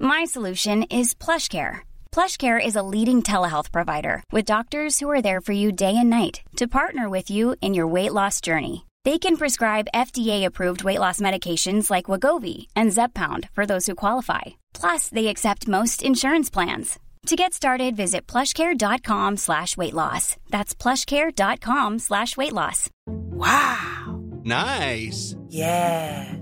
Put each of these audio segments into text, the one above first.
my is plush care is a leading day night to partner with you in your weight loss journey the far weight who qualify plus they accept most insurance plans flush yeah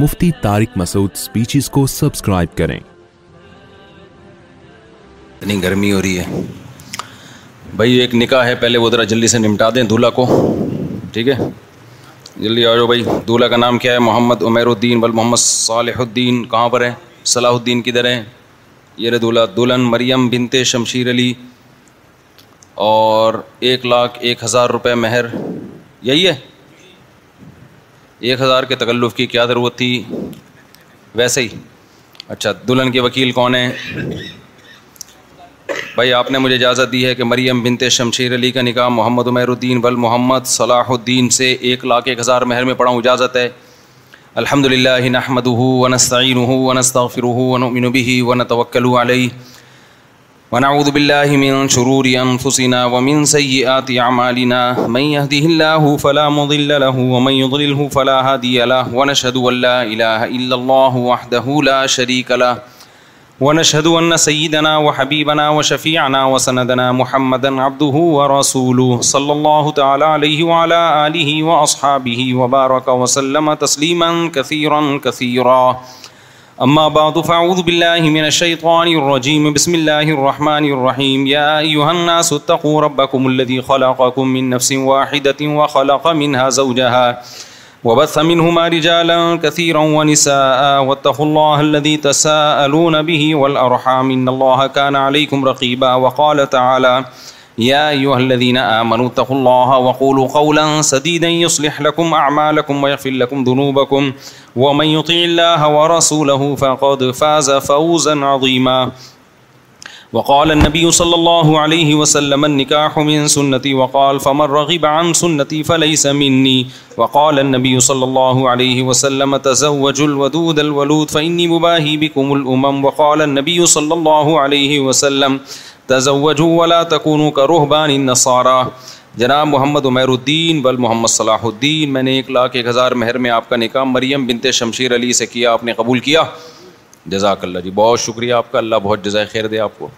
Mufti Tariq Masood speeches کو subscribe کریں اتنی گرمی ہو رہی ہے بھائی ایک نکاح ہے پہلے وہ ذرا جلدی سے نمٹا دیں دولہا کو ٹھیک ہے جلدی آ جاؤ بھائی دولہا کا نام کیا ہے محمد الدین بل محمد صالح الدین کہاں پر ہے صلاح الدین کدھر ہیں یہ رہے دولہا دلہن مریم بنتے شمشیر علی اور ایک لاکھ ایک ہزار روپے مہر یہی ہے ایک ہزار کے تکلف کی کیا ضرورت تھی ویسے ہی اچھا دلہن کے وکیل کون ہیں بھائی آپ نے مجھے اجازت دی ہے کہ مریم بنت شمشیر علی کا نکاح محمد عمیر الدین بل محمد صلاح الدین سے ایک لاکھ ایک ہزار مہر میں پڑاؤں اجازت ہے الحمد للہ ہنحمد ہُون سعین ہی ون توکل علیہ ونعوذ بالله من شرور أنفسنا ومن سيئات أعمالنا من يهده الله فلا مضل له ومن يضلله فلا هادي له ونشهد أن لا إله إلا الله وحده لا شريك له ونشهد أن سيدنا وحبيبنا وشفيعنا وسندنا محمدا عبده ورسوله صلى الله تعالى عليه وعلى آله وأصحابه وبارك وسلم تسليما كثيرا كثيرا كثيرا اما بعد فاعوذ بالله من الشيطان الرجيم بسم الله الله الله الرحمن الرحيم يا ايها الناس اتقوا ربكم الذي الذي خلقكم من نفس واحده وخلق منها زوجها وبث منهما رجالا كثيرا ونساء واتقوا تساءلون به والارحام ان كان عليكم رقيبا وقال تعالى يا أيها الذين آمنوا اتقوا الله وقولوا قولا سديدا يصلح لكم أعمالكم ويغفر لكم ذنوبكم ومن يطع الله ورسوله فقد فاز فوزا عظيما وقال النبي صلى الله عليه وسلم النكاح من سنتي وقال فمن رغب عن سنتي فليس مني وقال النبي صلى الله عليه وسلم تزوج الودود الولود فإني مباهي بكم الأمم وقال النبي صلى الله عليه وسلم ولا تضوجکون کا روحبانہ جناب محمد عمیر الدین بل محمد صلاح الدین میں نے ایک لاکھ ایک ہزار مہر میں آپ کا نکام مریم بنت شمشیر علی سے کیا آپ نے قبول کیا جزاک اللہ جی بہت شکریہ آپ کا اللہ بہت جزائے خیر دے آپ کو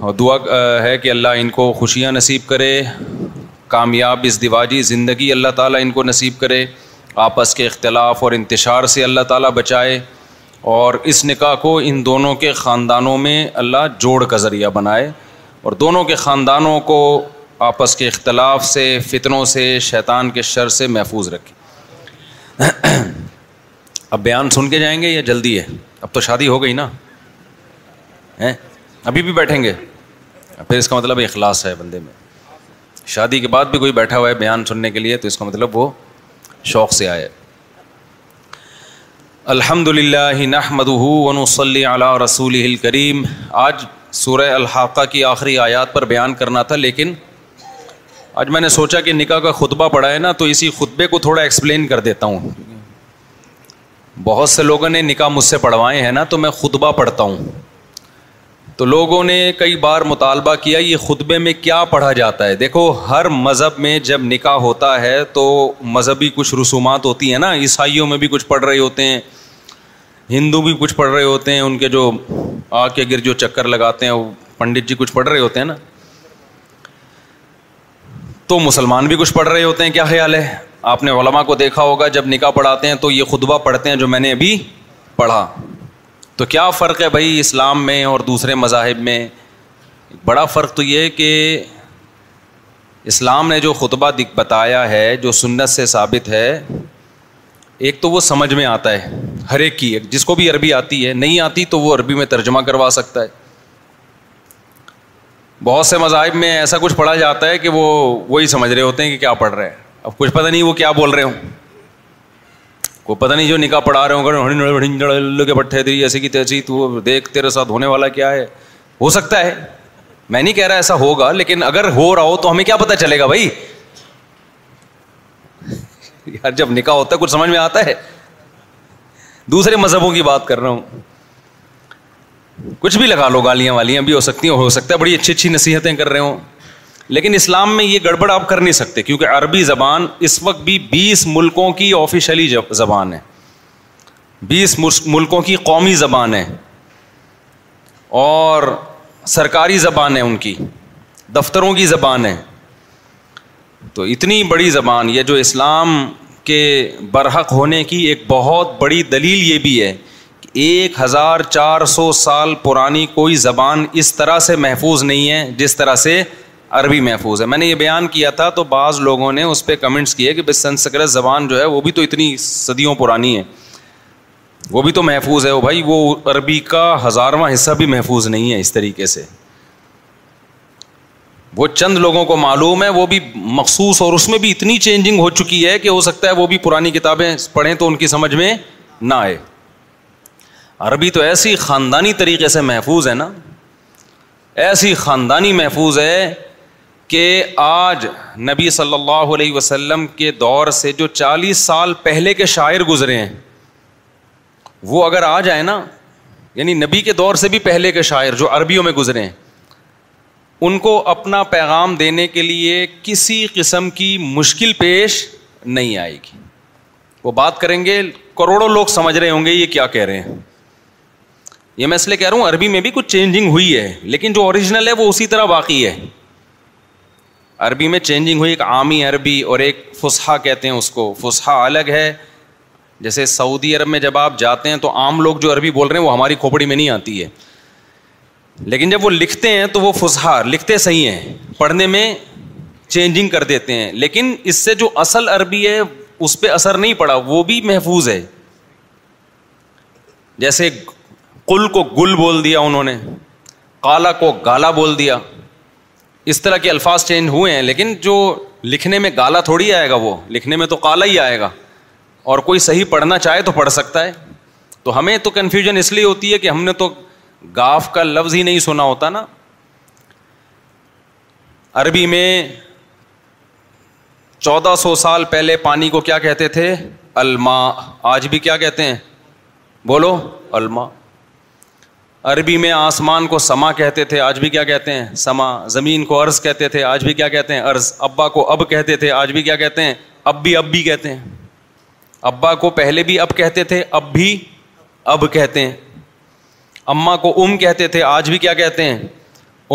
اور دعا ہے کہ اللہ ان کو خوشیاں نصیب کرے کامیاب اس دیواجی زندگی اللہ تعالیٰ ان کو نصیب کرے آپس کے اختلاف اور انتشار سے اللہ تعالیٰ بچائے اور اس نکاح کو ان دونوں کے خاندانوں میں اللہ جوڑ کا ذریعہ بنائے اور دونوں کے خاندانوں کو آپس کے اختلاف سے فتنوں سے شیطان کے شر سے محفوظ رکھے اب بیان سن کے جائیں گے یا جلدی ہے اب تو شادی ہو گئی نا ابھی بھی بیٹھیں گے پھر اس کا مطلب اخلاص ہے بندے میں شادی کے بعد بھی کوئی بیٹھا ہوا ہے بیان سننے کے لیے تو اس کا مطلب وہ شوق سے آئے الحمد للہ نحمد ونصلی علی رسول الکریم آج سورہ الحقہ کی آخری آیات پر بیان کرنا تھا لیکن آج میں نے سوچا کہ نکاح کا خطبہ پڑھا ہے نا تو اسی خطبے کو تھوڑا ایکسپلین کر دیتا ہوں بہت سے لوگوں نے نکاح مجھ سے پڑھوائے ہیں نا تو میں خطبہ پڑھتا ہوں تو لوگوں نے کئی بار مطالبہ کیا یہ خطبے میں کیا پڑھا جاتا ہے دیکھو ہر مذہب میں جب نکاح ہوتا ہے تو مذہبی کچھ رسومات ہوتی ہیں نا عیسائیوں میں بھی کچھ پڑھ رہے ہوتے ہیں ہندو بھی کچھ پڑھ رہے ہوتے ہیں ان کے جو آ کے گر جو چکر لگاتے ہیں وہ پنڈت جی کچھ پڑھ رہے ہوتے ہیں نا تو مسلمان بھی کچھ پڑھ رہے ہوتے ہیں کیا خیال ہے آپ نے علماء کو دیکھا ہوگا جب نکاح پڑھاتے ہیں تو یہ خطبہ پڑھتے ہیں جو میں نے ابھی پڑھا تو کیا فرق ہے بھائی اسلام میں اور دوسرے مذاہب میں بڑا فرق تو یہ کہ اسلام نے جو خطبہ بتایا ہے جو سنت سے ثابت ہے ایک تو وہ سمجھ میں آتا ہے ہر ایک کی جس کو بھی عربی آتی ہے نہیں آتی تو وہ عربی میں ترجمہ کروا سکتا ہے بہت سے مذاہب میں ایسا کچھ پڑھا جاتا ہے کہ وہ وہی سمجھ رہے ہوتے ہیں کہ کیا پڑھ رہے ہیں اب کچھ پتہ نہیں وہ کیا بول رہے ہوں کو پتہ نہیں جو نکاح پڑھا رہے ہوں کے پٹھے دری ایسی کی تیسی تو دیکھ تیرے ساتھ ہونے والا کیا ہے ہو سکتا ہے میں نہیں کہہ رہا ایسا ہوگا لیکن اگر ہو رہا ہو تو ہمیں کیا پتہ چلے گا بھائی یار جب نکاح ہوتا ہے کچھ سمجھ میں آتا ہے دوسرے مذہبوں کی بات کر رہا ہوں کچھ بھی لگا لو گالیاں والیاں بھی ہو سکتی ہیں ہو سکتا ہے بڑی اچھی اچھی نصیحتیں کر رہے ہوں لیکن اسلام میں یہ گڑبڑ آپ کر نہیں سکتے کیونکہ عربی زبان اس وقت بھی بیس ملکوں کی آفیشلی زبان ہے بیس ملکوں کی قومی زبان ہے اور سرکاری زبان ہے ان کی دفتروں کی زبان ہے تو اتنی بڑی زبان یہ جو اسلام کے برحق ہونے کی ایک بہت بڑی دلیل یہ بھی ہے کہ ایک ہزار چار سو سال پرانی کوئی زبان اس طرح سے محفوظ نہیں ہے جس طرح سے عربی محفوظ ہے میں نے یہ بیان کیا تھا تو بعض لوگوں نے اس پہ کمنٹس کیے کہ بس سنسکرت زبان جو ہے وہ بھی تو اتنی صدیوں پرانی ہے وہ بھی تو محفوظ ہے وہ بھائی وہ عربی کا ہزارواں حصہ بھی محفوظ نہیں ہے اس طریقے سے وہ چند لوگوں کو معلوم ہے وہ بھی مخصوص اور اس میں بھی اتنی چینجنگ ہو چکی ہے کہ ہو سکتا ہے وہ بھی پرانی کتابیں پڑھیں تو ان کی سمجھ میں نہ آئے عربی تو ایسی خاندانی طریقے سے محفوظ ہے نا ایسی خاندانی محفوظ ہے کہ آج نبی صلی اللہ علیہ وسلم کے دور سے جو چالیس سال پہلے کے شاعر گزرے ہیں وہ اگر آ جائیں نا یعنی نبی کے دور سے بھی پہلے کے شاعر جو عربیوں میں گزرے ہیں ان کو اپنا پیغام دینے کے لیے کسی قسم کی مشکل پیش نہیں آئے گی وہ بات کریں گے کروڑوں لوگ سمجھ رہے ہوں گے یہ کیا کہہ رہے ہیں یہ میں اس لیے کہہ رہا ہوں عربی میں بھی کچھ چینجنگ ہوئی ہے لیکن جو اوریجنل ہے وہ اسی طرح باقی ہے عربی میں چینجنگ ہوئی ایک عامی عربی اور ایک فسحا کہتے ہیں اس کو فسحا الگ ہے جیسے سعودی عرب میں جب آپ جاتے ہیں تو عام لوگ جو عربی بول رہے ہیں وہ ہماری کھوپڑی میں نہیں آتی ہے لیکن جب وہ لکھتے ہیں تو وہ فسہار لکھتے صحیح ہیں پڑھنے میں چینجنگ کر دیتے ہیں لیکن اس سے جو اصل عربی ہے اس پہ اثر نہیں پڑا وہ بھی محفوظ ہے جیسے کل کو گل بول دیا انہوں نے کالا کو گالا بول دیا اس طرح کے الفاظ چینج ہوئے ہیں لیکن جو لکھنے میں گالا تھوڑی آئے گا وہ لکھنے میں تو کالا ہی آئے گا اور کوئی صحیح پڑھنا چاہے تو پڑھ سکتا ہے تو ہمیں تو کنفیوژن اس لیے ہوتی ہے کہ ہم نے تو گاف کا لفظ ہی نہیں سنا ہوتا نا عربی میں چودہ سو سال پہلے پانی کو کیا کہتے تھے الما آج بھی کیا کہتے ہیں بولو الما عربی میں آسمان کو سما کہتے تھے آج بھی کیا کہتے ہیں سما زمین کو ارض کہتے تھے آج بھی کیا کہتے ہیں ارض ابا کو اب کہتے تھے آج بھی کیا کہتے ہیں اب بھی اب بھی کہتے ہیں ابا کو پہلے بھی اب کہتے تھے اب بھی اب کہتے ہیں اما کو ام کہتے تھے آج بھی کیا کہتے ہیں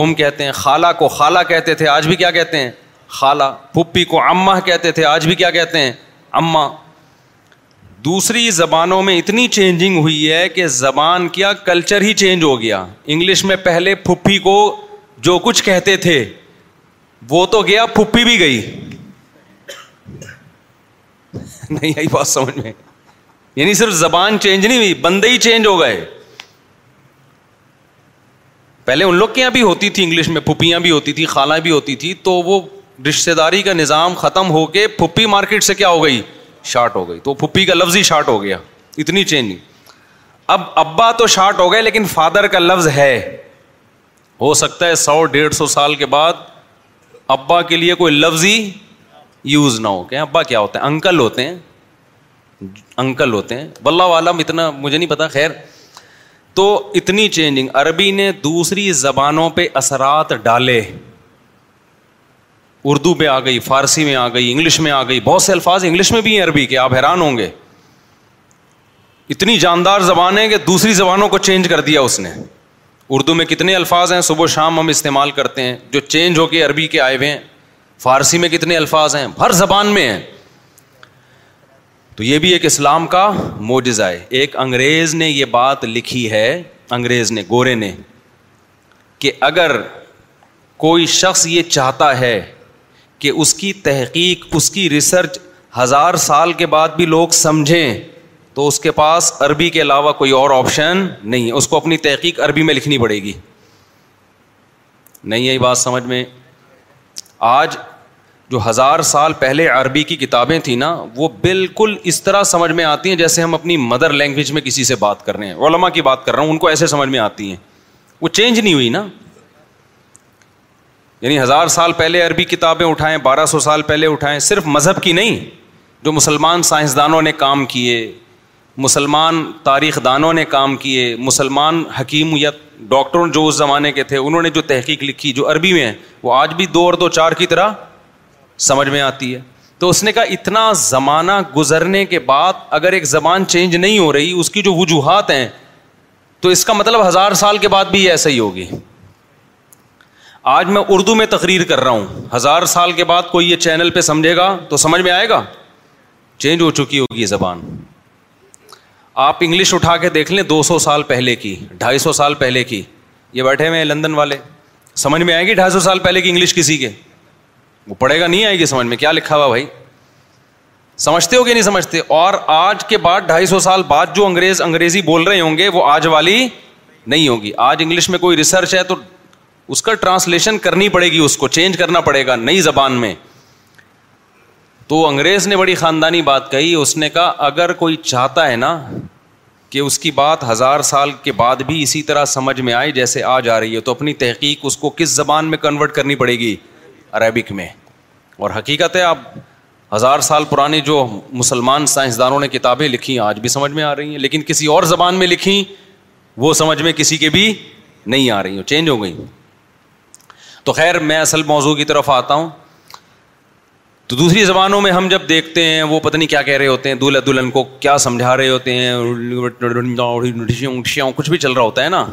ام کہتے ہیں خالہ کو خالہ کہتے تھے آج بھی کیا کہتے ہیں خالہ پھپھی کو اما کہتے تھے آج بھی کیا کہتے ہیں اما دوسری زبانوں میں اتنی چینجنگ ہوئی ہے کہ زبان کیا کلچر ہی چینج ہو گیا انگلش میں پہلے پھپھی کو جو کچھ کہتے تھے وہ تو گیا پھپھی بھی گئی نہیں آئی بات سمجھ میں یعنی صرف زبان چینج نہیں ہوئی بندے ہی چینج ہو گئے پہلے ان لوگ کے یہاں بھی ہوتی تھی انگلش میں پھوپیاں بھی ہوتی تھی خالہ بھی ہوتی تھی تو وہ رشتے داری کا نظام ختم ہو کے پھپھی مارکیٹ سے کیا ہو گئی شارٹ ہو گئی تو پھپھی کا لفظ ہی شارٹ ہو گیا اتنی چینج نہیں اب ابا تو شارٹ ہو گئے لیکن فادر کا لفظ ہے ہو سکتا ہے سو ڈیڑھ سو سال کے بعد ابا کے لیے کوئی لفظ ہی یوز نہ ہو کے ابا کیا ہوتے ہیں انکل ہوتے ہیں انکل ہوتے ہیں بلّہ عالم اتنا مجھے نہیں پتا خیر تو اتنی چینجنگ عربی نے دوسری زبانوں پہ اثرات ڈالے اردو پہ آ گئی فارسی میں آ گئی انگلش میں آ گئی بہت سے الفاظ انگلش میں بھی ہیں عربی کے آپ حیران ہوں گے اتنی جاندار زبان ہے کہ دوسری زبانوں کو چینج کر دیا اس نے اردو میں کتنے الفاظ ہیں صبح شام ہم استعمال کرتے ہیں جو چینج ہو کے عربی کے آئے ہوئے ہیں فارسی میں کتنے الفاظ ہیں ہر زبان میں ہیں تو یہ بھی ایک اسلام کا معجزہ ہے ایک انگریز نے یہ بات لکھی ہے انگریز نے گورے نے کہ اگر کوئی شخص یہ چاہتا ہے کہ اس کی تحقیق اس کی ریسرچ ہزار سال کے بعد بھی لوگ سمجھیں تو اس کے پاس عربی کے علاوہ کوئی اور آپشن نہیں ہے اس کو اپنی تحقیق عربی میں لکھنی پڑے گی نہیں یہی بات سمجھ میں آج جو ہزار سال پہلے عربی کی کتابیں تھیں نا وہ بالکل اس طرح سمجھ میں آتی ہیں جیسے ہم اپنی مدر لینگویج میں کسی سے بات کر رہے ہیں علما کی بات کر رہا ہوں ان کو ایسے سمجھ میں آتی ہیں وہ چینج نہیں ہوئی نا یعنی ہزار سال پہلے عربی کتابیں اٹھائیں بارہ سو سال پہلے اٹھائیں صرف مذہب کی نہیں جو مسلمان سائنسدانوں نے کام کیے مسلمان تاریخ دانوں نے کام کیے مسلمان حکیم یا ڈاکٹروں جو اس زمانے کے تھے انہوں نے جو تحقیق لکھی جو عربی میں ہیں وہ آج بھی دو اور دو چار کی طرح سمجھ میں آتی ہے تو اس نے کہا اتنا زمانہ گزرنے کے بعد اگر ایک زبان چینج نہیں ہو رہی اس کی جو وجوہات ہیں تو اس کا مطلب ہزار سال کے بعد بھی ایسا ہی ہوگی آج میں اردو میں تقریر کر رہا ہوں ہزار سال کے بعد کوئی یہ چینل پہ سمجھے گا تو سمجھ میں آئے گا چینج ہو چکی ہوگی یہ زبان آپ انگلش اٹھا کے دیکھ لیں دو سو سال پہلے کی ڈھائی سو سال پہلے کی یہ بیٹھے ہوئے ہیں لندن والے سمجھ میں آئے گی ڈھائی سو سال پہلے کی انگلش کسی کے وہ پڑھے گا نہیں آئے گی سمجھ میں کیا لکھا ہوا بھائی سمجھتے ہو کہ نہیں سمجھتے اور آج کے بعد ڈھائی سو سال بعد جو انگریز انگریزی بول رہے ہوں گے وہ آج والی نہیں ہوگی آج انگلش میں کوئی ریسرچ ہے تو اس کا ٹرانسلیشن کرنی پڑے گی اس کو چینج کرنا پڑے گا نئی زبان میں تو انگریز نے بڑی خاندانی بات کہی اس نے کہا اگر کوئی چاہتا ہے نا کہ اس کی بات ہزار سال کے بعد بھی اسی طرح سمجھ میں آئے جیسے آج آ رہی ہے تو اپنی تحقیق اس کو کس زبان میں کنورٹ کرنی پڑے گی عربک میں اور حقیقت ہے آپ ہزار سال پرانی جو مسلمان سائنسدانوں نے کتابیں لکھی آج بھی سمجھ میں آ رہی ہیں لیکن کسی اور زبان میں لکھی وہ سمجھ میں کسی کے بھی نہیں آ رہی ہوں چینج ہو گئی تو خیر میں اصل موضوع کی طرف آتا ہوں تو دوسری زبانوں میں ہم جب دیکھتے ہیں وہ پتہ نہیں کیا کہہ رہے ہوتے ہیں دولہ دلہن کو کیا سمجھا رہے ہوتے ہیں کچھ بھی چل رہا ہوتا ہے نا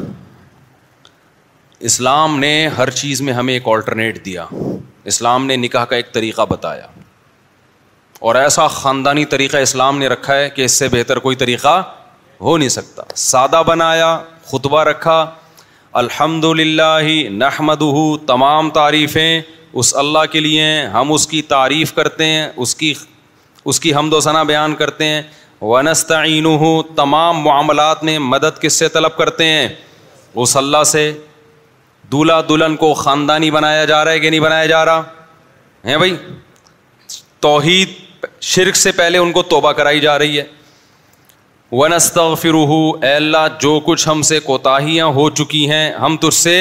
اسلام نے ہر چیز میں ہمیں ایک آلٹرنیٹ دیا اسلام نے نکاح کا ایک طریقہ بتایا اور ایسا خاندانی طریقہ اسلام نے رکھا ہے کہ اس سے بہتر کوئی طریقہ ہو نہیں سکتا سادہ بنایا خطبہ رکھا الحمد للہ نحمد تمام تعریفیں اس اللہ کے لیے ہیں ہم اس کی تعریف کرتے ہیں اس کی اس کی حمد و ثنا بیان کرتے ہیں ونستعین تمام معاملات میں مدد کس سے طلب کرتے ہیں اس اللہ سے دلہا دلہن کو خاندانی بنایا جا رہا ہے کہ نہیں بنایا جا رہا ہے بھائی توحید شرک سے پہلے ان کو توبہ کرائی جا رہی ہے ونست اے اللہ جو کچھ ہم سے کوتاہیاں ہو چکی ہیں ہم تجھ سے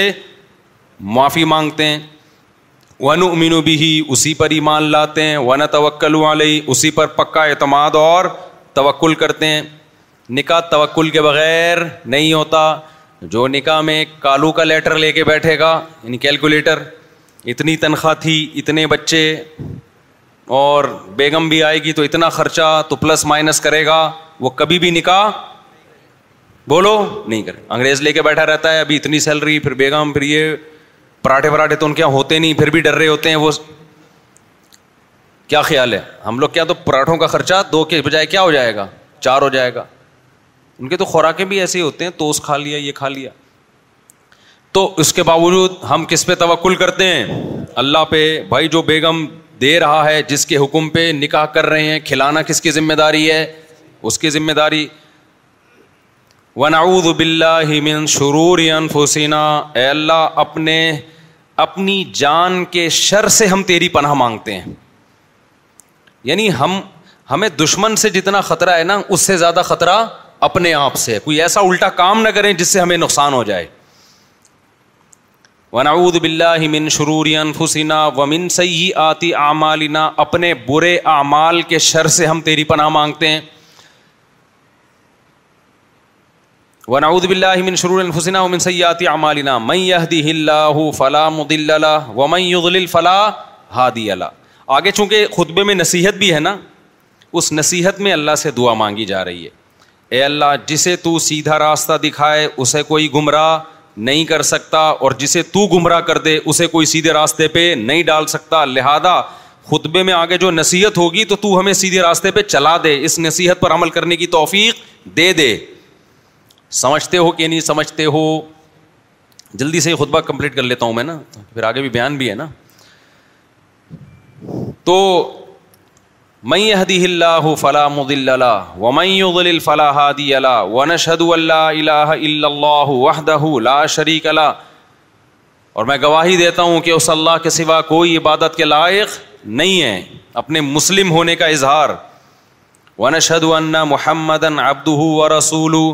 معافی مانگتے ہیں ون امین بھی اسی پر ایمان لاتے ہیں ون توکل علیہ اسی پر پکا اعتماد اور توکل کرتے ہیں نکاح توکل کے بغیر نہیں ہوتا جو نکاح میں کالو کا لیٹر لے کے بیٹھے گا یعنی کیلکولیٹر اتنی تنخواہ تھی اتنے بچے اور بیگم بھی آئے گی تو اتنا خرچہ تو پلس مائنس کرے گا وہ کبھی بھی نکاح بولو نہیں کرے انگریز لے کے بیٹھا رہتا ہے ابھی اتنی سیلری پھر بیگم پھر یہ پراٹھے پراٹھے تو ان کے یہاں ہوتے نہیں پھر بھی ڈر رہے ہوتے ہیں وہ کیا خیال ہے ہم لوگ کیا تو پراٹھوں کا خرچہ دو کے بجائے کیا ہو جائے گا چار ہو جائے گا ان کے تو خوراکیں بھی ایسے ہوتے ہیں توس کھا لیا یہ کھا لیا تو اس کے باوجود ہم کس پہ توکل کرتے ہیں اللہ پہ بھائی جو بیگم دے رہا ہے جس کے حکم پہ نکاح کر رہے ہیں کھلانا کس کی ذمہ داری ہے اس کی ذمہ داری باللہ من شرور اے اللہ اپنے اپنی جان کے شر سے ہم تیری پناہ مانگتے ہیں یعنی ہم ہمیں دشمن سے جتنا خطرہ ہے نا اس سے زیادہ خطرہ اپنے آپ سے کوئی ایسا الٹا کام نہ کریں جس سے ہمیں نقصان ہو جائے ونعوذ باللہ من شرور انفسنا ومن سیئات اعمالنا اپنے برے اعمال کے شر سے ہم تیری پناہ مانگتے ہیں ونعوذ باللہ من شرور انفسنا ومن سیئات اعمالنا من یهده اللہ فلا مضل له ومن یضلل فلا ہادی له آگے چونکہ خطبے میں نصیحت بھی ہے نا اس نصیحت میں اللہ سے دعا مانگی جا رہی ہے اے اللہ جسے تو سیدھا راستہ دکھائے اسے کوئی گمراہ نہیں کر سکتا اور جسے تو گمراہ کر دے اسے کوئی سیدھے راستے پہ نہیں ڈال سکتا لہذا خطبے میں آگے جو نصیحت ہوگی تو تو ہمیں سیدھے راستے پہ چلا دے اس نصیحت پر عمل کرنے کی توفیق دے دے سمجھتے ہو کہ نہیں سمجھتے ہو جلدی سے یہ خطبہ کمپلیٹ کر لیتا ہوں میں نا پھر آگے بھی بیان بھی ہے نا تو من يهده الله الله فلا فلا مضل له له ومن يضلل هادي ونشهد ان لا اله الا وحده لا شريك له اور میں گواہی دیتا ہوں کہ اس اللہ کے سوا کوئی عبادت کے لائق نہیں ہے اپنے مسلم ہونے کا اظہار ونشهد ان محمدا محمد ورسوله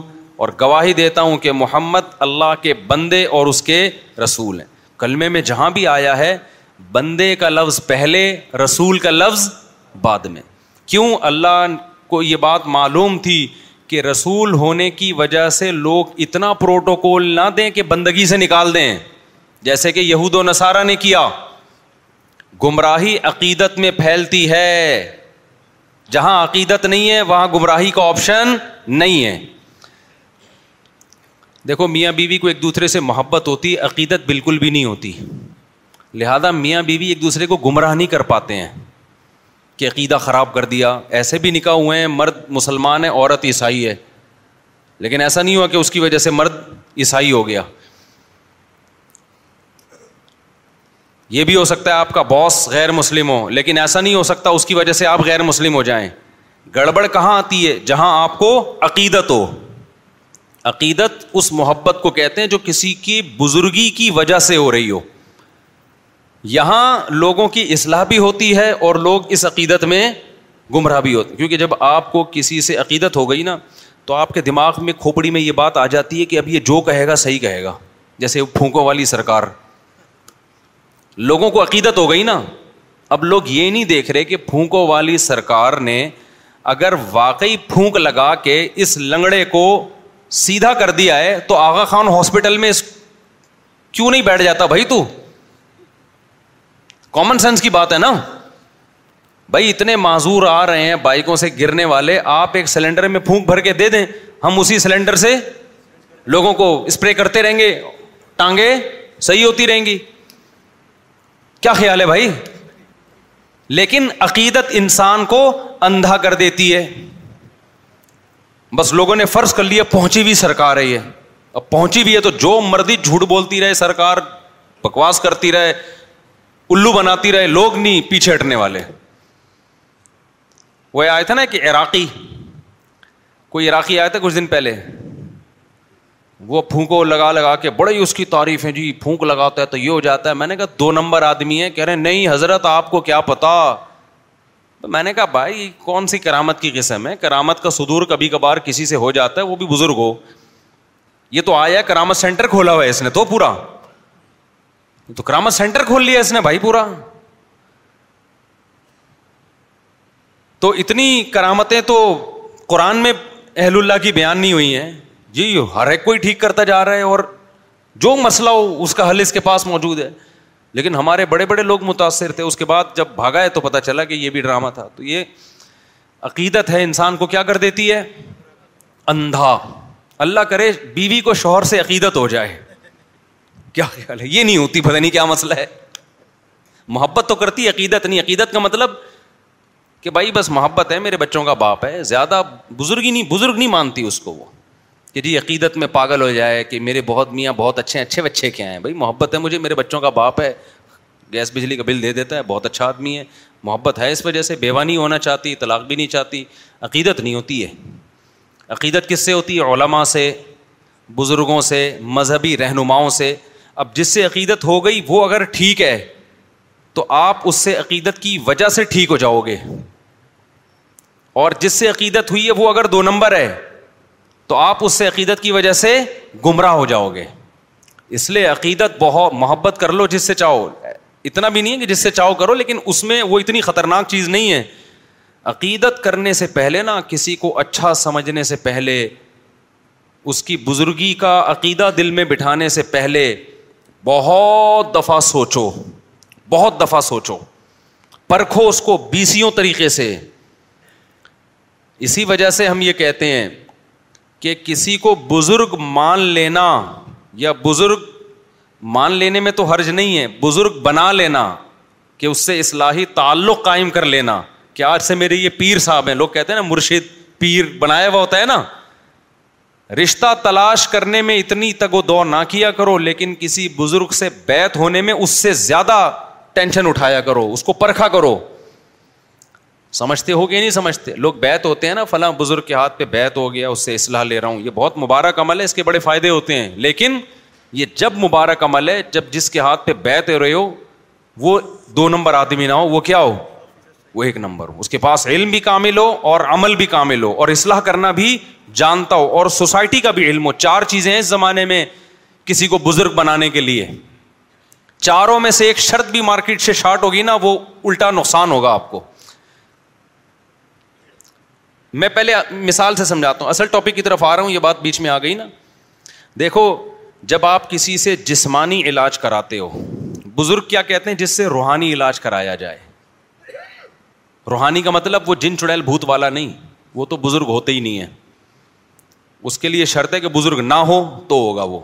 اور گواہی دیتا ہوں کہ محمد اللہ کے بندے اور اس کے رسول ہیں کلمے میں جہاں بھی آیا ہے بندے کا لفظ پہلے رسول کا لفظ بعد میں کیوں اللہ کو یہ بات معلوم تھی کہ رسول ہونے کی وجہ سے لوگ اتنا پروٹوکول نہ دیں کہ بندگی سے نکال دیں جیسے کہ یہود و نصارہ نے کیا گمراہی عقیدت میں پھیلتی ہے جہاں عقیدت نہیں ہے وہاں گمراہی کا آپشن نہیں ہے دیکھو میاں بیوی کو ایک دوسرے سے محبت ہوتی عقیدت بالکل بھی نہیں ہوتی لہذا میاں بیوی ایک دوسرے کو گمراہ نہیں کر پاتے ہیں کہ عقیدہ خراب کر دیا ایسے بھی نکاح ہوئے ہیں مرد مسلمان ہے عورت عیسائی ہے لیکن ایسا نہیں ہوا کہ اس کی وجہ سے مرد عیسائی ہو گیا یہ بھی ہو سکتا ہے آپ کا باس غیر مسلم ہو لیکن ایسا نہیں ہو سکتا اس کی وجہ سے آپ غیر مسلم ہو جائیں گڑبڑ کہاں آتی ہے جہاں آپ کو عقیدت ہو عقیدت اس محبت کو کہتے ہیں جو کسی کی بزرگی کی وجہ سے ہو رہی ہو یہاں لوگوں کی اصلاح بھی ہوتی ہے اور لوگ اس عقیدت میں گمراہ بھی ہیں کیونکہ جب آپ کو کسی سے عقیدت ہو گئی نا تو آپ کے دماغ میں کھوپڑی میں یہ بات آ جاتی ہے کہ اب یہ جو کہے گا صحیح کہے گا جیسے پھونکوں والی سرکار لوگوں کو عقیدت ہو گئی نا اب لوگ یہ نہیں دیکھ رہے کہ پھونکوں والی سرکار نے اگر واقعی پھونک لگا کے اس لنگڑے کو سیدھا کر دیا ہے تو آغا خان ہاسپٹل میں اس... کیوں نہیں بیٹھ جاتا بھائی تو کامن سینس کی بات ہے نا بھائی اتنے معذور آ رہے ہیں بائکوں سے گرنے والے آپ ایک سلینڈر میں پھونک بھر کے دے دیں ہم اسی سلینڈر سے لوگوں کو اسپرے کرتے رہیں رہیں گے صحیح ہوتی گی کیا خیال ہے بھائی لیکن عقیدت انسان کو اندھا کر دیتی ہے بس لوگوں نے فرض کر لیا پہنچی بھی سرکار ہے یہ اب پہنچی بھی ہے تو جو مردی جھوٹ بولتی رہے سرکار بکواس کرتی رہے الو بناتی رہے لوگ نہیں پیچھے ہٹنے والے وہ آئے تھے نا ایک عراقی کوئی عراقی آیا تھا کچھ دن پہلے وہ پھونکو لگا لگا کے بڑی اس کی تعریف ہے جی پھونک لگاتا ہے تو یہ ہو جاتا ہے میں نے کہا دو نمبر آدمی ہے کہہ رہے نہیں حضرت آپ کو کیا پتا تو میں نے کہا بھائی کون سی کرامت کی قسم ہے کرامت کا سدور کبھی کبھار کسی سے ہو جاتا ہے وہ بھی بزرگ ہو یہ تو آیا کرامت سینٹر کھولا ہوا ہے اس نے تو پورا تو کرامت سینٹر کھول لیا اس نے بھائی پورا تو اتنی کرامتیں تو قرآن میں اہل اللہ کی بیان نہیں ہوئی ہیں جی ہر ایک کوئی ٹھیک کرتا جا رہا ہے اور جو مسئلہ ہو اس کا حل اس کے پاس موجود ہے لیکن ہمارے بڑے بڑے لوگ متاثر تھے اس کے بعد جب بھاگا ہے تو پتا چلا کہ یہ بھی ڈرامہ تھا تو یہ عقیدت ہے انسان کو کیا کر دیتی ہے اندھا اللہ کرے بیوی کو شوہر سے عقیدت ہو جائے کیا خیال ہے یہ نہیں ہوتی پتہ نہیں کیا مسئلہ ہے محبت تو کرتی ہے عقیدت نہیں عقیدت کا مطلب کہ بھائی بس محبت ہے میرے بچوں کا باپ ہے زیادہ بزرگ ہی نہیں بزرگ نہیں مانتی اس کو وہ کہ جی عقیدت میں پاگل ہو جائے کہ میرے بہت میاں بہت اچھے ہیں اچھے بچے کیا ہیں بھائی محبت ہے مجھے میرے بچوں کا باپ ہے گیس بجلی کا بل دے دیتا ہے بہت اچھا آدمی ہے محبت ہے اس وجہ سے بیوہ نہیں ہونا چاہتی طلاق بھی نہیں چاہتی عقیدت نہیں ہوتی ہے عقیدت کس سے ہوتی ہے علماء سے بزرگوں سے مذہبی رہنماؤں سے اب جس سے عقیدت ہو گئی وہ اگر ٹھیک ہے تو آپ اس سے عقیدت کی وجہ سے ٹھیک ہو جاؤ گے اور جس سے عقیدت ہوئی ہے وہ اگر دو نمبر ہے تو آپ اس سے عقیدت کی وجہ سے گمراہ ہو جاؤ گے اس لیے عقیدت بہت محبت کر لو جس سے چاہو اتنا بھی نہیں ہے کہ جس سے چاہو کرو لیکن اس میں وہ اتنی خطرناک چیز نہیں ہے عقیدت کرنے سے پہلے نا کسی کو اچھا سمجھنے سے پہلے اس کی بزرگی کا عقیدہ دل میں بٹھانے سے پہلے بہت دفعہ سوچو بہت دفعہ سوچو پرکھو اس کو بیسیوں طریقے سے اسی وجہ سے ہم یہ کہتے ہیں کہ کسی کو بزرگ مان لینا یا بزرگ مان لینے میں تو حرج نہیں ہے بزرگ بنا لینا کہ اس سے اصلاحی تعلق قائم کر لینا کہ آج سے میرے یہ پیر صاحب ہیں لوگ کہتے ہیں نا مرشد پیر بنایا ہوا ہوتا ہے نا رشتہ تلاش کرنے میں اتنی تگ و دو نہ کیا کرو لیکن کسی بزرگ سے بیت ہونے میں اس سے زیادہ ٹینشن اٹھایا کرو اس کو پرکھا کرو سمجھتے ہو گیا نہیں سمجھتے لوگ بیت ہوتے ہیں نا فلاں بزرگ کے ہاتھ پہ بیت ہو گیا اس سے اصلاح لے رہا ہوں یہ بہت مبارک عمل ہے اس کے بڑے فائدے ہوتے ہیں لیکن یہ جب مبارک عمل ہے جب جس کے ہاتھ پہ بیت رہے ہو وہ دو نمبر آدمی نہ ہو وہ کیا ہو وہ ایک نمبر ہو اس کے پاس علم بھی کامل ہو اور عمل بھی کامل ہو اور اصلاح کرنا بھی جانتا ہو اور سوسائٹی کا بھی علم ہو چار چیزیں ہیں اس زمانے میں کسی کو بزرگ بنانے کے لیے چاروں میں سے ایک شرط بھی مارکیٹ سے شارٹ ہوگی نا وہ الٹا نقصان ہوگا آپ کو میں پہلے مثال سے سمجھاتا ہوں اصل ٹاپک کی طرف آ رہا ہوں یہ بات بیچ میں آ گئی نا دیکھو جب آپ کسی سے جسمانی علاج کراتے ہو بزرگ کیا کہتے ہیں جس سے روحانی علاج کرایا جائے روحانی کا مطلب وہ جن چڑیل بھوت والا نہیں وہ تو بزرگ ہوتے ہی نہیں ہے اس کے لیے شرط ہے کہ بزرگ نہ ہو تو ہوگا وہ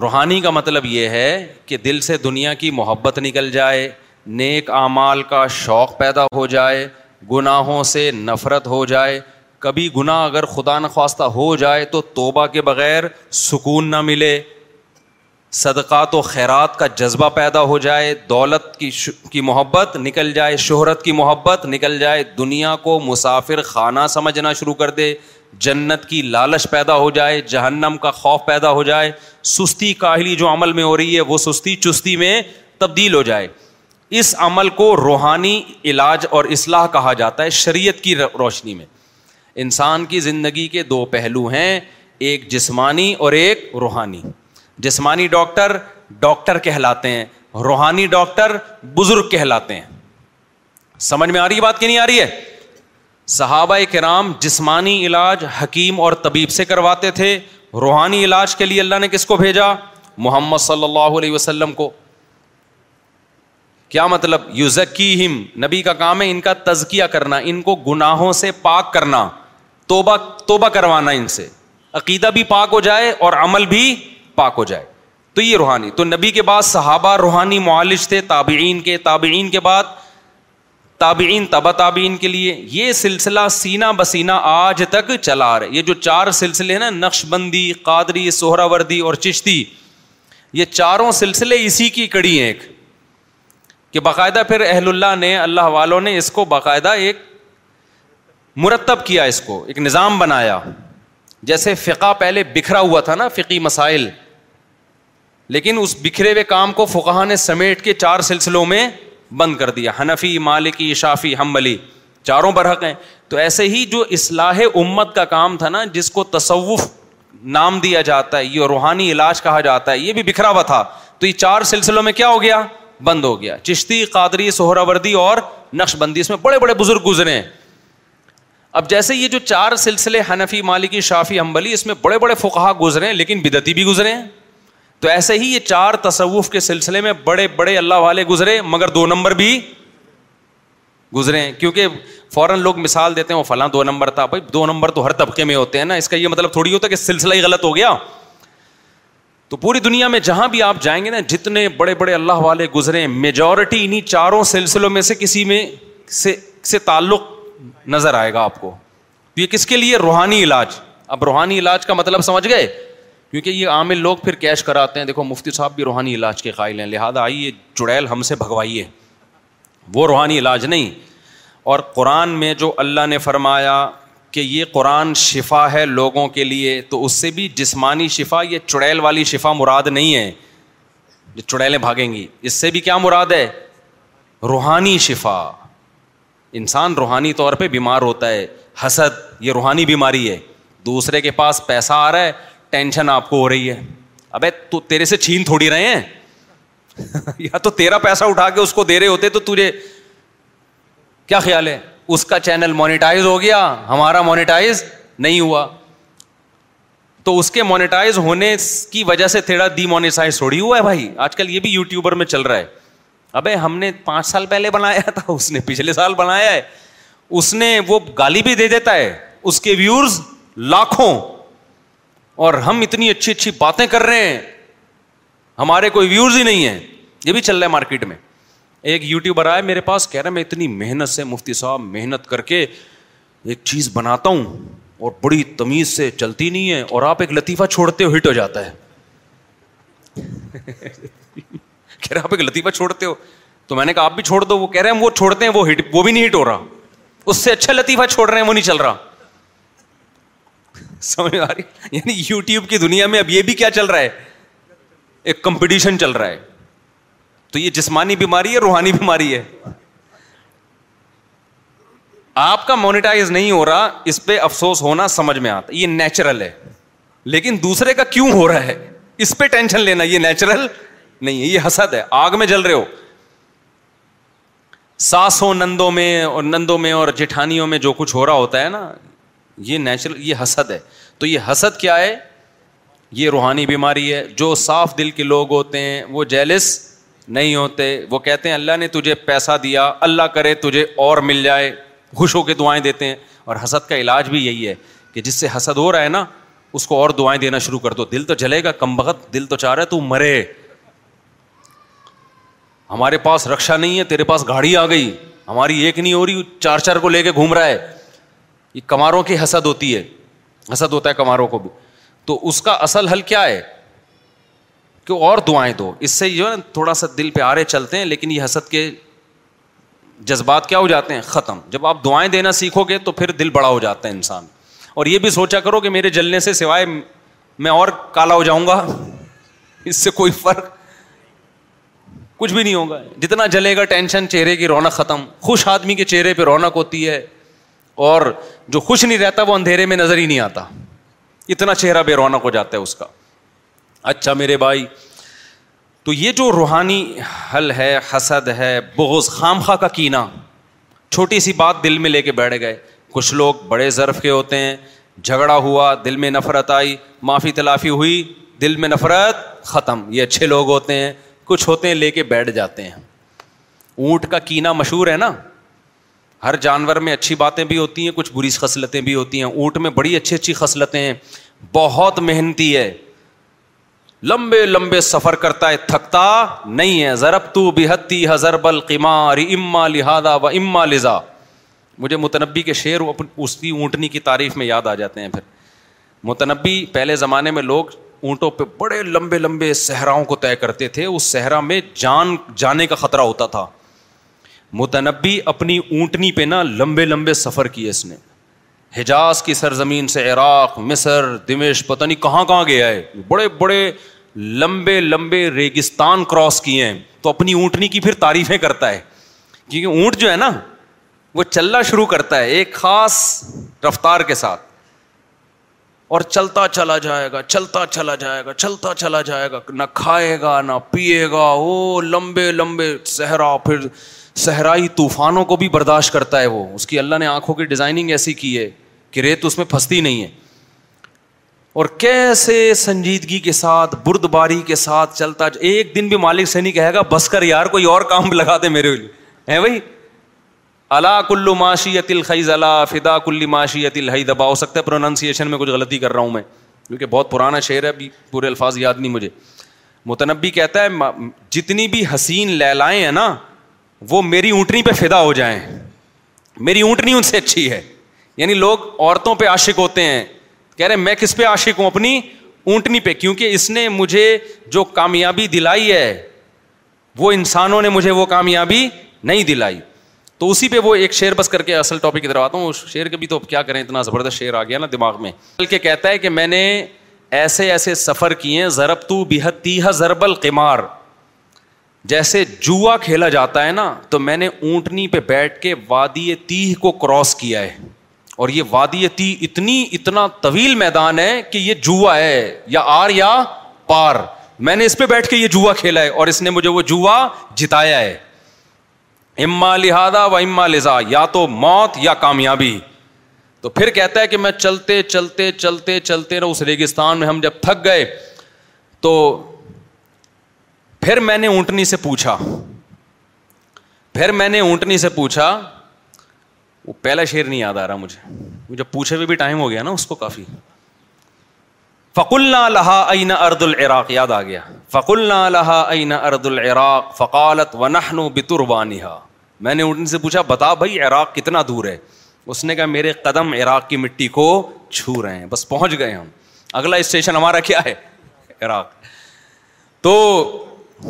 روحانی کا مطلب یہ ہے کہ دل سے دنیا کی محبت نکل جائے نیک اعمال کا شوق پیدا ہو جائے گناہوں سے نفرت ہو جائے کبھی گناہ اگر خدا نخواستہ ہو جائے تو توبہ کے بغیر سکون نہ ملے صدقات و خیرات کا جذبہ پیدا ہو جائے دولت کی کی محبت نکل جائے شہرت کی محبت نکل جائے دنیا کو مسافر خانہ سمجھنا شروع کر دے جنت کی لالچ پیدا ہو جائے جہنم کا خوف پیدا ہو جائے سستی کاہلی جو عمل میں ہو رہی ہے وہ سستی چستی میں تبدیل ہو جائے اس عمل کو روحانی علاج اور اصلاح کہا جاتا ہے شریعت کی روشنی میں انسان کی زندگی کے دو پہلو ہیں ایک جسمانی اور ایک روحانی جسمانی ڈاکٹر ڈاکٹر کہلاتے ہیں روحانی ڈاکٹر بزرگ کہلاتے ہیں سمجھ میں آ رہی بات کی نہیں آ رہی ہے صحابہ کرام جسمانی علاج حکیم اور طبیب سے کرواتے تھے روحانی علاج کے لیے اللہ نے کس کو بھیجا محمد صلی اللہ علیہ وسلم کو کیا مطلب یو ہم نبی کا کام ہے ان کا تزکیہ کرنا ان کو گناہوں سے پاک کرنا توبہ توبہ کروانا ان سے عقیدہ بھی پاک ہو جائے اور عمل بھی پاک ہو جائے تو یہ روحانی تو نبی کے بعد صحابہ روحانی معالج تھے تابعین کے تابعین کے بعد تابعین تبا تابعین کے لیے یہ سلسلہ سینا بسینہ آج تک چلا رہے یہ جو چار سلسلے ہیں نا نقش بندی قادری سہرا وردی اور چشتی یہ چاروں سلسلے اسی کی کڑی ہیں ایک کہ باقاعدہ پھر اہل اللہ نے اللہ والوں نے اس کو باقاعدہ ایک مرتب کیا اس کو ایک نظام بنایا جیسے فقہ پہلے بکھرا ہوا تھا نا فقی مسائل لیکن اس بکھرے ہوئے کام کو فقہ نے سمیٹ کے چار سلسلوں میں بند کر دیا ہنفی مالکی شافی حمبلی چاروں برحق ہیں تو ایسے ہی جو اصلاح امت کا کام تھا نا جس کو تصوف نام دیا جاتا ہے یہ روحانی علاج کہا جاتا ہے یہ بھی بکھرا ہوا تھا تو یہ چار سلسلوں میں کیا ہو گیا بند ہو گیا چشتی قادری سہرا وردی اور نقش بندی اس میں بڑے بڑے بزرگ گزرے ہیں اب جیسے یہ جو چار سلسلے حنفی مالکی شافی امبلی اس میں بڑے بڑے فقہ گزرے ہیں لیکن بدتی بھی گزرے ہیں تو ایسے ہی یہ چار تصوف کے سلسلے میں بڑے بڑے اللہ والے گزرے مگر دو نمبر بھی گزرے ہیں کیونکہ فوراً لوگ مثال دیتے ہیں وہ فلاں دو نمبر تھا بھائی دو نمبر تو ہر طبقے میں ہوتے ہیں نا اس کا یہ مطلب تھوڑی ہوتا ہے کہ سلسلہ ہی غلط ہو گیا تو پوری دنیا میں جہاں بھی آپ جائیں گے نا جتنے بڑے بڑے اللہ والے گزرے میجورٹی انہیں چاروں سلسلوں میں سے کسی میں سے تعلق نظر آئے گا آپ کو یہ کس کے لیے روحانی علاج اب روحانی علاج کا مطلب سمجھ گئے کیونکہ یہ عامل لوگ پھر کیش کراتے ہیں دیکھو مفتی صاحب بھی روحانی علاج کے قائل ہیں لہٰذا آئیے چڑیل ہم سے بھگوائیے وہ روحانی علاج نہیں اور قرآن میں جو اللہ نے فرمایا کہ یہ قرآن شفا ہے لوگوں کے لیے تو اس سے بھی جسمانی شفا یہ چڑیل والی شفا مراد نہیں ہے جو چڑیلیں بھاگیں گی اس سے بھی کیا مراد ہے روحانی شفا انسان روحانی طور پہ بیمار ہوتا ہے حسد یہ روحانی بیماری ہے دوسرے کے پاس پیسہ آ رہا ہے ٹینشن آپ کو ہو رہی ہے ابے سے چھین تھوڑی رہے ہیں یا تو تیرا پیسہ اٹھا کے اس اس کو دے رہے ہوتے تو تجھے کیا خیال ہے کا چینل مونیٹائز ہو گیا ہمارا مونیٹائز نہیں ہوا تو اس کے مونیٹائز ہونے کی وجہ سے ڈی تھوڑی ہوا ہے بھائی آج کل یہ بھی یو ٹیوبر میں چل رہا ہے ابے ہم نے پانچ سال پہلے بنایا تھا اس نے پچھلے سال بنایا ہے اس نے وہ گالی بھی دے دیتا ہے اس کے ویورز لاکھوں اور ہم اتنی اچھی اچھی باتیں کر رہے ہیں ہمارے کوئی ویوز ہی نہیں ہے یہ بھی چل رہا ہے مارکیٹ میں ایک یوٹیوبر آئے میرے پاس کہہ رہے میں اتنی محنت سے مفتی صاحب محنت کر کے ایک چیز بناتا ہوں اور بڑی تمیز سے چلتی نہیں ہے اور آپ ایک لطیفہ چھوڑتے ہو ہٹ ہو جاتا ہے کہہ رہے آپ ایک لطیفہ چھوڑتے ہو تو میں نے کہا آپ بھی چھوڑ دو وہ کہہ رہے ہیں وہ چھوڑتے ہیں وہ ہٹ وہ بھی نہیں ہٹ ہو رہا اس سے اچھا لطیفہ چھوڑ رہے ہیں وہ نہیں چل رہا سمجھ آ رہی یو یعنی ٹیوب کی دنیا میں اب یہ بھی کیا چل رہا ہے ایک کمپٹیشن چل رہا ہے تو یہ جسمانی بیماری ہے روحانی بیماری ہے آپ کا مونیٹائز نہیں ہو رہا اس پہ افسوس ہونا سمجھ میں آتا یہ نیچرل ہے لیکن دوسرے کا کیوں ہو رہا ہے اس پہ ٹینشن لینا یہ نیچرل نہیں ہے یہ حسد ہے آگ میں جل رہے ہو ساسوں نندوں میں اور نندوں میں اور جیٹھانیوں میں جو کچھ ہو رہا ہوتا ہے نا یہ نیچرل یہ حسد ہے تو یہ حسد کیا ہے یہ روحانی بیماری ہے جو صاف دل کے لوگ ہوتے ہیں وہ جیلس نہیں ہوتے وہ کہتے ہیں اللہ نے تجھے پیسہ دیا اللہ کرے تجھے اور مل جائے خوش ہو کے دعائیں دیتے ہیں اور حسد کا علاج بھی یہی ہے کہ جس سے حسد ہو رہا ہے نا اس کو اور دعائیں دینا شروع کر دو دل تو جلے گا کم بخت دل تو چاہ رہا ہے تو مرے ہمارے پاس رکشا نہیں ہے تیرے پاس گاڑی آ گئی ہماری ایک نہیں ہو رہی چار چار کو لے کے گھوم رہا ہے یہ کماروں کی حسد ہوتی ہے حسد ہوتا ہے کماروں کو بھی تو اس کا اصل حل کیا ہے کہ اور دعائیں دو اس سے جو ہے نا تھوڑا سا دل پہ آرے چلتے ہیں لیکن یہ حسد کے جذبات کیا ہو جاتے ہیں ختم جب آپ دعائیں دینا سیکھو گے تو پھر دل بڑا ہو جاتا ہے انسان اور یہ بھی سوچا کرو کہ میرے جلنے سے سوائے میں اور کالا ہو جاؤں گا اس سے کوئی فرق کچھ بھی نہیں ہوگا جتنا جلے گا ٹینشن چہرے کی رونق ختم خوش آدمی کے چہرے پہ رونق ہوتی ہے اور جو خوش نہیں رہتا وہ اندھیرے میں نظر ہی نہیں آتا اتنا چہرہ بے رونق ہو جاتا ہے اس کا اچھا میرے بھائی تو یہ جو روحانی حل ہے حسد ہے بغض خام خا کا کینا چھوٹی سی بات دل میں لے کے بیٹھ گئے کچھ لوگ بڑے ظرف کے ہوتے ہیں جھگڑا ہوا دل میں نفرت آئی معافی تلافی ہوئی دل میں نفرت ختم یہ اچھے لوگ ہوتے ہیں کچھ ہوتے ہیں لے کے بیٹھ جاتے ہیں اونٹ کا کینا مشہور ہے نا ہر جانور میں اچھی باتیں بھی ہوتی ہیں کچھ بری خصلتیں بھی ہوتی ہیں اونٹ میں بڑی اچھی اچھی خصلتیں ہیں بہت محنتی ہے لمبے لمبے سفر کرتا ہے تھکتا نہیں ہے ضرب تو بےحتی بل قیماری اما لہادہ و اما لذا مجھے متنبی کے شعر اس کی اونٹنی کی تعریف میں یاد آ جاتے ہیں پھر متنبی پہلے زمانے میں لوگ اونٹوں پہ بڑے لمبے لمبے صحراؤں کو طے کرتے تھے اس صحرا میں جان جانے کا خطرہ ہوتا تھا متنبی اپنی اونٹنی پہ نا لمبے لمبے سفر کیے اس نے حجاز کی سرزمین سے عراق مصر دمش پتہ نہیں کہاں کہاں گیا ہے بڑے بڑے لمبے لمبے ریگستان کراس کیے ہیں تو اپنی اونٹنی کی پھر تعریفیں کرتا ہے کیونکہ اونٹ جو ہے نا وہ چلنا شروع کرتا ہے ایک خاص رفتار کے ساتھ اور چلتا چلا جائے گا چلتا چلا جائے گا چلتا چلا جائے گا نہ کھائے گا نہ پیے گا وہ لمبے لمبے صحرا پھر صحرائی طوفانوں کو بھی برداشت کرتا ہے وہ اس کی اللہ نے آنکھوں کی ڈیزائننگ ایسی کی ہے کہ ریت اس میں پھنستی نہیں ہے اور کیسے سنجیدگی کے ساتھ برد باری کے ساتھ چلتا ایک دن بھی مالک سے نہیں کہے گا بس کر یار کوئی اور کام لگا دے میرے لیے ہے بھائی اللہ کلو معاشی یت خیز اللہ فدا کل معاشی یت ال دبا ہو سکتا ہے پروننسیشن میں کچھ غلطی کر رہا ہوں میں کیونکہ بہت پرانا شعر ہے ابھی پورے الفاظ یاد نہیں مجھے متنبی کہتا ہے جتنی بھی حسین لیلائیں ہیں نا وہ میری اونٹنی پہ فدا ہو جائیں میری اونٹنی ان سے اچھی ہے یعنی لوگ عورتوں پہ عاشق ہوتے ہیں کہہ رہے میں کس پہ عاشق ہوں اپنی اونٹنی پہ کیونکہ اس نے مجھے جو کامیابی دلائی ہے وہ انسانوں نے مجھے وہ کامیابی نہیں دلائی تو اسی پہ وہ ایک شعر بس کر کے اصل ٹاپک کی طرف آتا ہوں اس شعر کے بھی تو کیا کریں اتنا زبردست شعر آ گیا نا دماغ میں بلکہ کہتا ہے کہ میں نے ایسے ایسے سفر کیے ضرب تو ضرب القمار جیسے جوا کھیلا جاتا ہے نا تو میں نے اونٹنی پہ بیٹھ کے وادی تی کو کراس کیا ہے اور یہ وادی تی اتنی اتنا طویل میدان ہے کہ یہ جوا ہے یا آر یا پار میں نے اس پہ بیٹھ کے یہ جوا کھیلا ہے اور اس نے مجھے وہ جوا جتایا ہے اما لہدا و اما لذا یا تو موت یا کامیابی تو پھر کہتا ہے کہ میں چلتے چلتے چلتے چلتے اس ریگستان میں ہم جب تھک گئے تو پھر میں نے اونٹنی سے پوچھا پھر میں نے اونٹنی سے پوچھا وہ پہلا شیر نہیں یاد آ رہا مجھے پوچھے بھی ٹائم ہو گیا گیا نا اس کو کافی اللہ اللہ ارد العراق یاد آ فکالت ونہ نو بتر وانیہ میں نے اونٹنی سے پوچھا بتا بھائی عراق کتنا دور ہے اس نے کہا میرے قدم عراق کی مٹی کو چھو رہے ہیں بس پہنچ گئے ہم اگلا اسٹیشن ہمارا کیا ہے عراق تو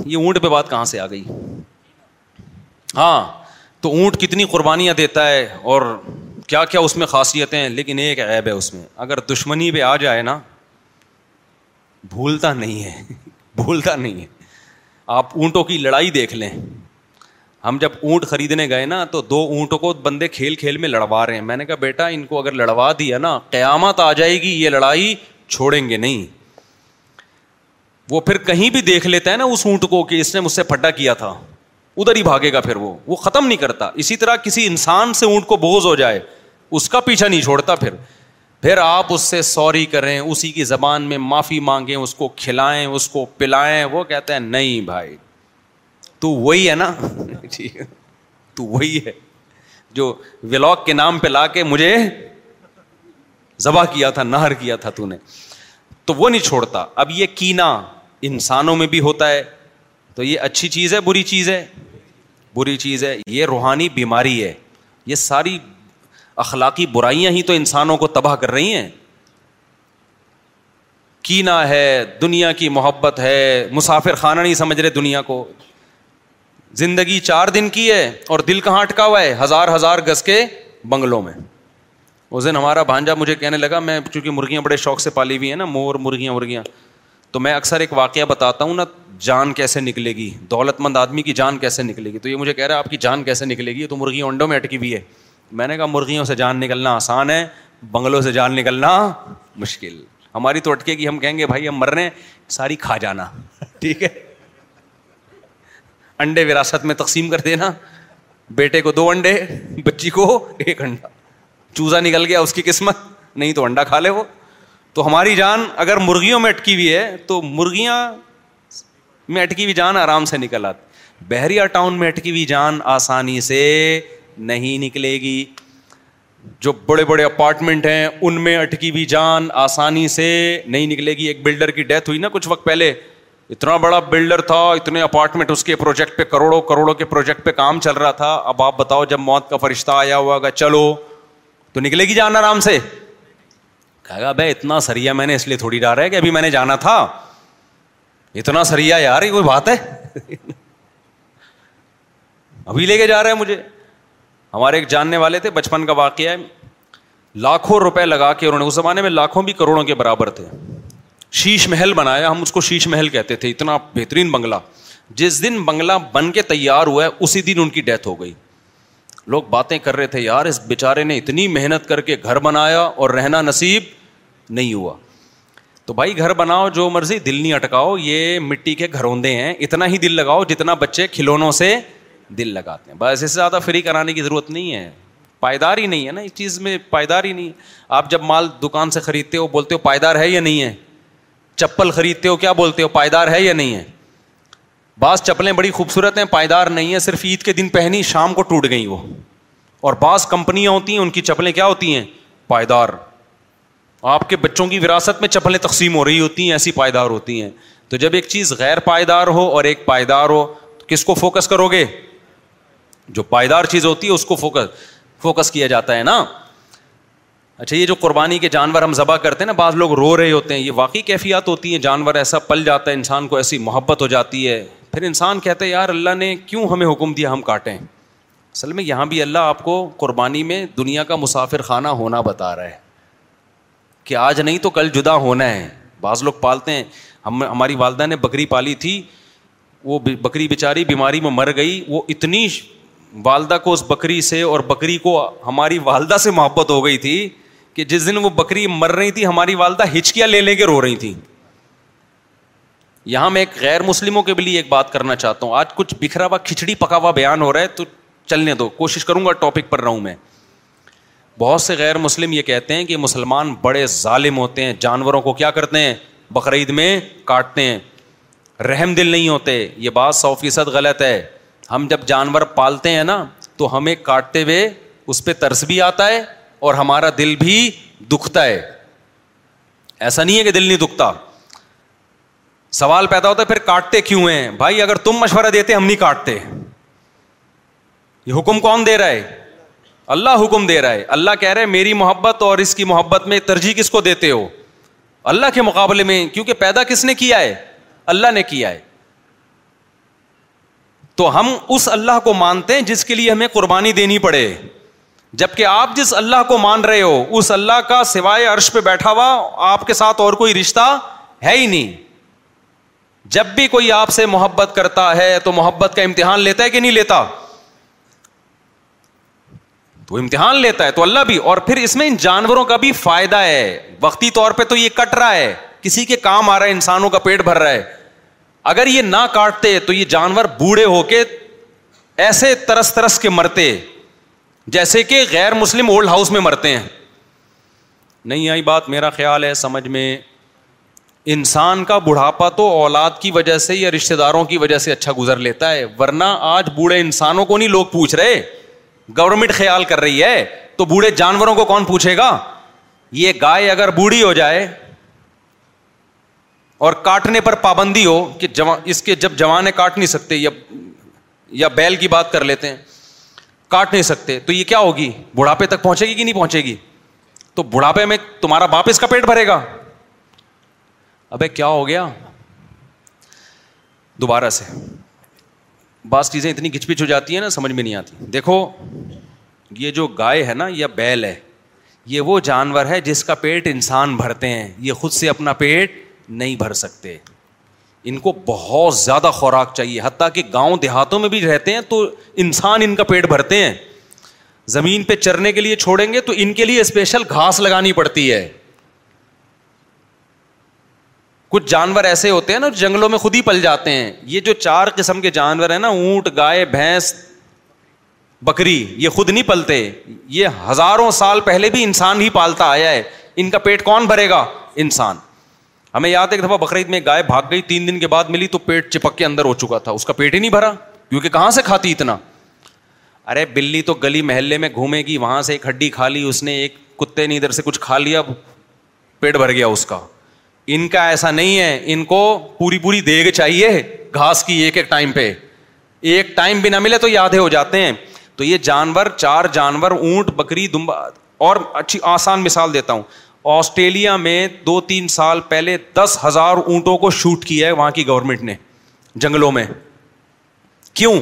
یہ اونٹ پہ بات کہاں سے آ گئی ہاں تو اونٹ کتنی قربانیاں دیتا ہے اور کیا کیا اس میں خاصیتیں لیکن ایک عیب ہے اس میں اگر دشمنی پہ آ جائے نا بھولتا نہیں ہے بھولتا نہیں ہے آپ اونٹوں کی لڑائی دیکھ لیں ہم جب اونٹ خریدنے گئے نا تو دو اونٹوں کو بندے کھیل کھیل میں لڑوا رہے ہیں میں نے کہا بیٹا ان کو اگر لڑوا دیا نا قیامت آ جائے گی یہ لڑائی چھوڑیں گے نہیں وہ پھر کہیں بھی دیکھ لیتا ہے نا اس اونٹ کو کہ اس نے مجھ سے پھٹا کیا تھا ادھر ہی بھاگے گا پھر وہ وہ ختم نہیں کرتا اسی طرح کسی انسان سے اونٹ کو بوز ہو جائے اس کا پیچھا نہیں چھوڑتا پھر پھر آپ اس سے سوری کریں اسی کی زبان میں معافی مانگیں اس کو کھلائیں اس کو پلائیں وہ کہتا ہے نہیں بھائی تو وہی ہے نا جی، تو وہی ہے جو ولاگ کے نام پہ لا کے مجھے ذبح کیا تھا نہر کیا تھا تو نے تو وہ نہیں چھوڑتا اب یہ کینا انسانوں میں بھی ہوتا ہے تو یہ اچھی چیز ہے بری چیز ہے بری چیز ہے یہ روحانی بیماری ہے یہ ساری اخلاقی برائیاں ہی تو انسانوں کو تباہ کر رہی ہیں کینا ہے دنیا کی محبت ہے مسافر خانہ نہیں سمجھ رہے دنیا کو زندگی چار دن کی ہے اور دل کہاں اٹکا ہوا ہے ہزار ہزار گز کے بنگلوں میں اس دن ہمارا بھانجا مجھے کہنے لگا میں چونکہ مرغیاں بڑے شوق سے پالی ہوئی ہیں نا مور مرغیاں مرغیاں تو میں اکثر ایک واقعہ بتاتا ہوں نا جان کیسے نکلے گی دولت مند آدمی کی جان کیسے نکلے گی تو یہ مجھے کہہ رہا ہے آپ کی جان کیسے نکلے گی تو مرغی انڈوں میں اٹکی ہوئی ہے میں نے کہا مرغیوں سے جان نکلنا آسان ہے بنگلوں سے جان نکلنا مشکل ہماری تو اٹکے گی ہم کہیں گے بھائی ہم مر رہے ہیں ساری کھا جانا ٹھیک ہے انڈے وراثت میں تقسیم کر دینا بیٹے کو دو انڈے بچی کو ایک انڈا چوزا نکل گیا اس کی قسمت نہیں تو انڈا کھا لے وہ تو ہماری جان اگر مرغیوں میں اٹکی ہوئی ہے تو مرغیاں میں اٹکی ہوئی جان آرام سے نکل آتی بحریہ ٹاؤن میں اٹکی ہوئی جان آسانی سے نہیں نکلے گی جو بڑے بڑے اپارٹمنٹ ہیں ان میں اٹکی ہوئی جان آسانی سے نہیں نکلے گی ایک بلڈر کی ڈیتھ ہوئی نا کچھ وقت پہلے اتنا بڑا بلڈر تھا اتنے اپارٹمنٹ اس کے پروجیکٹ پہ کروڑوں کروڑوں کے پروجیکٹ پہ کام چل رہا تھا اب آپ بتاؤ جب موت کا فرشتہ آیا ہوا گا چلو تو نکلے گی جان آرام سے کہا بھائی اتنا سریا میں نے اس لیے تھوڑی ڈالا ہے کہ ابھی میں نے جانا تھا اتنا سریا یار یہ کوئی بات ہے ابھی لے کے جا مجھے ہمارے ایک جاننے والے تھے بچپن کا واقعہ ہے لاکھوں روپے لگا کے انہوں نے اس زمانے میں لاکھوں بھی کروڑوں کے برابر تھے شیش محل بنایا ہم اس کو شیش محل کہتے تھے اتنا بہترین بنگلہ جس دن بنگلہ بن کے تیار ہوا ہے اسی دن ان کی ڈیتھ ہو گئی لوگ باتیں کر رہے تھے یار اس بیچارے نے اتنی محنت کر کے گھر بنایا اور رہنا نصیب نہیں ہوا تو بھائی گھر بناؤ جو مرضی دل نہیں اٹکاؤ یہ مٹی کے گھروندے ہیں اتنا ہی دل لگاؤ جتنا بچے کھلونوں سے دل لگاتے ہیں بس اس سے زیادہ فری کرانے کی ضرورت نہیں ہے پائیدار ہی نہیں ہے نا اس چیز میں پائیدار ہی نہیں آپ جب مال دکان سے خریدتے ہو بولتے ہو پائیدار ہے یا نہیں ہے چپل خریدتے ہو کیا بولتے ہو پائیدار ہے یا نہیں ہے بعض چپلیں بڑی خوبصورت ہیں پائیدار نہیں ہیں صرف عید کے دن پہنی شام کو ٹوٹ گئیں وہ اور بعض کمپنیاں ہوتی ہیں ان کی چپلیں کیا ہوتی ہیں پائیدار آپ کے بچوں کی وراثت میں چپلیں تقسیم ہو رہی ہوتی ہیں ایسی پائیدار ہوتی ہیں تو جب ایک چیز غیر پائیدار ہو اور ایک پائیدار ہو تو کس کو فوکس کرو گے جو پائیدار چیز ہوتی ہے اس کو فوکس فوکس کیا جاتا ہے نا اچھا یہ جو قربانی کے جانور ہم ذبح کرتے ہیں نا بعض لوگ رو رہے ہوتے ہیں یہ واقعی کیفیات ہوتی ہیں جانور ایسا پل جاتا ہے انسان کو ایسی محبت ہو جاتی ہے پھر انسان کہتا ہے یار اللہ نے کیوں ہمیں حکم دیا ہم کاٹیں اصل میں یہاں بھی اللہ آپ کو قربانی میں دنیا کا مسافر خانہ ہونا بتا رہا ہے کہ آج نہیں تو کل جدا ہونا ہے بعض لوگ پالتے ہیں ہم ہماری والدہ نے بکری پالی تھی وہ بکری بیچاری بیماری میں مر گئی وہ اتنی والدہ کو اس بکری سے اور بکری کو ہماری والدہ سے محبت ہو گئی تھی کہ جس دن وہ بکری مر رہی تھی ہماری والدہ ہچکیاں لے لے کے رو رہی تھیں یہاں میں ایک غیر مسلموں کے لیے ایک بات کرنا چاہتا ہوں آج کچھ بکھرا ہوا کھچڑی پکا ہوا بیان ہو رہا ہے تو چلنے دو کوشش کروں گا ٹاپک پر رہوں میں بہت سے غیر مسلم یہ کہتے ہیں کہ مسلمان بڑے ظالم ہوتے ہیں جانوروں کو کیا کرتے ہیں بقرعید میں کاٹتے ہیں رحم دل نہیں ہوتے یہ بات سو فیصد غلط ہے ہم جب جانور پالتے ہیں نا تو ہمیں کاٹتے ہوئے اس پہ ترس بھی آتا ہے اور ہمارا دل بھی دکھتا ہے ایسا نہیں ہے کہ دل نہیں دکھتا سوال پیدا ہوتا ہے پھر کاٹتے کیوں ہیں بھائی اگر تم مشورہ دیتے ہم نہیں کاٹتے یہ حکم کون دے رہا ہے اللہ حکم دے رہا ہے اللہ کہہ رہے میری محبت اور اس کی محبت میں ترجیح کس کو دیتے ہو اللہ کے مقابلے میں کیونکہ پیدا کس نے کیا ہے اللہ نے کیا ہے تو ہم اس اللہ کو مانتے ہیں جس کے لیے ہمیں قربانی دینی پڑے جب کہ آپ جس اللہ کو مان رہے ہو اس اللہ کا سوائے عرش پہ بیٹھا ہوا آپ کے ساتھ اور کوئی رشتہ ہے ہی نہیں جب بھی کوئی آپ سے محبت کرتا ہے تو محبت کا امتحان لیتا ہے کہ نہیں لیتا تو امتحان لیتا ہے تو اللہ بھی اور پھر اس میں ان جانوروں کا بھی فائدہ ہے وقتی طور پہ تو یہ کٹ رہا ہے کسی کے کام آ رہا ہے انسانوں کا پیٹ بھر رہا ہے اگر یہ نہ کاٹتے تو یہ جانور بوڑھے ہو کے ایسے ترس ترس کے مرتے جیسے کہ غیر مسلم اولڈ ہاؤس میں مرتے ہیں نہیں آئی بات میرا خیال ہے سمجھ میں انسان کا بڑھاپا تو اولاد کی وجہ سے یا رشتے داروں کی وجہ سے اچھا گزر لیتا ہے ورنہ آج بوڑھے انسانوں کو نہیں لوگ پوچھ رہے گورنمنٹ خیال کر رہی ہے تو بوڑھے جانوروں کو کون پوچھے گا یہ گائے اگر بوڑھی ہو جائے اور کاٹنے پر پابندی ہو کہ اس کے جب جوان کاٹ نہیں سکتے یا بیل کی بات کر لیتے ہیں کاٹ نہیں سکتے تو یہ کیا ہوگی بڑھاپے تک پہنچے گی کہ نہیں پہنچے گی تو بڑھاپے میں تمہارا باپ اس کا پیٹ بھرے گا ابھی کیا ہو گیا دوبارہ سے بعض چیزیں اتنی گچ پچ ہو جاتی ہیں نا سمجھ میں نہیں آتی دیکھو یہ جو گائے ہے نا یا بیل ہے یہ وہ جانور ہے جس کا پیٹ انسان بھرتے ہیں یہ خود سے اپنا پیٹ نہیں بھر سکتے ان کو بہت زیادہ خوراک چاہیے حتیٰ کہ گاؤں دیہاتوں میں بھی رہتے ہیں تو انسان ان کا پیٹ بھرتے ہیں زمین پہ چرنے کے لیے چھوڑیں گے تو ان کے لیے اسپیشل گھاس لگانی پڑتی ہے کچھ جانور ایسے ہوتے ہیں نا جنگلوں میں خود ہی پل جاتے ہیں یہ جو چار قسم کے جانور ہیں نا اونٹ گائے بھینس بکری یہ خود نہیں پلتے یہ ہزاروں سال پہلے بھی انسان ہی پالتا آیا ہے ان کا پیٹ کون بھرے گا انسان ہمیں یاد ہے کہ دفعہ بقرعید میں گائے بھاگ گئی تین دن کے بعد ملی تو پیٹ چپک کے اندر ہو چکا تھا اس کا پیٹ ہی نہیں بھرا کیونکہ کہاں سے کھاتی اتنا ارے بلی تو گلی محلے میں گھومے گی وہاں سے ایک ہڈی کھا لی اس نے ایک کتے نے ادھر سے کچھ کھا لیا پیٹ بھر گیا اس کا ان کا ایسا نہیں ہے ان کو پوری پوری دیگ چاہیے گھاس کی ایک ایک ٹائم پہ ایک ٹائم بھی نہ ملے تو یادیں ہو جاتے ہیں تو یہ جانور چار جانور اونٹ بکری دمبا اور اچھی آسان مثال دیتا ہوں آسٹریلیا میں دو تین سال پہلے دس ہزار اونٹوں کو شوٹ کیا ہے وہاں کی گورنمنٹ نے جنگلوں میں کیوں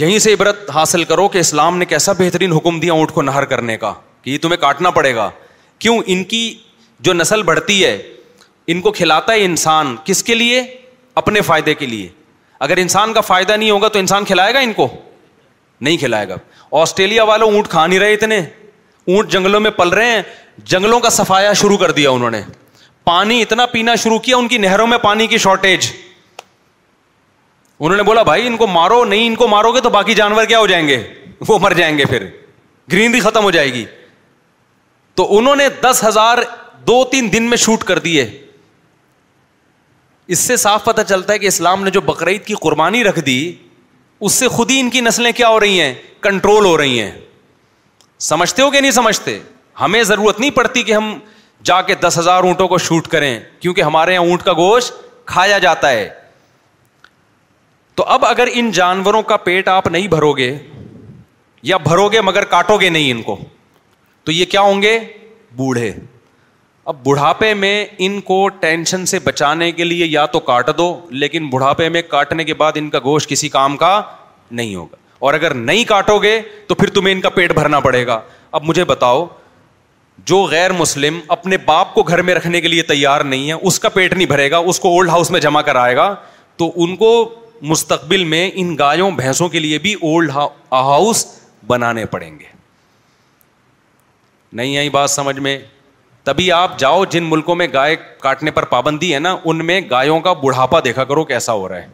یہیں سے عبرت حاصل کرو کہ اسلام نے کیسا بہترین حکم دیا اونٹ کو نہر کرنے کا کہ یہ تمہیں کاٹنا پڑے گا کیوں ان کی جو نسل بڑھتی ہے ان کو کھلاتا ہے انسان کس کے لیے اپنے فائدے کے لیے اگر انسان کا فائدہ نہیں ہوگا تو انسان کھلائے گا ان کو نہیں کھلائے گا آسٹریلیا والوں اونٹ کھا نہیں رہے اتنے اونٹ جنگلوں میں پل رہے ہیں جنگلوں کا سفایا شروع کر دیا انہوں نے پانی اتنا پینا شروع کیا ان کی نہروں میں پانی کی شارٹیج انہوں نے بولا بھائی ان کو مارو نہیں ان کو مارو گے تو باقی جانور کیا ہو جائیں گے وہ مر جائیں گے پھر گرینری ختم ہو جائے گی تو انہوں نے دس ہزار دو تین دن میں شوٹ کر دیے اس سے صاف پتہ چلتا ہے کہ اسلام نے جو بقرعید کی قربانی رکھ دی اس سے خود ہی ان کی نسلیں کیا ہو رہی ہیں کنٹرول ہو رہی ہیں سمجھتے ہو کہ نہیں سمجھتے ہمیں ضرورت نہیں پڑتی کہ ہم جا کے دس ہزار اونٹوں کو شوٹ کریں کیونکہ ہمارے یہاں اونٹ کا گوشت کھایا جاتا ہے تو اب اگر ان جانوروں کا پیٹ آپ نہیں بھرو گے یا بھرو گے مگر کاٹو گے نہیں ان کو تو یہ کیا ہوں گے بوڑھے اب بڑھاپے میں ان کو ٹینشن سے بچانے کے لیے یا تو کاٹ دو لیکن بڑھاپے میں کاٹنے کے بعد ان کا گوشت کسی کام کا نہیں ہوگا اور اگر نہیں کاٹو گے تو پھر تمہیں ان کا پیٹ بھرنا پڑے گا اب مجھے بتاؤ جو غیر مسلم اپنے باپ کو گھر میں رکھنے کے لیے تیار نہیں ہے اس کا پیٹ نہیں بھرے گا اس کو اولڈ ہاؤس میں جمع کرائے گا تو ان کو مستقبل میں ان گایوں بھینسوں کے لیے بھی اولڈ ہاؤس بنانے پڑیں گے نہیں آئی بات سمجھ میں تبھی آپ جاؤ جن ملکوں میں گائے کاٹنے پر پابندی ہے نا ان میں گایوں کا بڑھاپا دیکھا کرو کیسا ہو رہا ہے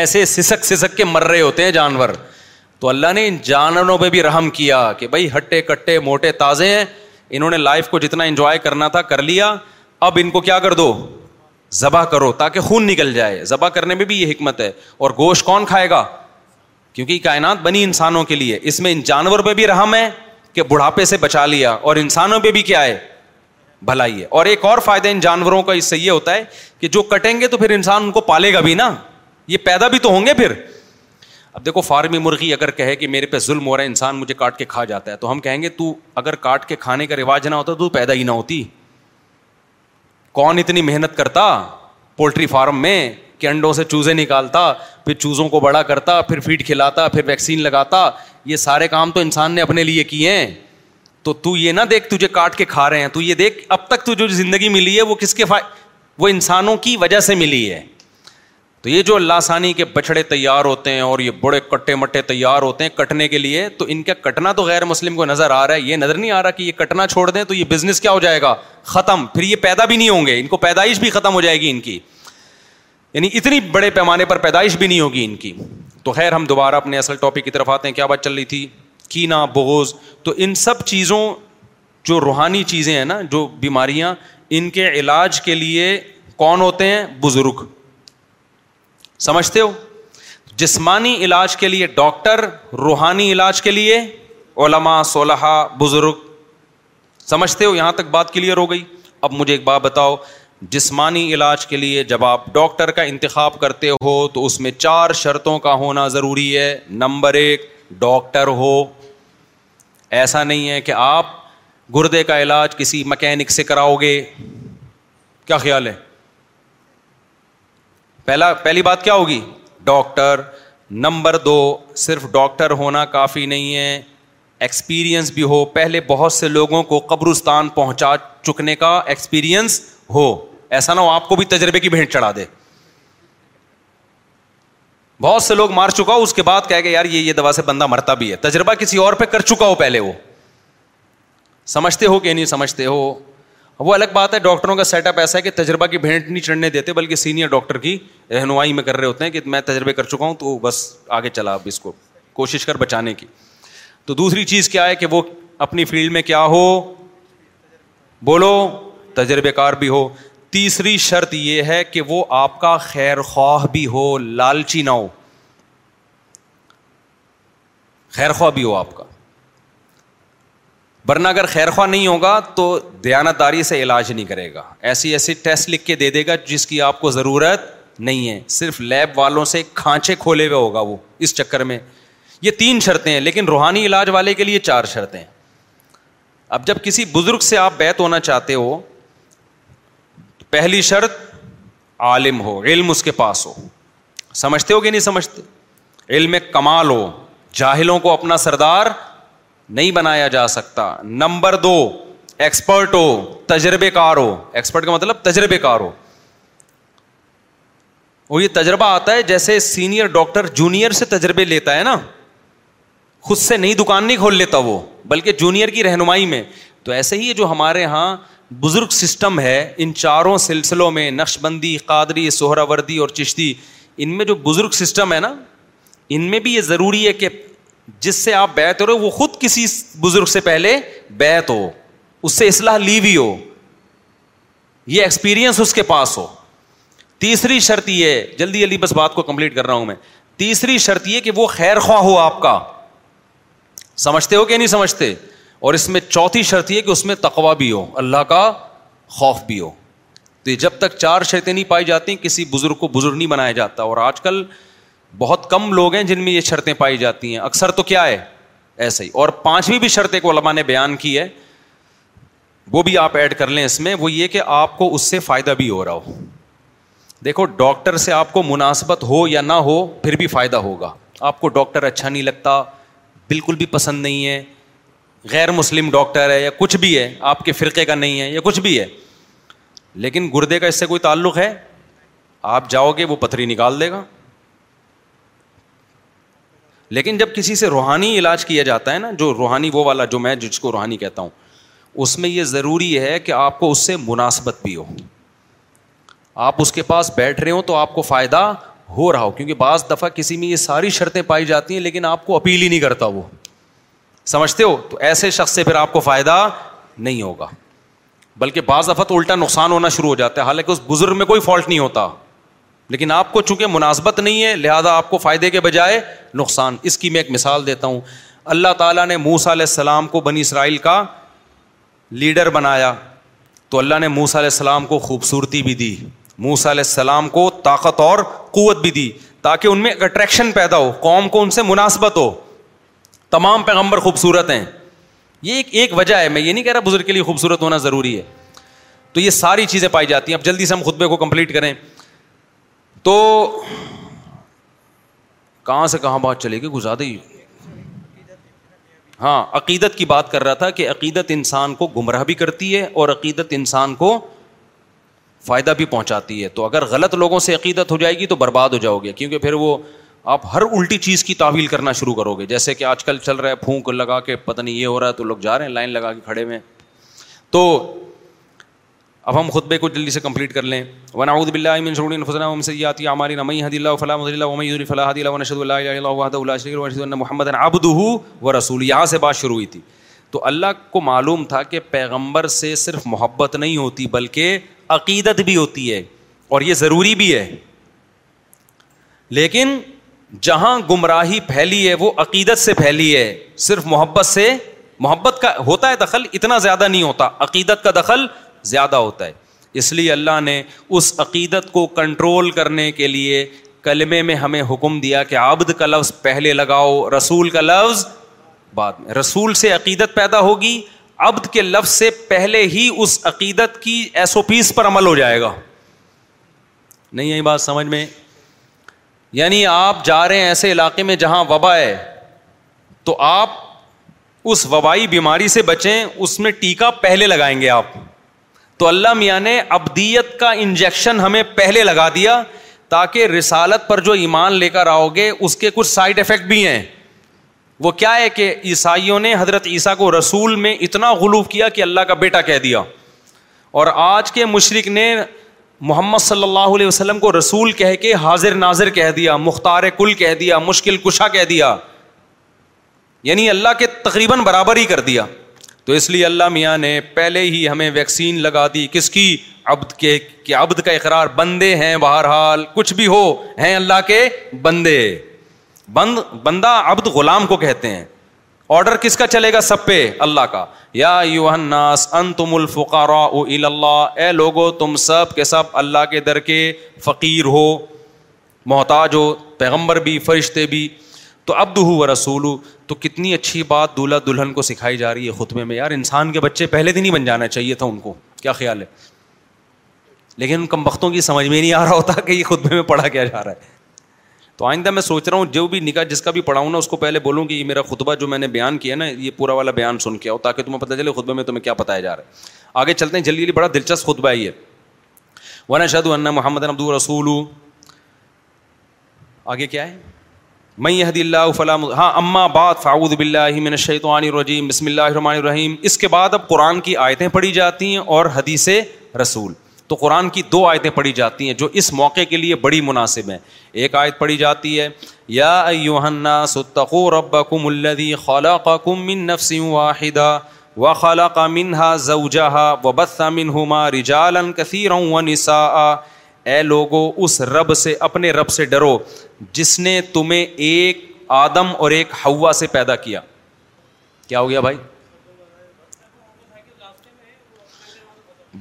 ایسے سسک سسک کے مر رہے ہوتے ہیں جانور تو اللہ نے ان جانوروں پہ بھی رحم کیا کہ بھائی ہٹے کٹے موٹے تازے ہیں انہوں نے لائف کو جتنا انجوائے کرنا تھا کر لیا اب ان کو کیا کر دو ذبح کرو تاکہ خون نکل جائے ذبح کرنے میں بھی یہ حکمت ہے اور گوشت کون کھائے گا کیونکہ کائنات بنی انسانوں کے لیے اس میں ان جانور پہ بھی رحم ہے کہ بڑھاپے سے بچا لیا اور انسانوں پہ بھی کیا ہے بھلائی ہے اور ایک اور فائدہ ان جانوروں کا اس سے یہ ہوتا ہے کہ جو کٹیں گے تو پھر انسان ان کو پالے گا بھی نا یہ پیدا بھی تو ہوں گے پھر اب دیکھو فارمی مرغی اگر کہے کہ میرے پہ ظلم ہو رہا ہے انسان مجھے کاٹ کے کھا جاتا ہے تو ہم کہیں گے تو اگر کاٹ کے کھانے کا رواج نہ ہوتا تو پیدا ہی نہ ہوتی کون اتنی محنت کرتا پولٹری فارم میں کہ انڈوں سے چوزے نکالتا پھر چوزوں کو بڑا کرتا پھر فیڈ کھلاتا پھر ویکسین لگاتا یہ سارے کام تو انسان نے اپنے لیے کیے ہیں تو تو یہ نہ دیکھ تجھے کاٹ کے کھا رہے ہیں تو تو یہ دیکھ اب تک جو زندگی ملی ہے وہ وہ کس کے انسانوں کی وجہ سے ملی ہے تو یہ جو اللہ ثانی کے بچڑے تیار ہوتے ہیں اور یہ بڑے کٹے مٹے تیار ہوتے ہیں کٹنے کے لیے تو ان کا کٹنا تو غیر مسلم کو نظر آ رہا ہے یہ نظر نہیں آ رہا کہ یہ کٹنا چھوڑ دیں تو یہ بزنس کیا ہو جائے گا ختم پھر یہ پیدا بھی نہیں ہوں گے ان کو پیدائش بھی ختم ہو جائے گی ان کی یعنی اتنی بڑے پیمانے پر پیدائش بھی نہیں ہوگی ان کی تو خیر ہم دوبارہ اپنے اصل ٹاپک کی طرف آتے ہیں کیا بات چل رہی تھی کینا بغوز بوز تو ان سب چیزوں جو روحانی چیزیں ہیں نا جو بیماریاں ان کے علاج کے لیے کون ہوتے ہیں بزرگ سمجھتے ہو جسمانی علاج کے لیے ڈاکٹر روحانی علاج کے لیے علماء سولہ بزرگ سمجھتے ہو یہاں تک بات کلیئر ہو گئی اب مجھے ایک بات بتاؤ جسمانی علاج کے لیے جب آپ ڈاکٹر کا انتخاب کرتے ہو تو اس میں چار شرطوں کا ہونا ضروری ہے نمبر ایک ڈاکٹر ہو ایسا نہیں ہے کہ آپ گردے کا علاج کسی مکینک سے کراؤ گے کیا خیال ہے پہلا پہلی بات کیا ہوگی ڈاکٹر نمبر دو صرف ڈاکٹر ہونا کافی نہیں ہے ایکسپیرئنس بھی ہو پہلے بہت سے لوگوں کو قبرستان پہنچا چکنے کا ایکسپیرئنس ہو ایسا نہ ہو آپ کو بھی تجربے کی بھینٹ چڑھا دے بہت سے لوگ مار چکا ہو اس کے بعد کہہ کہ بندہ مرتا بھی ہے تجربہ کسی اور پہ کر چکا ہو پہلے وہ سمجھتے ہو کہ نہیں سمجھتے ہو وہ الگ بات ہے ڈاکٹروں کا سیٹ اپ ایسا ہے کہ تجربہ کی بھیٹ نہیں چڑھنے دیتے بلکہ سینئر ڈاکٹر کی رہنمائی میں کر رہے ہوتے ہیں کہ میں تجربے کر چکا ہوں تو بس آگے چلا اب اس کو کوشش کر بچانے کی تو دوسری چیز کیا ہے کہ وہ اپنی فیلڈ میں کیا ہو بولو تجربے کار بھی ہو تیسری شرط یہ ہے کہ وہ آپ کا خیر خواہ بھی ہو لالچی نہ ہو خیر خواہ بھی ہو آپ کا ورنہ اگر خیر خواہ نہیں ہوگا تو دیانت داری سے علاج نہیں کرے گا ایسی ایسی ٹیسٹ لکھ کے دے دے گا جس کی آپ کو ضرورت نہیں ہے صرف لیب والوں سے کھانچے کھولے ہوئے ہوگا وہ اس چکر میں یہ تین شرطیں ہیں لیکن روحانی علاج والے کے لیے چار شرطیں اب جب کسی بزرگ سے آپ بیت ہونا چاہتے ہو پہلی شرط عالم ہو علم اس کے پاس ہو سمجھتے ہو کہ نہیں سمجھتے علم کمال ہو جاہلوں کو اپنا سردار نہیں بنایا جا سکتا نمبر دو ایکسپرٹ ہو تجربے کار ہو ایکسپرٹ کا مطلب تجربے کار ہو اور یہ تجربہ آتا ہے جیسے سینئر ڈاکٹر جونیئر سے تجربے لیتا ہے نا خود سے نئی دکان نہیں کھول لیتا وہ بلکہ جونیئر کی رہنمائی میں تو ایسے ہی جو ہمارے یہاں بزرگ سسٹم ہے ان چاروں سلسلوں میں نقش بندی قادری سہرا وردی اور چشتی ان میں جو بزرگ سسٹم ہے نا ان میں بھی یہ ضروری ہے کہ جس سے آپ بیت ہو رہے ہو وہ خود کسی بزرگ سے پہلے بیت ہو اس سے اصلاح لی بھی ہو یہ ایکسپیرئنس اس کے پاس ہو تیسری شرط یہ جلدی جلدی بس بات کو کمپلیٹ کر رہا ہوں میں تیسری شرط یہ کہ وہ خیر خواہ ہو آپ کا سمجھتے ہو کہ نہیں سمجھتے اور اس میں چوتھی شرط یہ کہ اس میں تقوا بھی ہو اللہ کا خوف بھی ہو تو یہ جب تک چار شرطیں نہیں پائی جاتی کسی بزرگ کو بزرگ نہیں بنایا جاتا اور آج کل بہت کم لوگ ہیں جن میں یہ شرطیں پائی جاتی ہیں اکثر تو کیا ہے ایسے ہی اور پانچویں بھی شرط ایک علماء نے بیان کی ہے وہ بھی آپ ایڈ کر لیں اس میں وہ یہ کہ آپ کو اس سے فائدہ بھی ہو رہا ہو دیکھو ڈاکٹر سے آپ کو مناسبت ہو یا نہ ہو پھر بھی فائدہ ہوگا آپ کو ڈاکٹر اچھا نہیں لگتا بالکل بھی پسند نہیں ہے غیر مسلم ڈاکٹر ہے یا کچھ بھی ہے آپ کے فرقے کا نہیں ہے یا کچھ بھی ہے لیکن گردے کا اس سے کوئی تعلق ہے آپ جاؤ گے وہ پتھری نکال دے گا لیکن جب کسی سے روحانی علاج کیا جاتا ہے نا جو روحانی وہ والا جو میں جس کو روحانی کہتا ہوں اس میں یہ ضروری ہے کہ آپ کو اس سے مناسبت بھی ہو آپ اس کے پاس بیٹھ رہے ہوں تو آپ کو فائدہ ہو رہا ہو کیونکہ بعض دفعہ کسی میں یہ ساری شرطیں پائی جاتی ہیں لیکن آپ کو اپیل ہی نہیں کرتا وہ سمجھتے ہو تو ایسے شخص سے پھر آپ کو فائدہ نہیں ہوگا بلکہ بعض دفعہ تو الٹا نقصان ہونا شروع ہو جاتا ہے حالانکہ اس بزرگ میں کوئی فالٹ نہیں ہوتا لیکن آپ کو چونکہ مناسبت نہیں ہے لہٰذا آپ کو فائدے کے بجائے نقصان اس کی میں ایک مثال دیتا ہوں اللہ تعالیٰ نے موسا علیہ السلام کو بنی اسرائیل کا لیڈر بنایا تو اللہ نے موسا علیہ السلام کو خوبصورتی بھی دی موسا علیہ السلام کو طاقت اور قوت بھی دی تاکہ ان میں اٹریکشن پیدا ہو قوم کو ان سے مناسبت ہو تمام پیغمبر خوبصورت ہیں یہ ایک ایک وجہ ہے میں یہ نہیں کہہ رہا بزرگ کے لیے خوبصورت ہونا ضروری ہے تو یہ ساری چیزیں پائی جاتی ہیں اب جلدی سے ہم خطبے کو کمپلیٹ کریں تو کہاں سے کہاں بات چلے گی ہی ہاں عقیدت کی بات کر رہا تھا کہ عقیدت انسان کو گمراہ بھی کرتی ہے اور عقیدت انسان کو فائدہ بھی پہنچاتی ہے تو اگر غلط لوگوں سے عقیدت ہو جائے گی تو برباد ہو جاؤ گے کیونکہ پھر وہ آپ ہر الٹی چیز کی تعویل کرنا شروع کرو گے جیسے کہ آج کل چل رہا ہے پھونک لگا کے پتہ نہیں یہ ہو رہا ہے تو لوگ جا رہے ہیں لائن لگا کے کھڑے میں تو اب ہم خطبے کو جلدی سے کمپلیٹ کر لیں ون لا سے ہماری ونشهد اللہ محمدا ابد و یہاں سے بات شروع ہوئی تھی تو اللہ کو معلوم تھا کہ پیغمبر سے صرف محبت نہیں ہوتی بلکہ عقیدت بھی ہوتی ہے اور یہ ضروری بھی ہے لیکن جہاں گمراہی پھیلی ہے وہ عقیدت سے پھیلی ہے صرف محبت سے محبت کا ہوتا ہے دخل اتنا زیادہ نہیں ہوتا عقیدت کا دخل زیادہ ہوتا ہے اس لیے اللہ نے اس عقیدت کو کنٹرول کرنے کے لیے کلمے میں ہمیں حکم دیا کہ عبد کا لفظ پہلے لگاؤ رسول کا لفظ بعد میں رسول سے عقیدت پیدا ہوگی عبد کے لفظ سے پہلے ہی اس عقیدت کی ایس او پیس پر عمل ہو جائے گا نہیں یہی بات سمجھ میں یعنی آپ جا رہے ہیں ایسے علاقے میں جہاں وبا ہے تو آپ اس وبائی بیماری سے بچیں اس میں ٹیکہ پہلے لگائیں گے آپ تو اللہ میاں نے ابدیت کا انجیکشن ہمیں پہلے لگا دیا تاکہ رسالت پر جو ایمان لے کر آؤ گے اس کے کچھ سائڈ افیکٹ بھی ہیں وہ کیا ہے کہ عیسائیوں نے حضرت عیسیٰ کو رسول میں اتنا غلوف کیا کہ اللہ کا بیٹا کہہ دیا اور آج کے مشرق نے محمد صلی اللہ علیہ وسلم کو رسول کہہ کے حاضر ناظر کہہ دیا مختار کل کہہ دیا مشکل کشا کہہ دیا یعنی اللہ کے تقریباً برابر ہی کر دیا تو اس لیے اللہ میاں نے پہلے ہی ہمیں ویکسین لگا دی کس کی عبد کے کہ عبد کا اقرار بندے ہیں بہرحال کچھ بھی ہو ہیں اللہ کے بندے بند بندہ عبد غلام کو کہتے ہیں آرڈر کس کا چلے گا سب پہ اللہ کا یا یو اناس ان تم اے لوگو تم سب کے سب اللہ کے در کے فقیر ہو محتاج ہو پیغمبر بھی فرشتے بھی تو ابد ہو رسول تو کتنی اچھی بات دولہا دلہن کو سکھائی جا رہی ہے خطبے میں یار انسان کے بچے پہلے دن ہی بن جانا چاہیے تھا ان کو کیا خیال ہے لیکن ان کم وقتوں کی سمجھ میں نہیں آ رہا ہوتا کہ یہ خطبے میں پڑھا کیا جا رہا ہے تو آئندہ میں سوچ رہا ہوں جو بھی نکاح جس کا بھی پڑھاؤں نا اس کو پہلے بولوں کہ یہ میرا خطبہ جو میں نے بیان کیا نا یہ پورا والا بیان سن کے آؤ تاکہ تمہیں پتہ چلے خطبے میں تمہیں کیا بتایا جا رہا ہے آگے چلتے ہیں جلدی جلدی بڑا دلچسپ خطبہ ہے ہے یہ ورنہ اللہ محمد عبد الرسول آگے کیا میں ہاں اما بات فاؤد من الشیطان الرجیم بسم اللہ الرحیم اس کے بعد اب قرآن کی آیتیں پڑھی جاتی ہیں اور حدیث رسول تو قرآن کی دو آیتیں پڑھی جاتی ہیں جو اس موقع کے لیے بڑی مناسب ہیں ایک آیت پڑھی جاتی ہے یا ایوہنا ستقو ربکم الذی خلقکم من نفس واحدہ وخلق منہا زوجها وبث منهما رجالا كثيرا ونساء اے لوگو اس رب سے اپنے رب سے ڈرو جس نے تمہیں ایک آدم اور ایک ہوا سے پیدا کیا کیا ہو گیا بھائی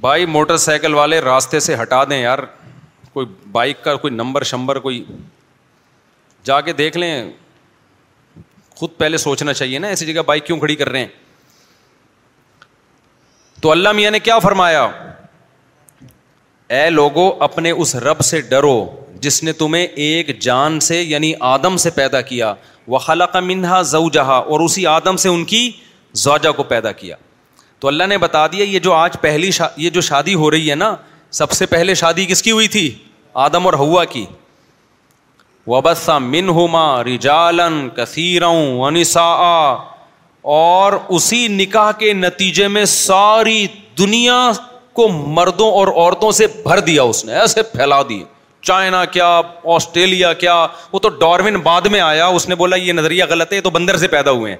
بھائی موٹر سائیکل والے راستے سے ہٹا دیں یار کوئی بائک کا کوئی نمبر شمبر کوئی جا کے دیکھ لیں خود پہلے سوچنا چاہیے نا ایسی جگہ بائک کیوں کھڑی کر رہے ہیں تو اللہ میاں نے کیا فرمایا اے لوگو اپنے اس رب سے ڈرو جس نے تمہیں ایک جان سے یعنی آدم سے پیدا کیا وہ خلق منہا زو جہاں اور اسی آدم سے ان کی زوجہ کو پیدا کیا تو اللہ نے بتا دیا یہ جو آج پہلی شا... یہ جو شادی ہو رہی ہے نا سب سے پہلے شادی کس کی ہوئی تھی آدم اور ہوا کی وبسا من ہوما رجالن کثیر اور اسی نکاح کے نتیجے میں ساری دنیا کو مردوں اور عورتوں سے بھر دیا اس نے ایسے پھیلا دی چائنا کیا آسٹریلیا کیا وہ تو ڈاروین بعد میں آیا اس نے بولا یہ نظریہ غلط ہے یہ تو بندر سے پیدا ہوئے ہیں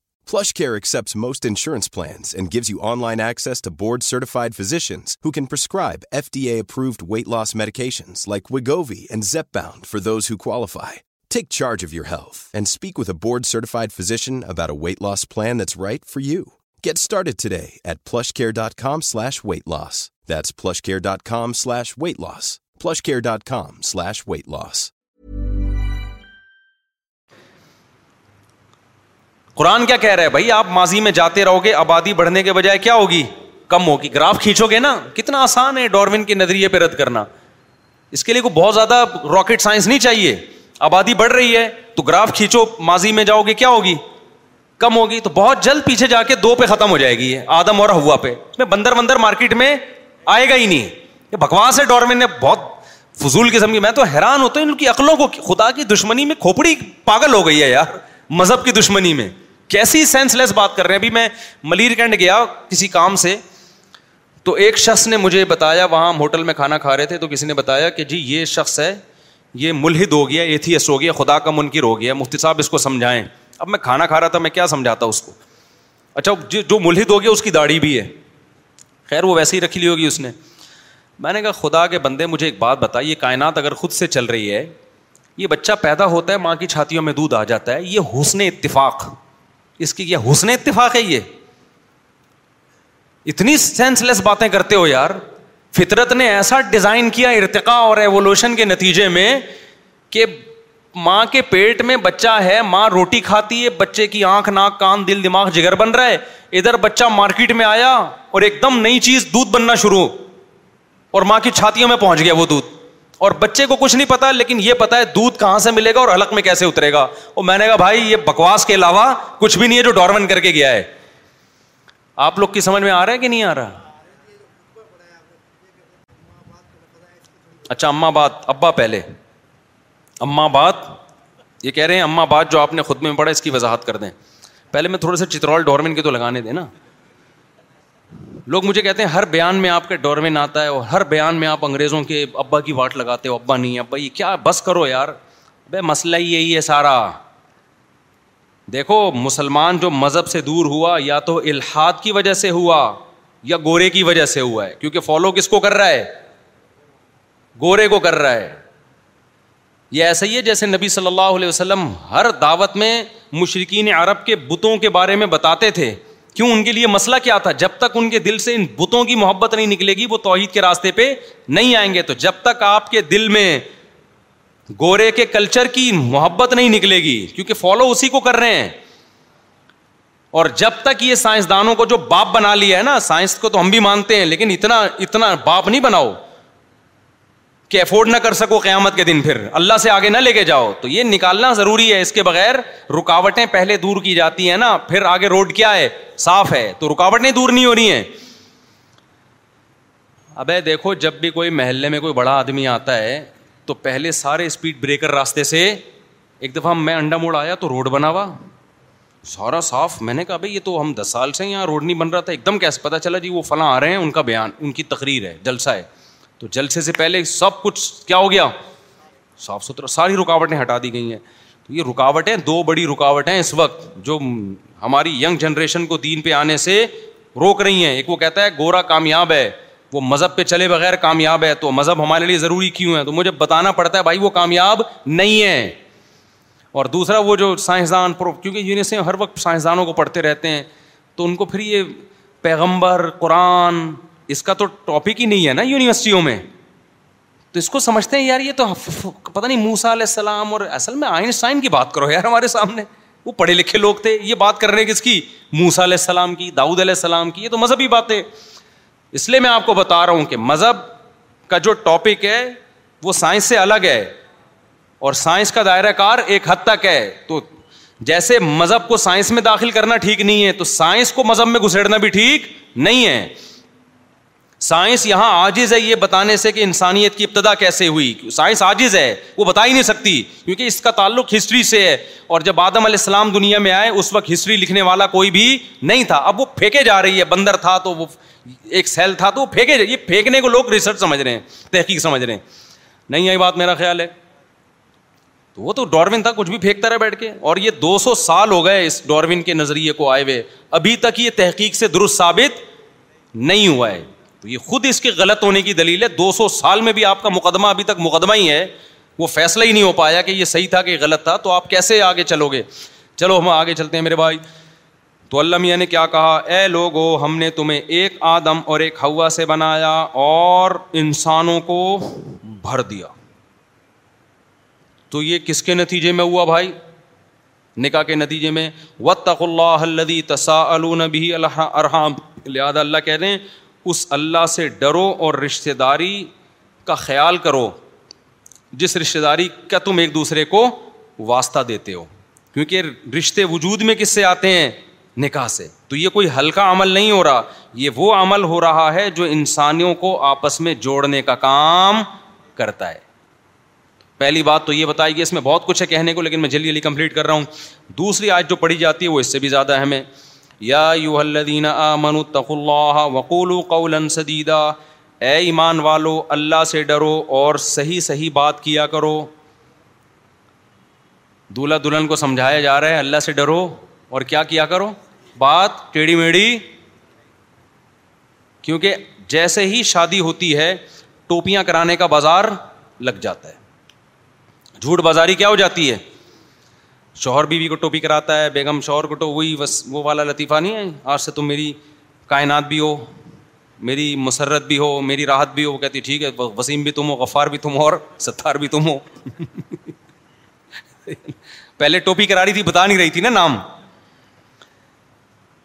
PlushCare accepts most insurance plans and gives you online access to board-certified physicians who can prescribe FDA-approved weight loss medications like Wegovy and Zepbound for those who qualify. Take charge of your health and speak with a board-certified physician about a weight loss plan that's right for you. Get started today at PlushCare.com/weight loss. That's PlushCare.com/weight loss. PlushCare.com/weight loss. قرآن کیا کہہ رہا ہے بھائی آپ ماضی میں جاتے رہو گے آبادی بڑھنے کے بجائے کیا ہوگی کم ہوگی گراف کھینچو گے نا کتنا آسان ہے ڈاروین کے نظریے پہ رد کرنا اس کے لیے کوئی بہت زیادہ راکٹ سائنس نہیں چاہیے آبادی بڑھ رہی ہے تو گراف کھینچو ماضی میں جاؤ گے کیا ہوگی کم ہوگی تو بہت جلد پیچھے جا کے دو پہ ختم ہو جائے گی آدم اور ہوا پہ میں بندر بندر مارکیٹ میں آئے گا ہی نہیں یہ بکواس ہے ڈارمین نے بہت فضول قسم کی میں تو حیران ہوتا ہوں ان کی عقلوں کو خدا کی دشمنی میں کھوپڑی پاگل ہو گئی ہے یار مذہب کی دشمنی میں کیسی سینس لیس بات کر رہے ہیں ابھی میں ملیر کینڈ گیا کسی کام سے تو ایک شخص نے مجھے بتایا وہاں ہم ہوٹل میں کھانا کھا رہے تھے تو کسی نے بتایا کہ جی یہ شخص ہے یہ ملحد ہو گیا ایتھیس ہو گیا خدا کا منکر ہو گیا مفتی صاحب اس کو سمجھائیں اب میں کھانا کھا رہا تھا میں کیا سمجھاتا اس کو اچھا جو ملحد ہو گیا اس کی داڑھی بھی ہے خیر وہ ویسے ہی رکھی لی ہوگی اس نے میں نے کہا خدا کے بندے مجھے ایک بات بتائی یہ کائنات اگر خود سے چل رہی ہے یہ بچہ پیدا ہوتا ہے ماں کی چھاتیوں میں دودھ آ جاتا ہے یہ حسن اتفاق اس کی یہ حسن اتفاق ہے یہ اتنی سینس لیس باتیں کرتے ہو یار فطرت نے ایسا ڈیزائن کیا ارتقا اور ایولیوشن کے نتیجے میں کہ ماں کے پیٹ میں بچہ ہے ماں روٹی کھاتی ہے بچے کی آنکھ ناک کان دل دماغ جگر بن رہا ہے ادھر بچہ مارکیٹ میں آیا اور ایک دم نئی چیز دودھ بننا شروع اور ماں کی چھاتیوں میں پہنچ گیا وہ دودھ اور بچے کو کچھ نہیں پتا لیکن یہ پتا ہے دودھ کہاں سے ملے گا اور حلق میں کیسے اترے گا اور میں نے کہا بھائی یہ بکواس کے علاوہ کچھ بھی نہیں ہے جو ڈورمن کر کے گیا ہے آپ لوگ کی سمجھ میں آ رہا ہے کہ نہیں آ رہا اچھا اما بات ابا پہلے اما بات یہ کہہ رہے ہیں اما بات جو آپ نے خود میں پڑھا اس کی وضاحت کر دیں پہلے میں تھوڑا سا چترول ڈورمن کے تو لگانے دیں نا لوگ مجھے کہتے ہیں ہر بیان میں آپ کے ڈورمین آتا ہے اور ہر بیان میں آپ انگریزوں کے ابا کی واٹ لگاتے ہو ابا نہیں ابا یہ کیا بس کرو یار بھائی مسئلہ یہی ہے سارا دیکھو مسلمان جو مذہب سے دور ہوا یا تو الحاد کی وجہ سے ہوا یا گورے کی وجہ سے ہوا ہے کیونکہ فالو کس کو کر رہا ہے گورے کو کر رہا ہے یہ ایسا ہی ہے جیسے نبی صلی اللہ علیہ وسلم ہر دعوت میں مشرقین عرب کے بتوں کے بارے میں بتاتے تھے کیوں ان کے لیے مسئلہ کیا تھا جب تک ان کے دل سے ان بتوں کی محبت نہیں نکلے گی وہ توحید کے راستے پہ نہیں آئیں گے تو جب تک آپ کے دل میں گورے کے کلچر کی محبت نہیں نکلے گی کیونکہ فالو اسی کو کر رہے ہیں اور جب تک یہ سائنسدانوں کو جو باپ بنا لیا ہے نا سائنس کو تو ہم بھی مانتے ہیں لیکن اتنا اتنا باپ نہیں بناؤ کہ افورڈ نہ کر سکو قیامت کے دن پھر اللہ سے آگے نہ لے کے جاؤ تو یہ نکالنا ضروری ہے اس کے بغیر رکاوٹیں پہلے دور کی جاتی ہیں نا پھر آگے روڈ کیا ہے صاف ہے تو رکاوٹیں دور نہیں ہو رہی ہیں ابے دیکھو جب بھی کوئی محلے میں کوئی بڑا آدمی آتا ہے تو پہلے سارے اسپیڈ بریکر راستے سے ایک دفعہ میں انڈا موڑ آیا تو روڈ بنا ہوا سارا صاف میں نے کہا بھائی یہ تو ہم دس سال سے یہاں روڈ نہیں بن رہا تھا ایک دم کیسے پتا چلا جی وہ فلاں آ رہے ہیں ان کا بیان ان کی تقریر ہے جلسہ ہے تو جلسے سے پہلے سب کچھ کیا ہو گیا صاف ستھرا ساری رکاوٹیں ہٹا دی گئی ہیں تو یہ رکاوٹیں دو بڑی رکاوٹیں اس وقت جو ہماری ینگ جنریشن کو دین پہ آنے سے روک رہی ہیں ایک وہ کہتا ہے گورا کامیاب ہے وہ مذہب پہ چلے بغیر کامیاب ہے تو مذہب ہمارے لیے ضروری کیوں ہے تو مجھے بتانا پڑتا ہے بھائی وہ کامیاب نہیں ہے اور دوسرا وہ جو سائنسدان پرو کیونکہ یونیسن ہر وقت سائنسدانوں کو پڑھتے رہتے ہیں تو ان کو پھر یہ پیغمبر قرآن اس کا تو ٹاپک ہی نہیں ہے نا یونیورسٹیوں میں تو اس کو سمجھتے ہیں یار یہ تو پتا نہیں موسا علیہ السلام اور اصل میں کی بات کرو یار ہمارے سامنے وہ پڑھے لکھے لوگ تھے یہ بات کر رہے ہیں کس کی موسا علیہ علیہ السلام السلام کی کی داؤد یہ تو مذہبی اس لیے میں آپ کو بتا رہا ہوں کہ مذہب کا جو ٹاپک ہے وہ سائنس سے الگ ہے اور سائنس کا دائرہ کار ایک حد تک ہے تو جیسے مذہب کو سائنس میں داخل کرنا ٹھیک نہیں ہے تو سائنس کو مذہب میں گھسیڑنا بھی ٹھیک نہیں ہے سائنس یہاں عاجز ہے یہ بتانے سے کہ انسانیت کی ابتدا کیسے ہوئی سائنس عاجز ہے وہ بتا ہی نہیں سکتی کیونکہ اس کا تعلق ہسٹری سے ہے اور جب آدم علیہ السلام دنیا میں آئے اس وقت ہسٹری لکھنے والا کوئی بھی نہیں تھا اب وہ پھینکے جا رہی ہے بندر تھا تو وہ ایک سیل تھا تو وہ پھینکے جا یہ پھینکنے کو لوگ ریسرچ سمجھ رہے ہیں تحقیق سمجھ رہے ہیں نہیں آئی بات میرا خیال ہے تو وہ تو ڈاروین تھا کچھ بھی پھینکتا رہا بیٹھ کے اور یہ دو سو سال ہو گئے اس ڈاروین کے نظریے کو آئے ہوئے ابھی تک یہ تحقیق سے درست ثابت نہیں ہوا ہے تو یہ خود اس کے غلط ہونے کی دلیل ہے دو سو سال میں بھی آپ کا مقدمہ ابھی تک مقدمہ ہی ہے وہ فیصلہ ہی نہیں ہو پایا کہ یہ صحیح تھا کہ غلط تھا تو آپ کیسے آگے چلو گے چلو ہم آگے چلتے ہیں میرے بھائی تو اللہ میاں نے کیا کہا اے لوگو ہم نے تمہیں ایک آدم اور ایک ہوا سے بنایا اور انسانوں کو بھر دیا تو یہ کس کے نتیجے میں ہوا بھائی نکاح کے نتیجے میں وط اللہ تسا النبی اللہ ارحام لہٰذا اللہ کہہ رہے ہیں اس اللہ سے ڈرو اور رشتہ داری کا خیال کرو جس رشتہ داری کا تم ایک دوسرے کو واسطہ دیتے ہو کیونکہ رشتے وجود میں کس سے آتے ہیں نکاح سے تو یہ کوئی ہلکا عمل نہیں ہو رہا یہ وہ عمل ہو رہا ہے جو انسانیوں کو آپس میں جوڑنے کا کام کرتا ہے پہلی بات تو یہ بتائی گئی اس میں بہت کچھ ہے کہنے کو لیکن میں جلدی جلدی کمپلیٹ کر رہا ہوں دوسری آج جو پڑھی جاتی ہے وہ اس سے بھی زیادہ اہم ہے ہمیں یا یو الدین ددین امنط اللہ وقول سدیدہ اے ایمان والو اللہ سے ڈرو اور صحیح صحیح بات کیا کرو دلہ دلہن کو سمجھایا جا رہا ہے اللہ سے ڈرو اور کیا کیا کرو بات ٹیڑھی میڑھی کیونکہ جیسے ہی شادی ہوتی ہے ٹوپیاں کرانے کا بازار لگ جاتا ہے جھوٹ بازاری کیا ہو جاتی ہے شوہر بیوی بی کو ٹوپی کراتا ہے بیگم شوہر کو تو وہی وہ والا لطیفہ نہیں ہے آج سے تم میری کائنات بھی ہو میری مسرت بھی ہو میری راحت بھی ہو کہتی ٹھیک ہے وسیم بھی تم ہو غفار بھی تم ہو اور ستار بھی تم ہو پہلے ٹوپی کرا رہی تھی بتا نہیں رہی تھی نا نام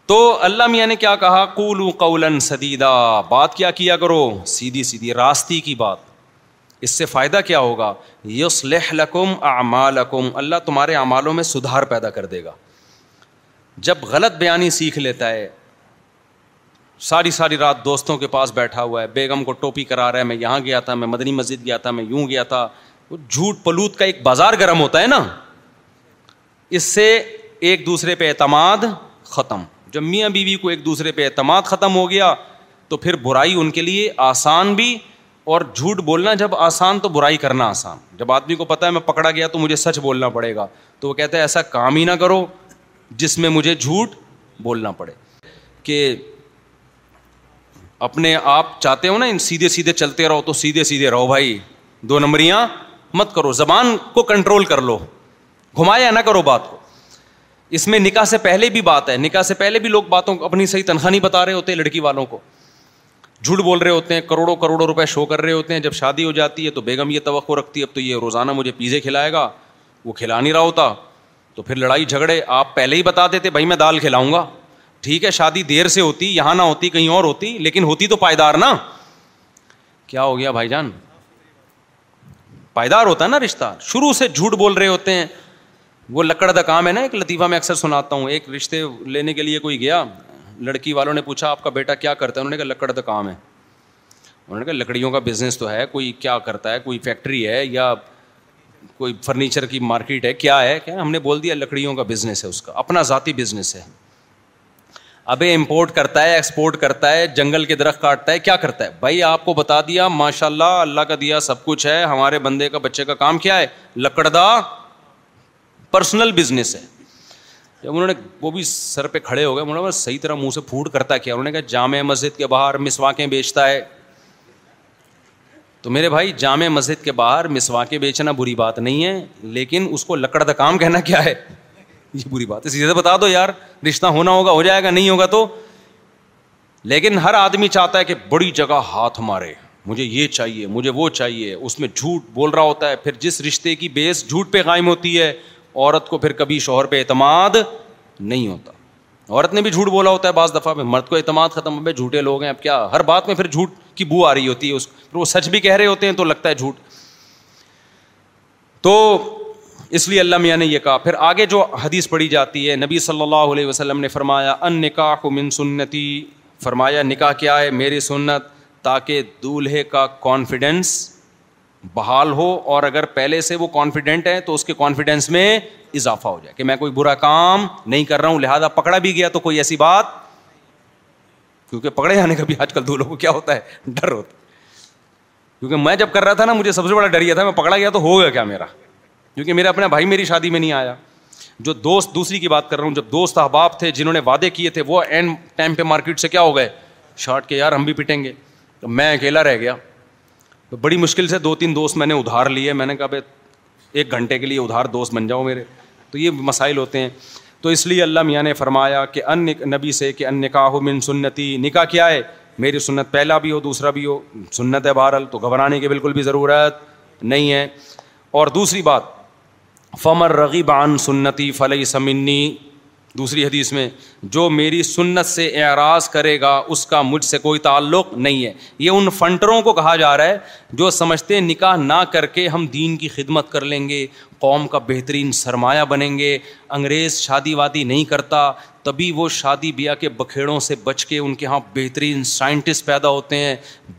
تو اللہ میاں نے کیا کہا قولو قولن سدیدہ بات کیا کیا کرو سیدھی سیدھی راستی کی بات اس سے فائدہ کیا ہوگا یس لہ اعمالکم اللہ تمہارے اعمالوں میں سدھار پیدا کر دے گا جب غلط بیانی سیکھ لیتا ہے ساری ساری رات دوستوں کے پاس بیٹھا ہوا ہے بیگم کو ٹوپی کرا رہا ہے میں یہاں گیا تھا میں مدنی مسجد گیا تھا میں یوں گیا تھا وہ جھوٹ پلوت کا ایک بازار گرم ہوتا ہے نا اس سے ایک دوسرے پہ اعتماد ختم جب میاں بیوی کو ایک دوسرے پہ اعتماد ختم ہو گیا تو پھر برائی ان کے لیے آسان بھی اور جھوٹ بولنا جب آسان تو برائی کرنا آسان جب آدمی کو پتا ہے میں پکڑا گیا تو مجھے سچ بولنا پڑے گا تو وہ کہتا ہے ایسا کام ہی نہ کرو جس میں مجھے جھوٹ بولنا پڑے کہ اپنے آپ چاہتے ہو نا ان سیدھے سیدھے چلتے رہو تو سیدھے سیدھے رہو بھائی دو نمبریاں مت کرو زبان کو کنٹرول کر لو گھمایا نہ کرو بات کو اس میں نکاح سے پہلے بھی بات ہے نکاح سے پہلے بھی لوگ باتوں کو اپنی صحیح تنخواہ نہیں بتا رہے ہوتے لڑکی والوں کو جھوٹ بول رہے ہوتے ہیں کروڑوں کروڑوں روپئے شو کر رہے ہوتے ہیں جب شادی ہو جاتی ہے تو بیگم یہ توقع رکھتی ہے اب تو یہ روزانہ مجھے پیزے کھلائے گا وہ کھلا نہیں رہا ہوتا تو پھر لڑائی جھگڑے آپ پہلے ہی بتا دیتے بھائی میں دال کھلاؤں گا ٹھیک ہے شادی دیر سے ہوتی یہاں نہ ہوتی کہیں اور ہوتی لیکن ہوتی تو پائیدار نا کیا ہو گیا بھائی جان پائیدار ہوتا ہے نا رشتہ شروع سے جھوٹ بول رہے ہوتے ہیں وہ لکڑ دا کام ہے نا ایک لطیفہ میں اکثر سناتا ہوں ایک رشتے لینے کے لیے کوئی گیا لڑکی والوں نے پوچھا آپ کا بیٹا کیا کرتا ہے انہوں نے کہا لکڑ کا کام ہے انہوں نے کہا لکڑیوں کا بزنس تو ہے کوئی کیا کرتا ہے کوئی فیکٹری ہے یا کوئی فرنیچر کی مارکیٹ ہے کیا ہے کیا ہم نے بول دیا لکڑیوں کا بزنس ہے اس کا اپنا ذاتی بزنس ہے ابھی امپورٹ کرتا ہے ایکسپورٹ کرتا ہے جنگل کے درخت کاٹتا ہے کیا کرتا ہے بھائی آپ کو بتا دیا ماشاء اللہ اللہ کا دیا سب کچھ ہے ہمارے بندے کا بچے کا کام کیا ہے لکڑ دا پرسنل بزنس ہے انہوں نے وہ بھی سر پہ کھڑے ہو گئے انہوں نے صحیح طرح منہ سے پھوٹ کرتا کیا انہوں نے کہا جامع مسجد کے باہر مسواکیں بیچتا ہے تو میرے بھائی جامع مسجد کے باہر مسواکیں بیچنا بری بات نہیں ہے لیکن اس کو لکڑ دکام کہنا کیا ہے یہ بری بات ہے سیدھے بتا دو یار رشتہ ہونا ہوگا ہو جائے گا نہیں ہوگا تو لیکن ہر آدمی چاہتا ہے کہ بڑی جگہ ہاتھ مارے مجھے یہ چاہیے مجھے وہ چاہیے اس میں جھوٹ بول رہا ہوتا ہے پھر جس رشتے کی بیس جھوٹ پہ قائم ہوتی ہے عورت کو پھر کبھی شوہر پہ اعتماد نہیں ہوتا عورت نے بھی جھوٹ بولا ہوتا ہے بعض دفعہ میں مرد کو اعتماد ختم ہو جھوٹے لوگ ہیں اب کیا ہر بات میں پھر جھوٹ کی بو آ رہی ہوتی ہے اس پھر وہ سچ بھی کہہ رہے ہوتے ہیں تو لگتا ہے جھوٹ تو اس لیے اللہ میاں نے یہ کہا پھر آگے جو حدیث پڑھی جاتی ہے نبی صلی اللہ علیہ وسلم نے فرمایا ان نکاح کو من سنتی فرمایا نکاح کیا ہے میری سنت تاکہ دولہے کا کانفیڈینس بحال ہو اور اگر پہلے سے وہ کانفیڈنٹ ہے تو اس کے کانفیڈینس میں اضافہ ہو جائے کہ میں کوئی برا کام نہیں کر رہا ہوں لہٰذا پکڑا بھی گیا تو کوئی ایسی بات کیونکہ پکڑے جانے کا بھی آج کل دو لوگوں کو کیا ہوتا ہے ڈر ہوتا ہے کیونکہ میں جب کر رہا تھا نا مجھے سب سے بڑا ڈر یہ تھا میں پکڑا گیا تو ہو گیا کیا میرا کیونکہ میرا اپنے بھائی میری شادی میں نہیں آیا جو دوست دوسری کی بات کر رہا ہوں جب دوست احباب تھے جنہوں نے وعدے کیے تھے وہ اینڈ ٹائم پہ مارکیٹ سے کیا ہو گئے شارٹ کے یار ہم بھی پٹیں گے تو میں اکیلا رہ گیا تو بڑی مشکل سے دو تین دوست میں نے ادھار لیے میں نے کہا بھائی ایک گھنٹے کے لیے ادھار دوست بن جاؤ میرے تو یہ مسائل ہوتے ہیں تو اس لیے اللہ میاں نے فرمایا کہ ان نبی سے کہ ان نکاہ من سنتی نکاح کیا ہے میری سنت پہلا بھی ہو دوسرا بھی ہو سنت ہے بہرحال تو گھبرانے کی بالکل بھی ضرورت نہیں ہے اور دوسری بات فمر رغیبان سنتی فلئی سمنی دوسری حدیث میں جو میری سنت سے اعراض کرے گا اس کا مجھ سے کوئی تعلق نہیں ہے یہ ان فنٹروں کو کہا جا رہا ہے جو سمجھتے نکاح نہ کر کے ہم دین کی خدمت کر لیں گے قوم کا بہترین سرمایہ بنیں گے انگریز شادی وادی نہیں کرتا تبھی وہ شادی بیاہ کے بکھیڑوں سے بچ کے ان کے یہاں بہترین سائنٹسٹ پیدا ہوتے ہیں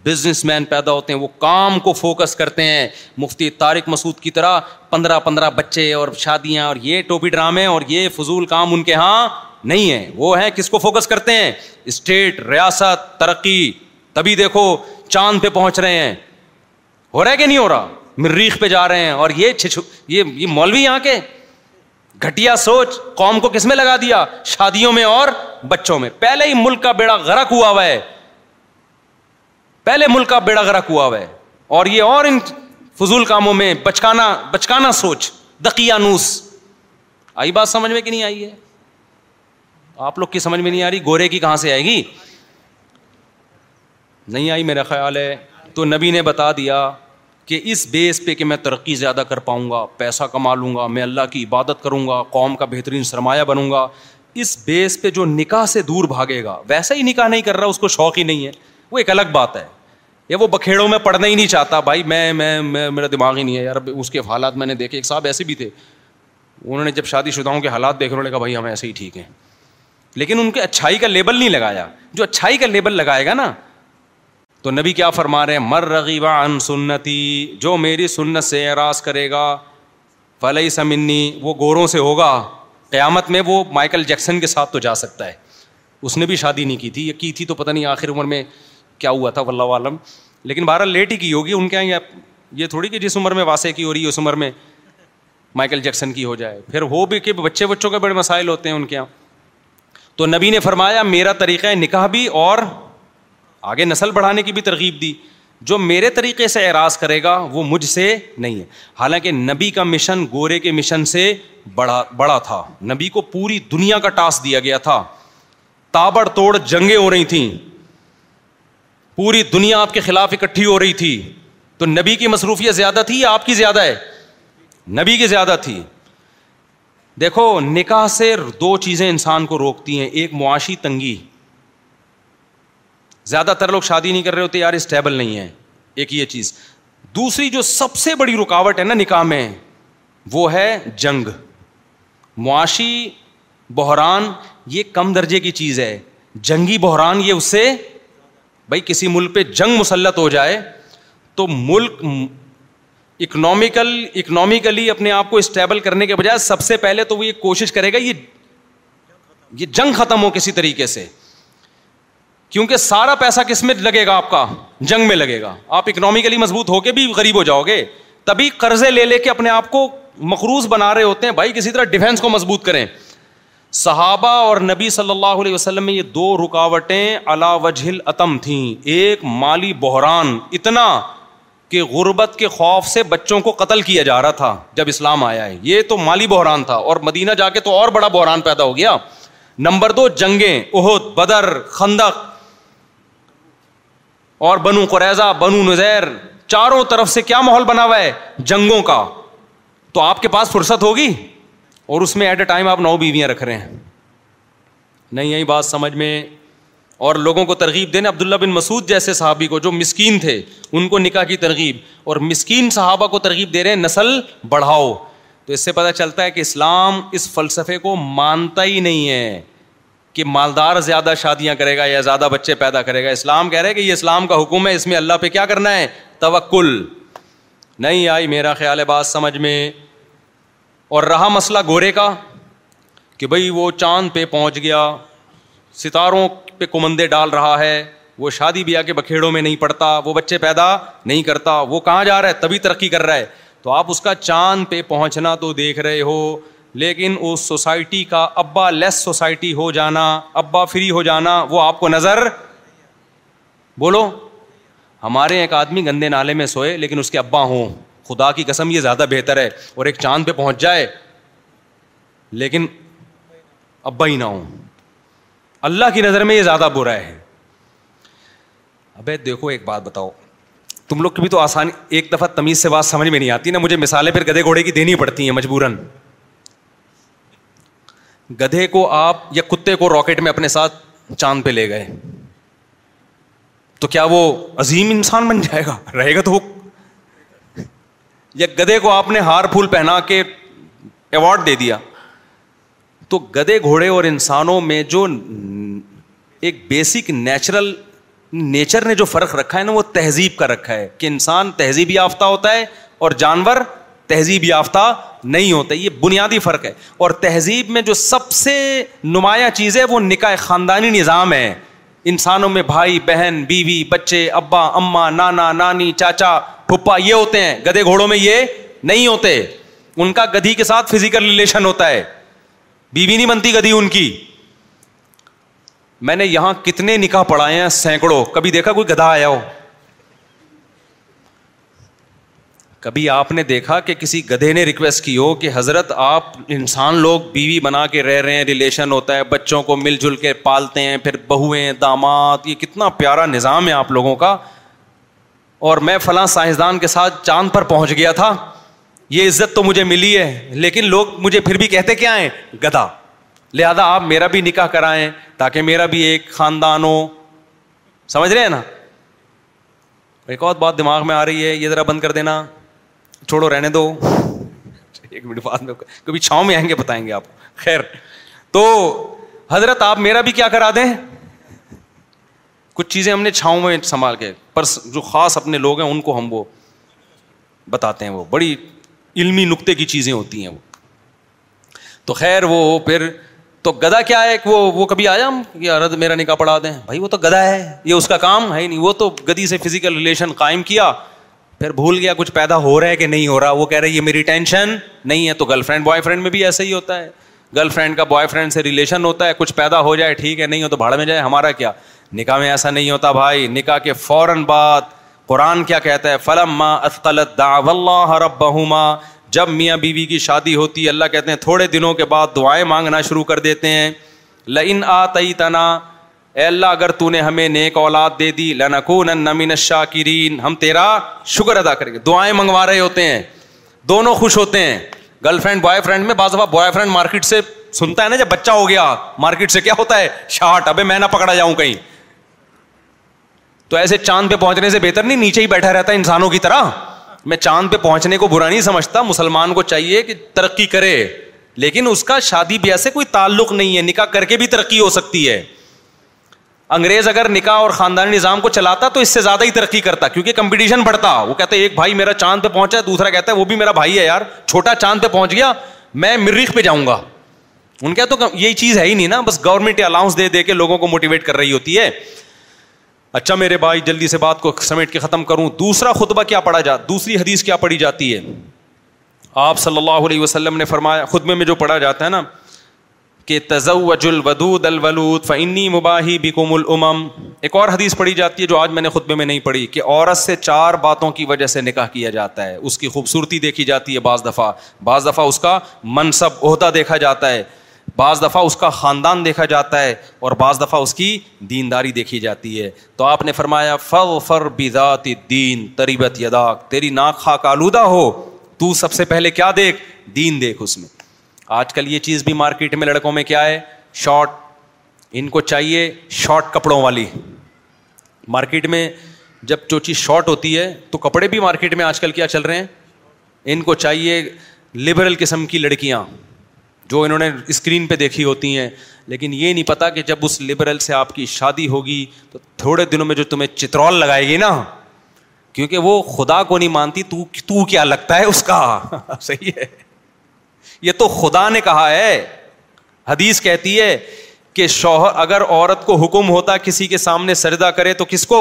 بزنس مین پیدا ہوتے ہیں وہ کام کو فوکس کرتے ہیں مفتی طارق مسعود کی طرح پندرہ پندرہ بچے اور شادیاں اور یہ ٹوپی ڈرامے اور یہ فضول کام ان کے یہاں نہیں ہے وہ ہے کس کو فوکس کرتے ہیں اسٹیٹ ریاست ترقی تبھی دیکھو چاند پہ پہنچ رہے ہیں ہو رہا ہے کہ نہیں ہو رہا مریخ پہ جا رہے ہیں اور یہ چھ یہ مولوی یہاں کے گھٹیا سوچ قوم کو کس میں لگا دیا شادیوں میں اور بچوں میں پہلے ہی ملک کا بیڑا گرک ہوا ہوا ہے پہلے ملک کا بیڑا غرق ہوا ہوا ہے اور یہ اور ان فضول کاموں میں بچکانا بچکانا سوچ دقیانوس آئی بات سمجھ میں کہ نہیں آئی ہے آپ لوگ کی سمجھ میں نہیں آ رہی گورے کی کہاں سے آئے گی نہیں آئی میرا خیال ہے تو نبی نے بتا دیا کہ اس بیس پہ کہ میں ترقی زیادہ کر پاؤں گا پیسہ کما لوں گا میں اللہ کی عبادت کروں گا قوم کا بہترین سرمایہ بنوں گا اس بیس پہ جو نکاح سے دور بھاگے گا ویسا ہی نکاح نہیں کر رہا اس کو شوق ہی نہیں ہے وہ ایک الگ بات ہے یا وہ بکھیڑوں میں پڑھنا ہی نہیں چاہتا بھائی میں میں میں میرا دماغ ہی نہیں ہے یار اس کے حالات میں نے دیکھے ایک صاحب ایسے بھی تھے انہوں نے جب شادی شدہوں کے حالات دیکھے انہوں نے کہا بھائی ہم ایسے ہی ٹھیک ہیں لیکن ان کے اچھائی کا لیبل نہیں لگایا جو اچھائی کا لیبل لگائے گا نا تو نبی کیا فرما رہے ہیں مر رگی ان سنتی جو میری سنت سے اعراض کرے گا فلئی سمنی وہ گوروں سے ہوگا قیامت میں وہ مائیکل جیکسن کے ساتھ تو جا سکتا ہے اس نے بھی شادی نہیں کی تھی یا کی تھی تو پتہ نہیں آخر عمر میں کیا ہوا تھا عالم لیکن بارہ لیٹ ہی کی ہوگی ان کے یہاں یہ تھوڑی کہ جس عمر میں واسع کی ہو رہی ہے اس عمر میں مائیکل جیکسن کی ہو جائے پھر وہ بھی کہ بچے بچوں کے بڑے مسائل ہوتے ہیں ان کے یہاں تو نبی نے فرمایا میرا طریقہ نکاح بھی اور آگے نسل بڑھانے کی بھی ترغیب دی جو میرے طریقے سے اعراض کرے گا وہ مجھ سے نہیں ہے حالانکہ نبی کا مشن گورے کے مشن سے بڑا تھا نبی کو پوری دنیا کا ٹاسک دیا گیا تھا تابڑ توڑ جنگیں ہو رہی تھیں پوری دنیا آپ کے خلاف اکٹھی ہو رہی تھی تو نبی کی مصروفیت زیادہ تھی یا آپ کی زیادہ ہے نبی کی زیادہ تھی دیکھو نکاح سے دو چیزیں انسان کو روکتی ہیں ایک معاشی تنگی زیادہ تر لوگ شادی نہیں کر رہے ہوتے یار اسٹیبل نہیں ہے ایک یہ چیز دوسری جو سب سے بڑی رکاوٹ ہے نا نکاح میں وہ ہے جنگ معاشی بحران یہ کم درجے کی چیز ہے جنگی بحران یہ اس سے بھائی کسی ملک پہ جنگ مسلط ہو جائے تو ملک اکنامیکل اکنامیکلی اپنے آپ کو اسٹیبل کرنے کے بجائے سب سے پہلے تو وہ یہ کوشش کرے گا یہ یہ جنگ ختم ہو کسی طریقے سے کیونکہ سارا پیسہ کس میں لگے گا آپ کا جنگ میں لگے گا آپ اکنامیکلی مضبوط ہو کے بھی غریب ہو جاؤ گے تبھی قرضے لے لے کے اپنے آپ کو مقروض بنا رہے ہوتے ہیں بھائی کسی طرح ڈیفینس کو مضبوط کریں صحابہ اور نبی صلی اللہ علیہ وسلم میں یہ دو رکاوٹیں علا وجہ عتم تھیں ایک مالی بحران اتنا کہ غربت کے خوف سے بچوں کو قتل کیا جا رہا تھا جب اسلام آیا ہے یہ تو مالی بحران تھا اور مدینہ جا کے تو اور بڑا بحران پیدا ہو گیا نمبر دو جنگیں اہد بدر خندق اور بنو قریضہ بنو نزیر چاروں طرف سے کیا ماحول بنا ہوا ہے جنگوں کا تو آپ کے پاس فرصت ہوگی اور اس میں ایٹ اے ٹائم آپ نو بیویاں رکھ رہے ہیں نہیں یہی بات سمجھ میں اور لوگوں کو ترغیب دینے عبداللہ بن مسعود جیسے صحابی کو جو مسکین تھے ان کو نکاح کی ترغیب اور مسکین صحابہ کو ترغیب دے رہے ہیں نسل بڑھاؤ تو اس سے پتہ چلتا ہے کہ اسلام اس فلسفے کو مانتا ہی نہیں ہے کہ مالدار زیادہ شادیاں کرے گا یا زیادہ بچے پیدا کرے گا اسلام کہہ رہے کہ یہ اسلام کا حکم ہے اس میں اللہ پہ کیا کرنا ہے توکل نہیں آئی میرا خیال ہے بات سمجھ میں اور رہا مسئلہ گورے کا کہ بھائی وہ چاند پہ پہنچ گیا ستاروں پہ کمندے ڈال رہا ہے وہ شادی بیاہ کے بکھیڑوں میں نہیں پڑتا وہ بچے پیدا نہیں کرتا وہ کہاں جا رہا ہے تبھی ترقی کر رہا ہے تو آپ اس کا چاند پہ پہنچنا تو دیکھ رہے ہو لیکن اس سوسائٹی کا ابا لیس سوسائٹی ہو جانا ابا فری ہو جانا وہ آپ کو نظر بولو ہمارے ایک آدمی گندے نالے میں سوئے لیکن اس کے ابا ہوں خدا کی قسم یہ زیادہ بہتر ہے اور ایک چاند پہ پہنچ جائے لیکن ابا ہی نہ ہوں اللہ کی نظر میں یہ زیادہ برا ہے ابے دیکھو ایک بات بتاؤ تم لوگ کی بھی تو آسانی ایک دفعہ تمیز سے بات سمجھ میں نہیں آتی نا مجھے مثالیں پھر گدھے گھوڑے کی دینی پڑتی ہیں مجبوراً گدھے کو آپ یا کتے کو راکٹ میں اپنے ساتھ چاند پہ لے گئے تو کیا وہ عظیم انسان بن جائے گا رہے گا تو یا گدھے کو آپ نے ہار پھول پہنا کے ایوارڈ دے دیا تو گدے گھوڑے اور انسانوں میں جو ایک بیسک نیچرل نیچر نے جو فرق رکھا ہے نا وہ تہذیب کا رکھا ہے کہ انسان تہذیب یافتہ ہوتا ہے اور جانور تہذیب یافتہ نہیں ہوتا یہ بنیادی فرق ہے اور تہذیب میں جو سب سے نمایاں چیز ہے وہ نکاح خاندانی نظام ہے انسانوں میں بھائی بہن بیوی بچے ابا اما نانا نانی چاچا پھپا یہ ہوتے ہیں گدے گھوڑوں میں یہ نہیں ہوتے ان کا گدھی کے ساتھ فزیکل ریلیشن ہوتا ہے بیوی نہیں بنتی کدی ان کی میں نے یہاں کتنے نکاح پڑھائے ہیں سینکڑوں کبھی دیکھا کوئی گدھا آیا ہو کبھی آپ نے دیکھا کہ کسی گدھے نے ریکویسٹ کی ہو کہ حضرت آپ انسان لوگ بیوی بنا کے رہ رہے ہیں ریلیشن ہوتا ہے بچوں کو مل جل کے پالتے ہیں پھر بہویں داماد یہ کتنا پیارا نظام ہے آپ لوگوں کا اور میں فلاں سائنسدان کے ساتھ چاند پر پہنچ گیا تھا یہ عزت تو مجھے ملی ہے لیکن لوگ مجھے پھر بھی کہتے کیا ہیں گدا لہذا آپ میرا بھی نکاح کرائیں تاکہ میرا بھی ایک خاندان ہو سمجھ رہے ہیں نا ایک اور بات دماغ میں آ رہی ہے یہ ذرا بند کر دینا چھوڑو رہنے دو ایک منٹ بعد میں کبھی چھاؤں میں آئیں گے بتائیں گے آپ خیر تو حضرت آپ میرا بھی کیا کرا دیں کچھ چیزیں ہم نے چھاؤں میں سنبھال کے پر جو خاص اپنے لوگ ہیں ان کو ہم وہ بتاتے ہیں وہ بڑی علمی نقطے کی چیزیں ہوتی ہیں وہ تو خیر وہ پھر تو گدا کیا ہے کہ وہ وہ کبھی آیا ہم یا رد میرا نکاح پڑھا دیں بھائی وہ تو گدا ہے یہ اس کا کام ہے نہیں وہ تو گدی سے فزیکل ریلیشن قائم کیا پھر بھول گیا کچھ پیدا ہو رہا ہے کہ نہیں ہو رہا وہ کہہ رہے ہے میری ٹینشن نہیں ہے تو گرل فرینڈ بوائے فرینڈ میں بھی ایسا ہی ہوتا ہے گرل فرینڈ کا بوائے فرینڈ سے ریلیشن ہوتا ہے کچھ پیدا ہو جائے ٹھیک ہے نہیں ہو تو بھاڑ میں جائے ہمارا کیا نکاح میں ایسا نہیں ہوتا بھائی نکاح کے فوراً بعد قرآن کیا کہتا ہے فلم اللہ جب میاں بیوی بی کی شادی ہوتی ہے اللہ کہتے ہیں تھوڑے دنوں کے بعد دعائیں مانگنا شروع کر دیتے ہیں تنا اے اللہ اگر تو نے ہمیں نیک اولاد دے دی دیشا کیرین ہم تیرا شکر ادا کریں گے دعائیں منگوا رہے ہوتے ہیں دونوں خوش ہوتے ہیں گرل فرینڈ بوائے فرینڈ میں بعض باز بوائے فرینڈ مارکیٹ سے سنتا ہے نا جب بچہ ہو گیا مارکیٹ سے کیا ہوتا ہے شارٹ ابھی میں نہ پکڑا جاؤں کہیں تو ایسے چاند پہ پہنچنے سے بہتر نہیں نیچے ہی بیٹھا رہتا انسانوں کی طرح میں چاند پہ پہنچنے کو برا نہیں سمجھتا مسلمان کو چاہیے کہ ترقی کرے لیکن اس کا شادی بیاہ سے کوئی تعلق نہیں ہے نکاح کر کے بھی ترقی ہو سکتی ہے انگریز اگر نکاح اور خاندانی نظام کو چلاتا تو اس سے زیادہ ہی ترقی کرتا کیونکہ کمپٹیشن بڑھتا وہ کہتا ہے ایک بھائی میرا چاند پہ پہنچا ہے دوسرا کہتا ہے وہ بھی میرا بھائی ہے یار چھوٹا چاند پہ پہنچ گیا میں مریخ پہ جاؤں گا ان کے تو یہی چیز ہے ہی نہیں نا بس گورنمنٹ الاؤنس دے دے کے لوگوں کو موٹیویٹ کر رہی ہوتی ہے اچھا میرے بھائی جلدی سے بات کو سمیٹ کے ختم کروں دوسرا خطبہ کیا پڑھا جاتا دوسری حدیث کیا پڑھی جاتی ہے آپ صلی اللہ علیہ وسلم نے فرمایا خطبے میں جو پڑھا جاتا ہے نا کہ تزوج الودود الولود فعنی مباہی بکم الامم ایک اور حدیث پڑھی جاتی ہے جو آج میں نے خطبے میں نہیں پڑھی کہ عورت سے چار باتوں کی وجہ سے نکاح کیا جاتا ہے اس کی خوبصورتی دیکھی جاتی ہے بعض دفعہ بعض دفعہ اس کا منصب عہدہ دیکھا جاتا ہے بعض دفعہ اس کا خاندان دیکھا جاتا ہے اور بعض دفعہ اس کی دینداری دیکھی جاتی ہے تو آپ نے فرمایا فو فر بذات دین تریبت یداک تیری ناک خاک آلودہ ہو تو سب سے پہلے کیا دیکھ دین دیکھ اس میں آج کل یہ چیز بھی مارکیٹ میں لڑکوں میں کیا ہے شارٹ ان کو چاہیے شارٹ کپڑوں والی مارکیٹ میں جب جو چیز شارٹ ہوتی ہے تو کپڑے بھی مارکیٹ میں آج کل کیا چل رہے ہیں ان کو چاہیے لبرل قسم کی لڑکیاں جو انہوں نے اسکرین پہ دیکھی ہوتی ہیں لیکن یہ نہیں پتا کہ جب اس لبرل سے آپ کی شادی ہوگی تو تھوڑے دنوں میں جو تمہیں چترول لگائے گی نا کیونکہ وہ خدا کو نہیں مانتی تو تو کیا لگتا ہے اس کا صحیح ہے یہ تو خدا نے کہا ہے حدیث کہتی ہے کہ شوہر اگر عورت کو حکم ہوتا کسی کے سامنے سردا کرے تو کس کو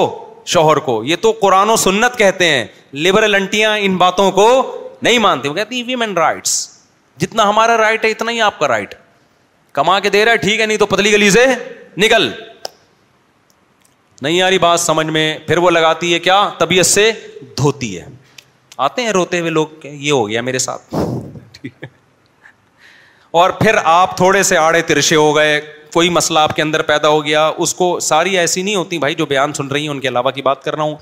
شوہر کو یہ تو قرآن و سنت کہتے ہیں لبرل انٹیاں ان باتوں کو نہیں مانتی وہ کہتی ویمن رائٹس جتنا ہمارا رائٹ ہے اتنا ہی آپ کا رائٹ کما کے دے رہا ہے ٹھیک ہے نہیں تو پتلی گلی سے نکل نہیں آ رہی بات سمجھ میں پھر وہ لگاتی ہے کیا طبیعت سے دھوتی ہے آتے ہیں روتے ہوئے لوگ یہ ہو گیا میرے ساتھ اور پھر آپ تھوڑے سے آڑے ترشے ہو گئے کوئی مسئلہ آپ کے اندر پیدا ہو گیا اس کو ساری ایسی نہیں ہوتی بھائی جو بیان سن رہی ہیں ان کے علاوہ کی بات کر رہا ہوں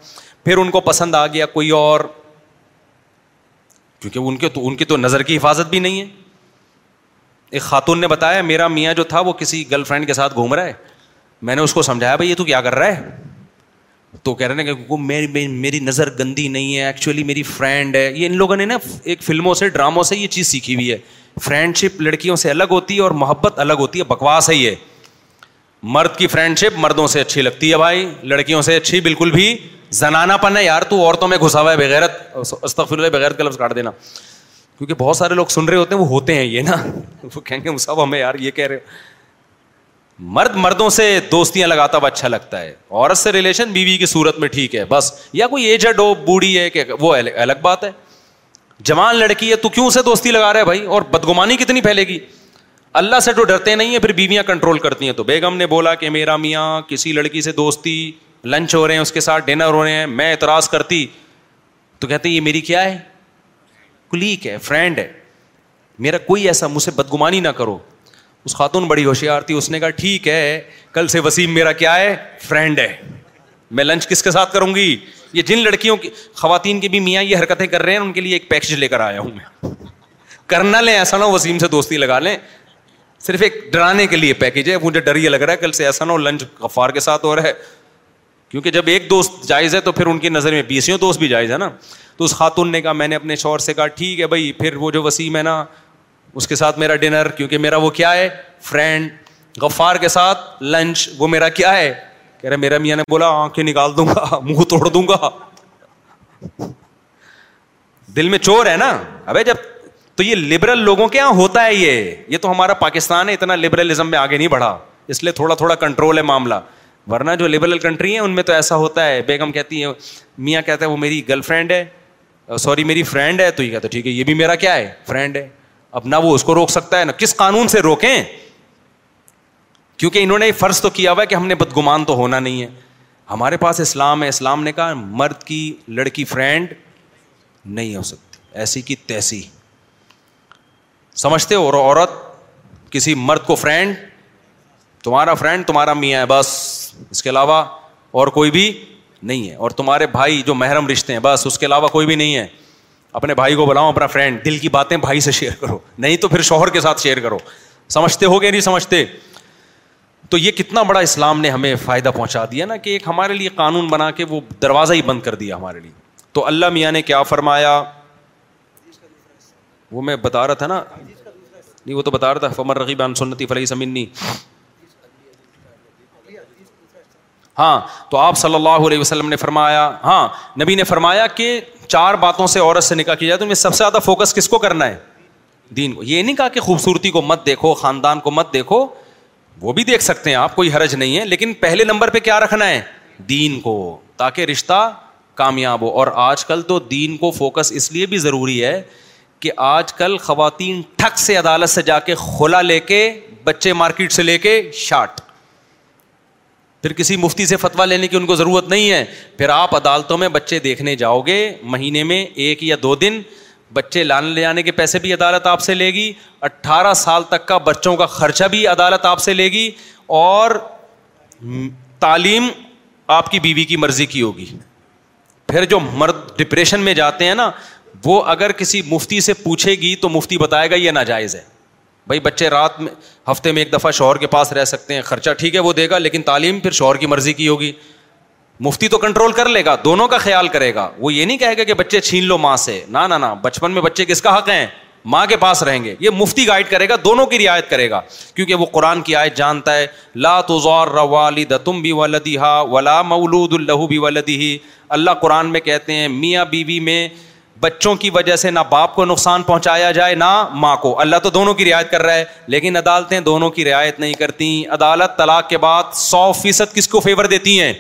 پھر ان کو پسند آ گیا کوئی اور کیونکہ ان کے تو ان کی تو نظر کی حفاظت بھی نہیں ہے ایک خاتون نے بتایا میرا میاں جو تھا وہ کسی گرل فرینڈ کے ساتھ گھوم رہا ہے میں نے اس کو سمجھایا بھائی یہ تو کیا کر رہا ہے تو کہہ رہے ہیں کہ میری میری نظر گندی نہیں ہے ایکچولی میری فرینڈ ہے یہ ان لوگوں نے نا ایک فلموں سے ڈراموں سے یہ چیز سیکھی ہوئی ہے فرینڈ شپ لڑکیوں سے الگ ہوتی ہے اور محبت الگ ہوتی ہے بکواس ہے یہ مرد کی فرینڈ شپ مردوں سے اچھی لگتی ہے بھائی لڑکیوں سے اچھی بالکل بھی پن ہے یار تو عورتوں میں گھسا ہوا ہے بغیر کیونکہ بہت سارے لوگ سن رہے رہے ہوتے ہوتے ہیں ہیں وہ وہ یہ یہ نا کہیں گے ہمیں یار کہہ مرد مردوں سے دوستیاں لگاتا ہوا اچھا لگتا ہے عورت سے ریلیشن بیوی کی صورت میں ٹھیک ہے بس یا کوئی ایجڈ ہو بوڑھی ہے کہ وہ الگ بات ہے جوان لڑکی ہے تو کیوں اسے دوستی لگا رہے بھائی اور بدگمانی کتنی پھیلے گی اللہ سے تو ڈرتے نہیں ہیں پھر بیویاں کنٹرول کرتی ہیں تو بیگم نے بولا کہ میرا میاں کسی لڑکی سے دوستی لنچ ہو رہے ہیں اس کے ساتھ ڈنر ہو رہے ہیں میں اعتراض کرتی تو کہتے یہ میری کیا ہے کلیک ہے فرینڈ ہے میرا کوئی ایسا مجھ سے بدگمانی نہ کرو اس خاتون بڑی ہوشیار تھی اس نے کہا ٹھیک ہے کل سے وسیم میرا کیا ہے فرینڈ ہے میں لنچ کس کے ساتھ کروں گی یہ جن لڑکیوں کی خواتین کی بھی میاں یہ حرکتیں کر رہے ہیں ان کے لیے ایک پیکج لے کر آیا ہوں میں کر نہ لیں ایسا نہ ہو وسیم سے دوستی لگا لیں صرف ایک ڈرانے کے لیے پیکج ہے مجھے ڈر یہ لگ رہا ہے کل سے ایسا نہ ہو لنچ غفار کے ساتھ ہو رہا ہے کیونکہ جب ایک دوست جائز ہے تو پھر ان کی نظر میں بیسوں دوست بھی جائز ہے نا تو اس خاتون نے کہا میں نے اپنے شوہر سے کہا ٹھیک ہے بھائی پھر وہ جو وسیم ہے نا اس کے ساتھ میرا ڈنر کیونکہ میرا وہ کیا ہے فرینڈ غفار کے ساتھ لنچ وہ میرا کیا ہے کہہ رہے میرا میاں نے بولا آنکھیں نکال دوں گا منہ توڑ دوں گا دل میں چور ہے نا ابھی جب تو یہ لبرل لوگوں کے یہاں ہوتا ہے یہ یہ تو ہمارا پاکستان ہے اتنا لبرلزم میں آگے نہیں بڑھا اس لیے تھوڑا تھوڑا کنٹرول ہے معاملہ ورنہ جو لبرل کنٹری ہیں ان میں تو ایسا ہوتا ہے بیگم کہتی ہیں میاں کہتا ہے وہ میری گرل فرینڈ ہے سوری میری فرینڈ ہے تو یہ کہتا ہے ٹھیک ہے یہ بھی میرا کیا ہے فرینڈ ہے اب نہ وہ اس کو روک سکتا ہے نہ کس قانون سے روکیں کیونکہ انہوں نے فرض تو کیا ہوا ہے کہ ہم نے بدگمان تو ہونا نہیں ہے ہمارے پاس اسلام ہے اسلام نے کہا مرد کی لڑکی فرینڈ نہیں ہو سکتی ایسی کی تیسی سمجھتے ہو عورت کسی مرد کو فرینڈ تمہارا فرینڈ تمہارا میاں ہے بس اس کے علاوہ اور کوئی بھی نہیں ہے اور تمہارے بھائی جو محرم رشتے ہیں بس اس کے علاوہ کوئی بھی نہیں ہے اپنے بھائی کو بلاؤ اپنا فرینڈ دل کی باتیں بھائی سے شیئر کرو نہیں تو پھر شوہر کے ساتھ شیئر کرو سمجھتے ہو گیا نہیں سمجھتے تو یہ کتنا بڑا اسلام نے ہمیں فائدہ پہنچا دیا نا کہ ایک ہمارے لیے قانون بنا کے وہ دروازہ ہی بند کر دیا ہمارے لیے تو اللہ میاں نے کیا فرمایا وہ میں بتا رہا تھا نا نہیں وہ تو بتا رہا تھا فمر رقیب عن سنتی فلحی سمنی ہاں تو آپ صلی اللہ علیہ وسلم نے فرمایا ہاں نبی نے فرمایا کہ چار باتوں سے عورت سے نکاح کیا جائے تو میں سب سے زیادہ فوکس کس کو کرنا ہے دین کو یہ نہیں کہا کہ خوبصورتی کو مت دیکھو خاندان کو مت دیکھو وہ بھی دیکھ سکتے ہیں آپ کوئی حرج نہیں ہے لیکن پہلے نمبر پہ کیا رکھنا ہے دین کو تاکہ رشتہ کامیاب ہو اور آج کل تو دین کو فوکس اس لیے بھی ضروری ہے کہ آج کل خواتین ٹھک سے عدالت سے جا کے کھلا لے کے بچے مارکیٹ سے لے کے شاٹ پھر کسی مفتی سے فتوا لینے کی ان کو ضرورت نہیں ہے پھر آپ عدالتوں میں بچے دیکھنے جاؤ گے مہینے میں ایک یا دو دن بچے لانے لے جانے کے پیسے بھی عدالت آپ سے لے گی اٹھارہ سال تک کا بچوں کا خرچہ بھی عدالت آپ سے لے گی اور تعلیم آپ کی بیوی کی مرضی کی ہوگی پھر جو مرد ڈپریشن میں جاتے ہیں نا وہ اگر کسی مفتی سے پوچھے گی تو مفتی بتائے گا یہ ناجائز ہے بھائی بچے رات میں ہفتے میں ایک دفعہ شوہر کے پاس رہ سکتے ہیں خرچہ ٹھیک ہے وہ دے گا لیکن تعلیم پھر شوہر کی مرضی کی ہوگی مفتی تو کنٹرول کر لے گا دونوں کا خیال کرے گا وہ یہ نہیں کہے گا کہ بچے چھین لو ماں سے نہ نہ بچپن میں بچے کس کا حق ہیں ماں کے پاس رہیں گے یہ مفتی گائڈ کرے گا دونوں کی رعایت کرے گا کیونکہ وہ قرآن کی آیت جانتا ہے لات روال دتم بھی ولدی ہا ولا مولود اللہ بھی ولدی اللہ قرآن میں کہتے ہیں میاں بیوی بی میں بچوں کی وجہ سے نہ باپ کو نقصان پہنچایا جائے نہ ماں کو اللہ تو دونوں کی رعایت کر رہا ہے لیکن عدالتیں دونوں کی رعایت نہیں کرتی عدالت طلاق کے بعد سو فیصد کس کو فیور دیتی ہیں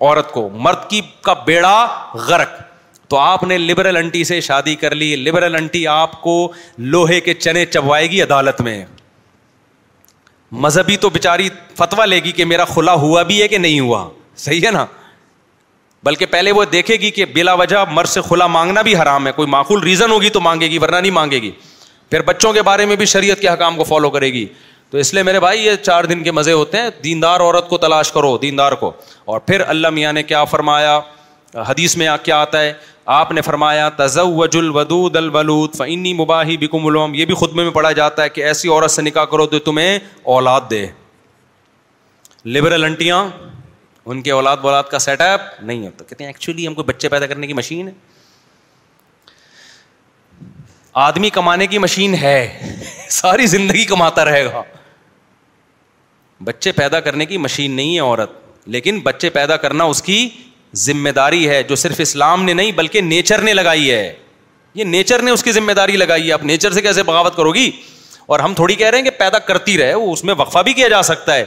عورت کو مرد کی کا بیڑا غرق تو آپ نے لبرل انٹی سے شادی کر لی لبرل انٹی آپ کو لوہے کے چنے چبوائے گی عدالت میں مذہبی تو بےچاری فتوا لے گی کہ میرا کھلا ہوا بھی ہے کہ نہیں ہوا صحیح ہے نا بلکہ پہلے وہ دیکھے گی کہ بلا وجہ مر سے کھلا مانگنا بھی حرام ہے کوئی معقول ریزن ہوگی تو مانگے گی ورنہ نہیں مانگے گی پھر بچوں کے بارے میں بھی شریعت کے حکام کو فالو کرے گی تو اس لیے میرے بھائی یہ چار دن کے مزے ہوتے ہیں دیندار عورت کو تلاش کرو دیندار کو اور پھر اللہ میاں نے کیا فرمایا حدیث میں کیا آتا ہے آپ نے فرمایا تزوج الودود الولود ودود مباحی بکم الوم یہ بھی خطبے میں پڑھا جاتا ہے کہ ایسی عورت سے نکاح کرو تو تمہیں اولاد دے لبرل انٹیاں ان کے اولاد بولاد کا سیٹ اپ نہیں ہوتا کہتے ہیں ایکچولی ہم کو بچے پیدا کرنے کی مشین ہے آدمی کمانے کی مشین ہے ساری زندگی کماتا رہے گا بچے پیدا کرنے کی مشین نہیں ہے عورت لیکن بچے پیدا کرنا اس کی ذمہ داری ہے جو صرف اسلام نے نہیں بلکہ نیچر نے لگائی ہے یہ نیچر نے اس کی ذمہ داری لگائی ہے آپ نیچر سے کیسے بغاوت کرو گی اور ہم تھوڑی کہہ رہے ہیں کہ پیدا کرتی رہے وہ اس میں وقفہ بھی کیا جا سکتا ہے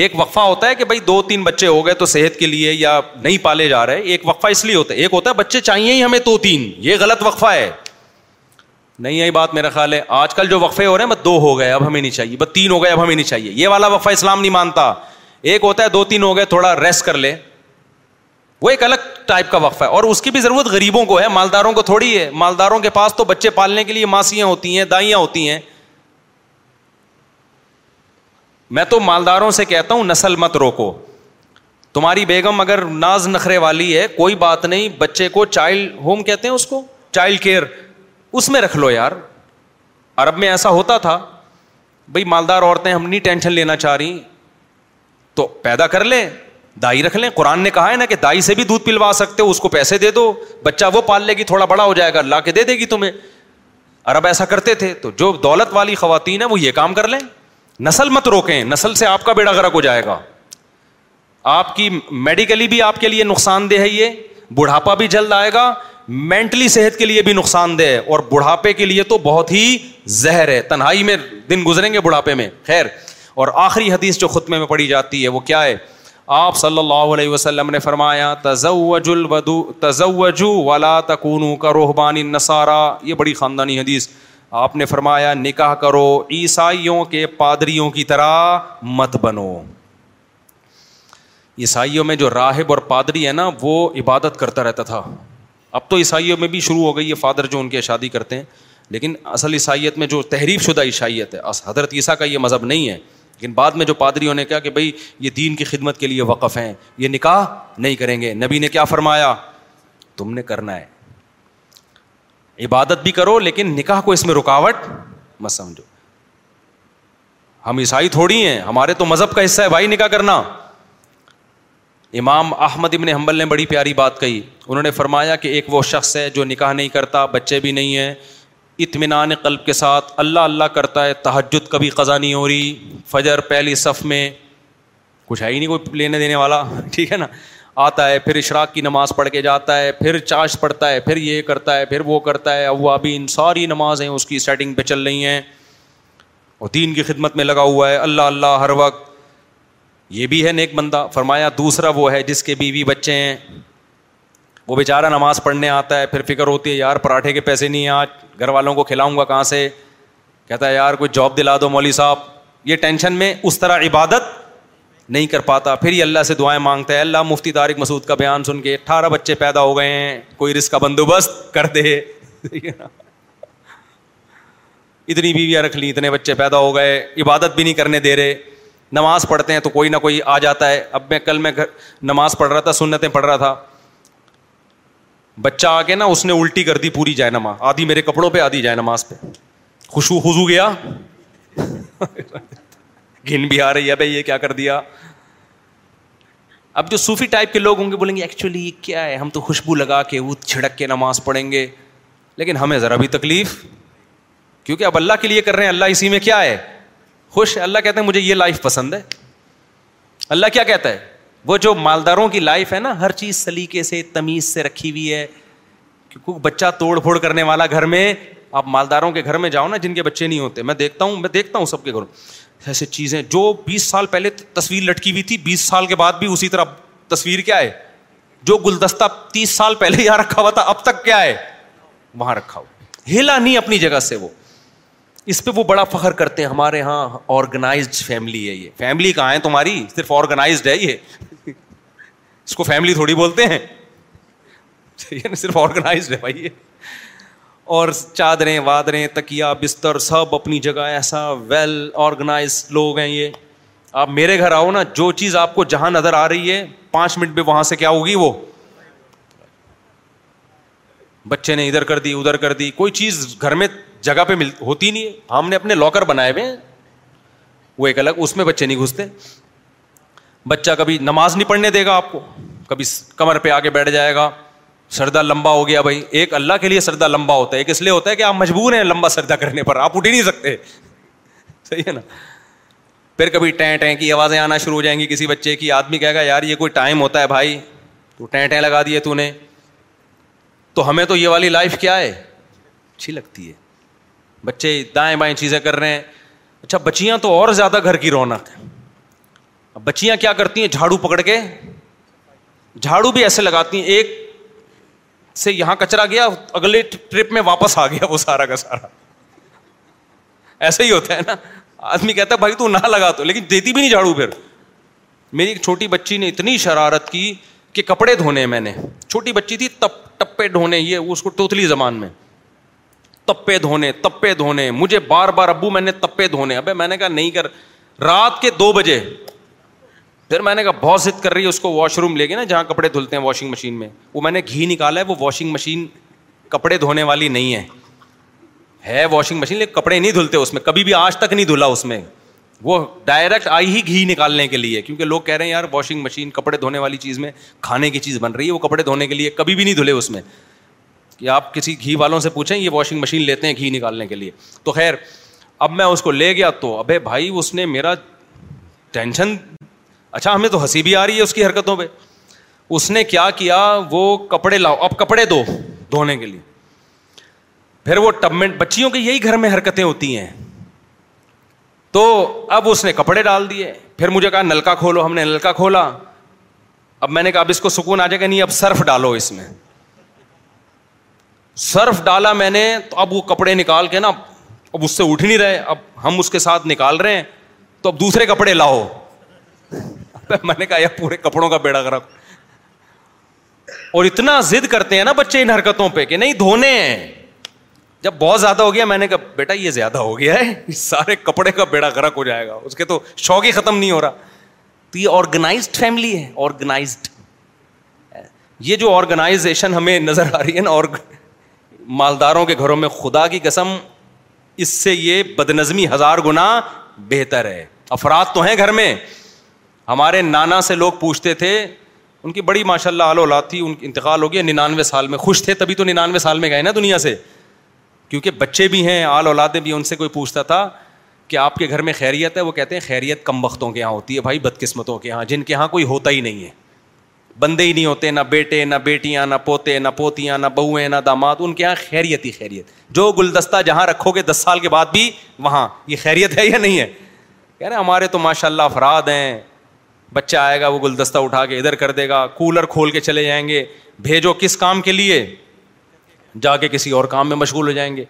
ایک وقفہ ہوتا ہے کہ بھائی دو تین بچے ہو گئے تو صحت کے لیے یا نہیں پالے جا رہے ایک وقفہ اس لیے ہوتا ہے ایک ہوتا ہے بچے چاہیے ہی ہمیں دو تین یہ غلط وقفہ ہے نہیں یہی بات میرا خیال ہے آج کل جو وقفے ہو رہے ہیں بس دو ہو گئے اب ہمیں نہیں چاہیے بس تین ہو گئے اب ہمیں نہیں چاہیے یہ والا وقفہ اسلام نہیں مانتا ایک ہوتا ہے دو تین ہو گئے تھوڑا ریسٹ کر لے وہ ایک الگ ٹائپ کا وقفہ ہے اور اس کی بھی ضرورت غریبوں کو ہے مالداروں کو تھوڑی ہے مالداروں کے پاس تو بچے پالنے کے لیے ماسیاں ہوتی ہیں دائیاں ہوتی ہیں میں تو مالداروں سے کہتا ہوں نسل مت روکو تمہاری بیگم اگر ناز نخرے والی ہے کوئی بات نہیں بچے کو چائلڈ ہوم کہتے ہیں اس کو چائلڈ کیئر اس میں رکھ لو یار عرب میں ایسا ہوتا تھا بھائی مالدار عورتیں ہم نہیں ٹینشن لینا چاہ رہی تو پیدا کر لیں دائی رکھ لیں قرآن نے کہا ہے نا کہ دائی سے بھی دودھ پلوا سکتے ہو اس کو پیسے دے دو بچہ وہ پال لے گی تھوڑا بڑا ہو جائے گا لا کے دے دے گی تمہیں عرب ایسا کرتے تھے تو جو دولت والی خواتین ہیں وہ یہ کام کر لیں نسل مت روکیں نسل سے آپ کا بیڑا ہو جائے گا آپ کی میڈیکلی بھی آپ کے لیے نقصان دہ ہے یہ بڑھاپا بھی جلد آئے گا مینٹلی صحت کے لیے بھی نقصان دہ ہے اور بڑھاپے کے لیے تو بہت ہی زہر ہے تنہائی میں دن گزریں گے بڑھاپے میں خیر اور آخری حدیث جو خطمے میں پڑی جاتی ہے وہ کیا ہے آپ صلی اللہ علیہ وسلم نے فرمایا تزوج تزوجو ولا تکونو کا روحبانی نصارہ یہ بڑی خاندانی حدیث آپ نے فرمایا نکاح کرو عیسائیوں کے پادریوں کی طرح مت بنو عیسائیوں میں جو راہب اور پادری ہے نا وہ عبادت کرتا رہتا تھا اب تو عیسائیوں میں بھی شروع ہو گئی یہ فادر جو ان کی شادی کرتے ہیں لیکن اصل عیسائیت میں جو تحریف شدہ عیسائیت ہے حضرت عیسیٰ کا یہ مذہب نہیں ہے لیکن بعد میں جو پادریوں نے کہا کہ بھائی یہ دین کی خدمت کے لیے وقف ہیں یہ نکاح نہیں کریں گے نبی نے کیا فرمایا تم نے کرنا ہے عبادت بھی کرو لیکن نکاح کو اس میں رکاوٹ مت سمجھو ہم عیسائی تھوڑی ہیں ہمارے تو مذہب کا حصہ ہے بھائی نکاح کرنا امام احمد ابن حمبل نے بڑی پیاری بات کہی انہوں نے فرمایا کہ ایک وہ شخص ہے جو نکاح نہیں کرتا بچے بھی نہیں ہیں اطمینان قلب کے ساتھ اللہ اللہ کرتا ہے تہجد کبھی قضا نہیں ہو رہی فجر پہلی صف میں کچھ ہے ہی نہیں کوئی لینے دینے والا ٹھیک ہے نا آتا ہے پھر اشراق کی نماز پڑھ کے جاتا ہے پھر چاش پڑھتا ہے پھر یہ کرتا ہے پھر وہ کرتا ہے ابھی ان ساری نمازیں اس کی سیٹنگ پہ چل رہی ہیں اور دین کی خدمت میں لگا ہوا ہے اللہ اللہ ہر وقت یہ بھی ہے نیک بندہ فرمایا دوسرا وہ ہے جس کے بیوی بچے ہیں وہ بیچارہ نماز پڑھنے آتا ہے پھر فکر ہوتی ہے یار پراٹھے کے پیسے نہیں ہیں آج گھر والوں کو کھلاؤں گا کہاں سے کہتا ہے یار کوئی جاب دلا دو مولوی صاحب یہ ٹینشن میں اس طرح عبادت نہیں کر پاتا پھر ہی اللہ سے دعائیں مانگتا ہے اللہ مفتی طارق مسعود کا بیان سن کے اٹھارہ بچے پیدا ہو گئے ہیں کوئی کا بندوبست کر دے اتنی بیویاں رکھ لیں اتنے بچے پیدا ہو گئے عبادت بھی نہیں کرنے دے رہے نماز پڑھتے ہیں تو کوئی نہ کوئی آ جاتا ہے اب میں کل میں نماز پڑھ رہا تھا سنتیں پڑھ رہا تھا بچہ آ کے نا اس نے الٹی کر دی پوری جائے نماز آدھی میرے کپڑوں پہ آدھی جائے نماز پہ خوشبو خوشو گیا گن بھی آ رہی ہے بھائی یہ کیا کر دیا اب جو صوفی ٹائپ کے لوگ ہوں گے بولیں گے ایکچولی کیا ہے ہم تو خوشبو لگا کے وہ چھڑک کے نماز پڑھیں گے لیکن ہمیں ذرا بھی تکلیف کیونکہ اب اللہ کے لیے کر رہے ہیں اللہ اسی میں کیا ہے خوش اللہ کہتے ہیں مجھے یہ لائف پسند ہے اللہ کیا کہتا ہے وہ جو مالداروں کی لائف ہے نا ہر چیز سلیقے سے تمیز سے رکھی ہوئی ہے کیونکہ بچہ توڑ پھوڑ کرنے والا گھر میں آپ مالداروں کے گھر میں جاؤ نا جن کے بچے نہیں ہوتے میں دیکھتا ہوں میں دیکھتا ہوں سب کے گھروں ایسے چیزیں جو بیس سال پہلے تصویر لٹکی ہوئی تھی بیس سال کے بعد بھی اسی طرح تصویر کیا ہے جو گلدستہ تیس سال پہلے یہاں رکھا ہوا تھا اب تک کیا ہے وہاں رکھا ہو ہلا نہیں اپنی جگہ سے وہ اس پہ وہ بڑا فخر کرتے ہیں ہمارے یہاں فیملی ہے یہ فیملی کہاں ہے تمہاری صرف آرگنائزڈ ہے یہ اس کو فیملی تھوڑی بولتے ہیں صرف آرگنائز ہے بھائی یہ اور چادریں وادریں تکیا بستر سب اپنی جگہ ایسا ویل آرگنائز لوگ ہیں یہ آپ میرے گھر آؤ نا جو چیز آپ کو جہاں نظر آ رہی ہے پانچ منٹ میں وہاں سے کیا ہوگی وہ بچے نے ادھر کر دی ادھر کر دی کوئی چیز گھر میں جگہ پہ مل ہوتی نہیں ہم نے اپنے لاکر بنائے ہوئے وہ ایک الگ اس میں بچے نہیں گھستے بچہ کبھی نماز نہیں پڑھنے دے گا آپ کو کبھی کمر پہ آ کے بیٹھ جائے گا سردا لمبا ہو گیا بھائی ایک اللہ کے لیے سردا لمبا ہوتا ہے ایک اس لیے ہوتا ہے کہ آپ مجبور ہیں لمبا سردا کرنے پر آپ اٹھ ہی نہیں سکتے صحیح ہے نا پھر کبھی ٹین کی آوازیں آنا شروع ہو جائیں گی کسی بچے کی آدمی کہے گا یار یہ کوئی ٹائم ہوتا ہے بھائی تو ٹین لگا دیے تو نے تو ہمیں تو یہ والی لائف کیا ہے اچھی لگتی ہے بچے دائیں بائیں چیزیں کر رہے ہیں اچھا بچیاں تو اور زیادہ گھر کی رونق ہے بچیاں کیا کرتی ہیں جھاڑو پکڑ کے جھاڑو بھی ایسے لگاتی ہیں ایک سے یہاں کچرا گیا اگلے ٹرپ میں واپس آ گیا وہ سارا کا سارا ایسے ہی ہوتا ہے نا آدمی کہتا ہے بھائی تو نہ لگا تو لیکن دیتی بھی نہیں جھاڑو پھر میری ایک چھوٹی بچی نے اتنی شرارت کی کہ کپڑے دھونے میں نے چھوٹی بچی تھی تپ ٹپے ڈھونے یہ اس کو توتلی زبان میں تپے دھونے تپے دھونے مجھے بار بار ابو میں نے تپے دھونے ابے میں نے کہا نہیں کر رات کے دو بجے پھر میں نے کہا بہت ضد کر رہی ہے اس کو واش روم لے گئے نا جہاں کپڑے دھلتے ہیں واشنگ مشین میں وہ میں نے گھی نکالا ہے وہ واشنگ مشین کپڑے دھونے والی نہیں ہے ہے واشنگ مشین لیکن کپڑے نہیں دھلتے اس میں کبھی بھی آج تک نہیں دھلا اس میں وہ ڈائریکٹ آئی ہی گھی نکالنے کے لیے کیونکہ لوگ کہہ رہے ہیں یار واشنگ مشین کپڑے دھونے والی چیز میں کھانے کی چیز بن رہی ہے وہ کپڑے دھونے کے لیے کبھی بھی نہیں دھلے اس میں کہ آپ کسی گھی والوں سے پوچھیں یہ واشنگ مشین لیتے ہیں گھی نکالنے کے لیے تو خیر اب میں اس کو لے گیا تو ابھی بھائی اس نے میرا ٹینشن اچھا ہمیں تو ہنسی بھی آ رہی ہے اس کی حرکتوں پہ اس نے کیا کیا وہ کپڑے لاؤ اب کپڑے دو دھونے کے لیے پھر وہ ٹب میں بچیوں کے یہی گھر میں حرکتیں ہوتی ہیں تو اب اس نے کپڑے ڈال دیے پھر مجھے کہا نلکا کھولو ہم نے نلکا کھولا اب میں نے کہا اب اس کو سکون آ جائے گا نہیں اب سرف ڈالو اس میں سرف ڈالا میں نے تو اب وہ کپڑے نکال کے نا اب اس سے اٹھ نہیں رہے اب ہم اس کے ساتھ نکال رہے ہیں تو اب دوسرے کپڑے لاؤ میں نے کہا پورے کپڑوں کا بیڑا گرک اور اتنا ضد کرتے ہیں نا بچے ان حرکتوں پہ کہ نہیں دھونے ہیں جب بہت زیادہ ہو گیا میں نے کہا بیٹا یہ زیادہ ہو گیا ہے سارے کپڑے کا بیڑا گرک ہو جائے گا اس کے تو شوق ہی ختم نہیں ہو رہا تو یہ آرگنائز فیملی ہے آرگنائز یہ جو آرگنائزیشن ہمیں نظر آ رہی ہے نا اور مالداروں کے گھروں میں خدا کی قسم اس سے یہ بدنظمی ہزار گنا بہتر ہے افراد تو ہیں گھر میں ہمارے نانا سے لوگ پوچھتے تھے ان کی بڑی ماشاء اللہ اعلی اولاد تھی ان کی انتقال ہو گیا ننانوے سال میں خوش تھے تبھی تو ننانوے سال میں گئے نا دنیا سے کیونکہ بچے بھی ہیں آل اولادیں بھی ان سے کوئی پوچھتا تھا کہ آپ کے گھر میں خیریت ہے وہ کہتے ہیں خیریت کم وقتوں کے یہاں ہوتی ہے بھائی بدقسمتوں کے یہاں جن کے یہاں کوئی ہوتا ہی نہیں ہے بندے ہی نہیں ہوتے نہ بیٹے نہ بیٹیاں نہ پوتے نہ پوتیاں نہ بہویں نہ داماد ان کے یہاں خیریت ہی خیریت جو گلدستہ جہاں رکھو گے دس سال کے بعد بھی وہاں یہ خیریت ہے یا نہیں ہے کہہ رہے ہمارے تو ماشاء اللہ افراد ہیں بچہ آئے گا وہ گلدستہ اٹھا کے ادھر کر دے گا کولر کھول کے چلے جائیں گے بھیجو کس کام کے لیے جا کے کسی اور کام میں مشغول ہو جائیں گے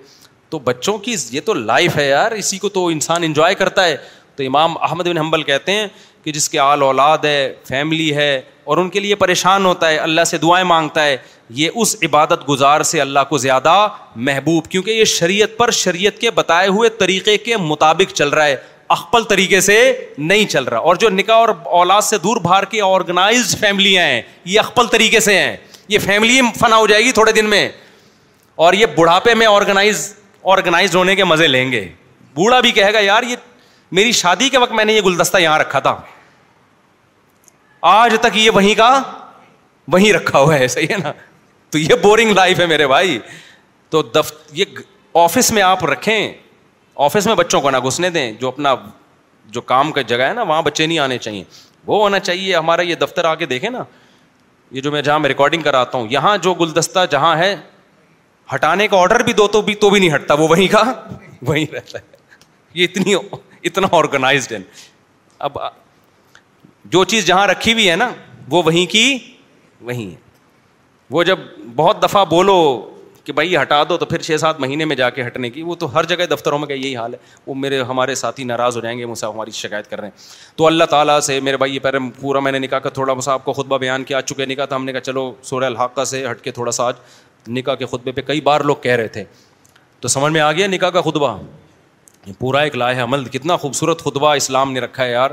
تو بچوں کی یہ تو لائف ہے یار اسی کو تو انسان انجوائے کرتا ہے تو امام احمد بن حنبل کہتے ہیں کہ جس کے آل اولاد ہے فیملی ہے اور ان کے لیے پریشان ہوتا ہے اللہ سے دعائیں مانگتا ہے یہ اس عبادت گزار سے اللہ کو زیادہ محبوب کیونکہ یہ شریعت پر شریعت کے بتائے ہوئے طریقے کے مطابق چل رہا ہے اخپل طریقے سے نہیں چل رہا اور جو نکاح اور اولاد سے دور بھار کی آرگنائز فیملیاں ہیں یہ اخپل طریقے سے ہیں یہ فیملی فنا ہو جائے گی تھوڑے دن میں اور یہ بڑھاپے میں آرگنائز آرگنائز ہونے کے مزے لیں گے بوڑھا بھی کہے گا یار یہ میری شادی کے وقت میں نے یہ گلدستہ یہاں رکھا تھا آج تک یہ وہیں کا وہیں رکھا ہوا ہے صحیح ہے نا تو یہ بورنگ لائف ہے میرے بھائی تو دفت یہ آفس میں آپ رکھیں آفس میں بچوں کو نہ گھسنے دیں جو اپنا جو کام کا جگہ ہے نا وہاں بچے نہیں آنے چاہیے وہ ہونا چاہیے ہمارا یہ دفتر آ کے دیکھیں نا یہ جو میں جہاں میں ریکارڈنگ کراتا ہوں یہاں جو گلدستہ جہاں ہے ہٹانے کا آڈر بھی دو تو بھی تو بھی نہیں ہٹتا وہ وہیں کا وہیں رہتا ہے یہ اتنی اتنا آرگنائزڈ ہے اب جو چیز جہاں رکھی ہوئی ہے نا وہ وہیں کی وہیں ہے وہ جب بہت دفعہ بولو کہ بھائی یہ ہٹا دو تو پھر چھ سات مہینے میں جا کے ہٹنے کی وہ تو ہر جگہ دفتروں میں کا یہی حال ہے وہ میرے ہمارے ساتھی ناراض ہو جائیں گے سے ہماری شکایت کر رہے ہیں تو اللہ تعالیٰ سے میرے بھائی یہ پہلے پورا میں نے نکاح کا تھوڑا مسا آپ کو خطبہ بیان کیا آ چکے نکاح تھا ہم نے کہا چلو سورہ الحاقہ سے ہٹ کے تھوڑا سا آج نکاح کے خطبے پہ کئی بار لوگ کہہ رہے تھے تو سمجھ میں آ گیا نکاح کا خطبہ پورا ایک لائے عمل کتنا خوبصورت خطبہ اسلام نے رکھا ہے یار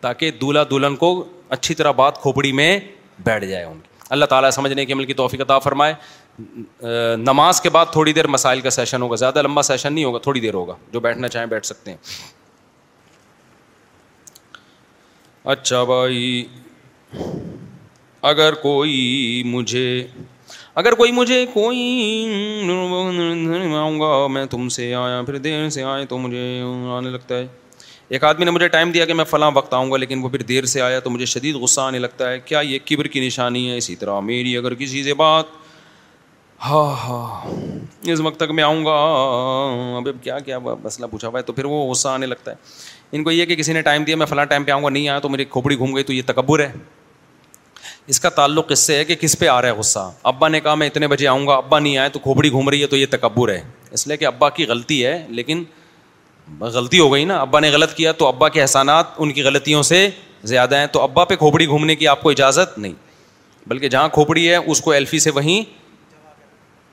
تاکہ دولہا دلہن کو اچھی طرح بات کھوپڑی میں بیٹھ جائے ان کی اللہ تعالیٰ سمجھنے کے کی توفیق عطا فرمائے نماز کے بعد تھوڑی دیر مسائل کا سیشن ہوگا زیادہ لمبا سیشن نہیں ہوگا تھوڑی دیر ہوگا جو بیٹھنا چاہیں بیٹھ سکتے ہیں اچھا بھائی اگر کوئی مجھے اگر کوئی مجھے کوئی آؤں گا میں تم سے آیا پھر دیر سے آئے تو مجھے آنے لگتا ہے ایک آدمی نے مجھے ٹائم دیا کہ میں فلاں وقت آؤں گا لیکن وہ پھر دیر سے آیا تو مجھے شدید غصہ آنے لگتا ہے کیا یہ کبر کی نشانی ہے اسی طرح میری اگر کسی سے بات ہاں ہاں اس وقت تک میں آؤں گا اب کیا کیا مسئلہ پوچھا ہوا ہے تو پھر وہ غصہ آنے لگتا ہے ان کو یہ کہ کسی نے ٹائم دیا میں فلاں ٹائم پہ آؤں گا نہیں آیا تو میری کھوپڑی گھوم گئی تو یہ تکبر ہے اس کا تعلق اس سے ہے کہ کس پہ آ رہا ہے غصہ ابا نے کہا میں اتنے بجے آؤں گا ابا نہیں آئے تو کھوپڑی گھوم رہی ہے تو یہ تکبر ہے اس لیے کہ ابا کی غلطی ہے لیکن غلطی ہو گئی نا ابا نے غلط کیا تو ابا کے احسانات ان کی غلطیوں سے زیادہ ہیں تو ابا پہ کھوپڑی گھومنے کی آپ کو اجازت نہیں بلکہ جہاں کھوپڑی ہے اس کو ایلفی سے وہیں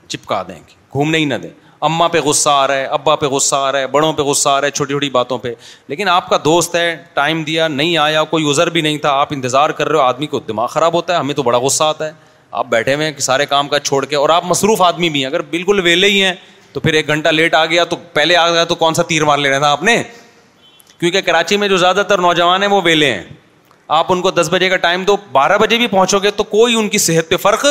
چپکا دیں گے گھومنے ہی نہ دیں اما پہ غصہ آ رہا ہے ابا پہ غصہ آ رہا ہے بڑوں پہ غصہ آ رہا ہے چھوٹی چھوٹی باتوں پہ لیکن آپ کا دوست ہے ٹائم دیا نہیں آیا کوئی عذر بھی نہیں تھا آپ انتظار کر رہے ہو آدمی کو دماغ خراب ہوتا ہے ہمیں تو بڑا غصہ آتا ہے آپ بیٹھے ہوئے ہیں سارے کام کا چھوڑ کے اور آپ مصروف آدمی بھی ہیں اگر بالکل ویلے ہی ہیں تو پھر ایک گھنٹہ لیٹ آ گیا تو پہلے آ گیا تو کون سا تیر مار لینا تھا آپ نے کیونکہ کراچی میں جو زیادہ تر نوجوان ہیں وہ ویلے ہیں آپ ان کو دس بجے کا ٹائم دو بارہ بجے بھی پہنچو گے تو کوئی ان کی صحت پہ فرق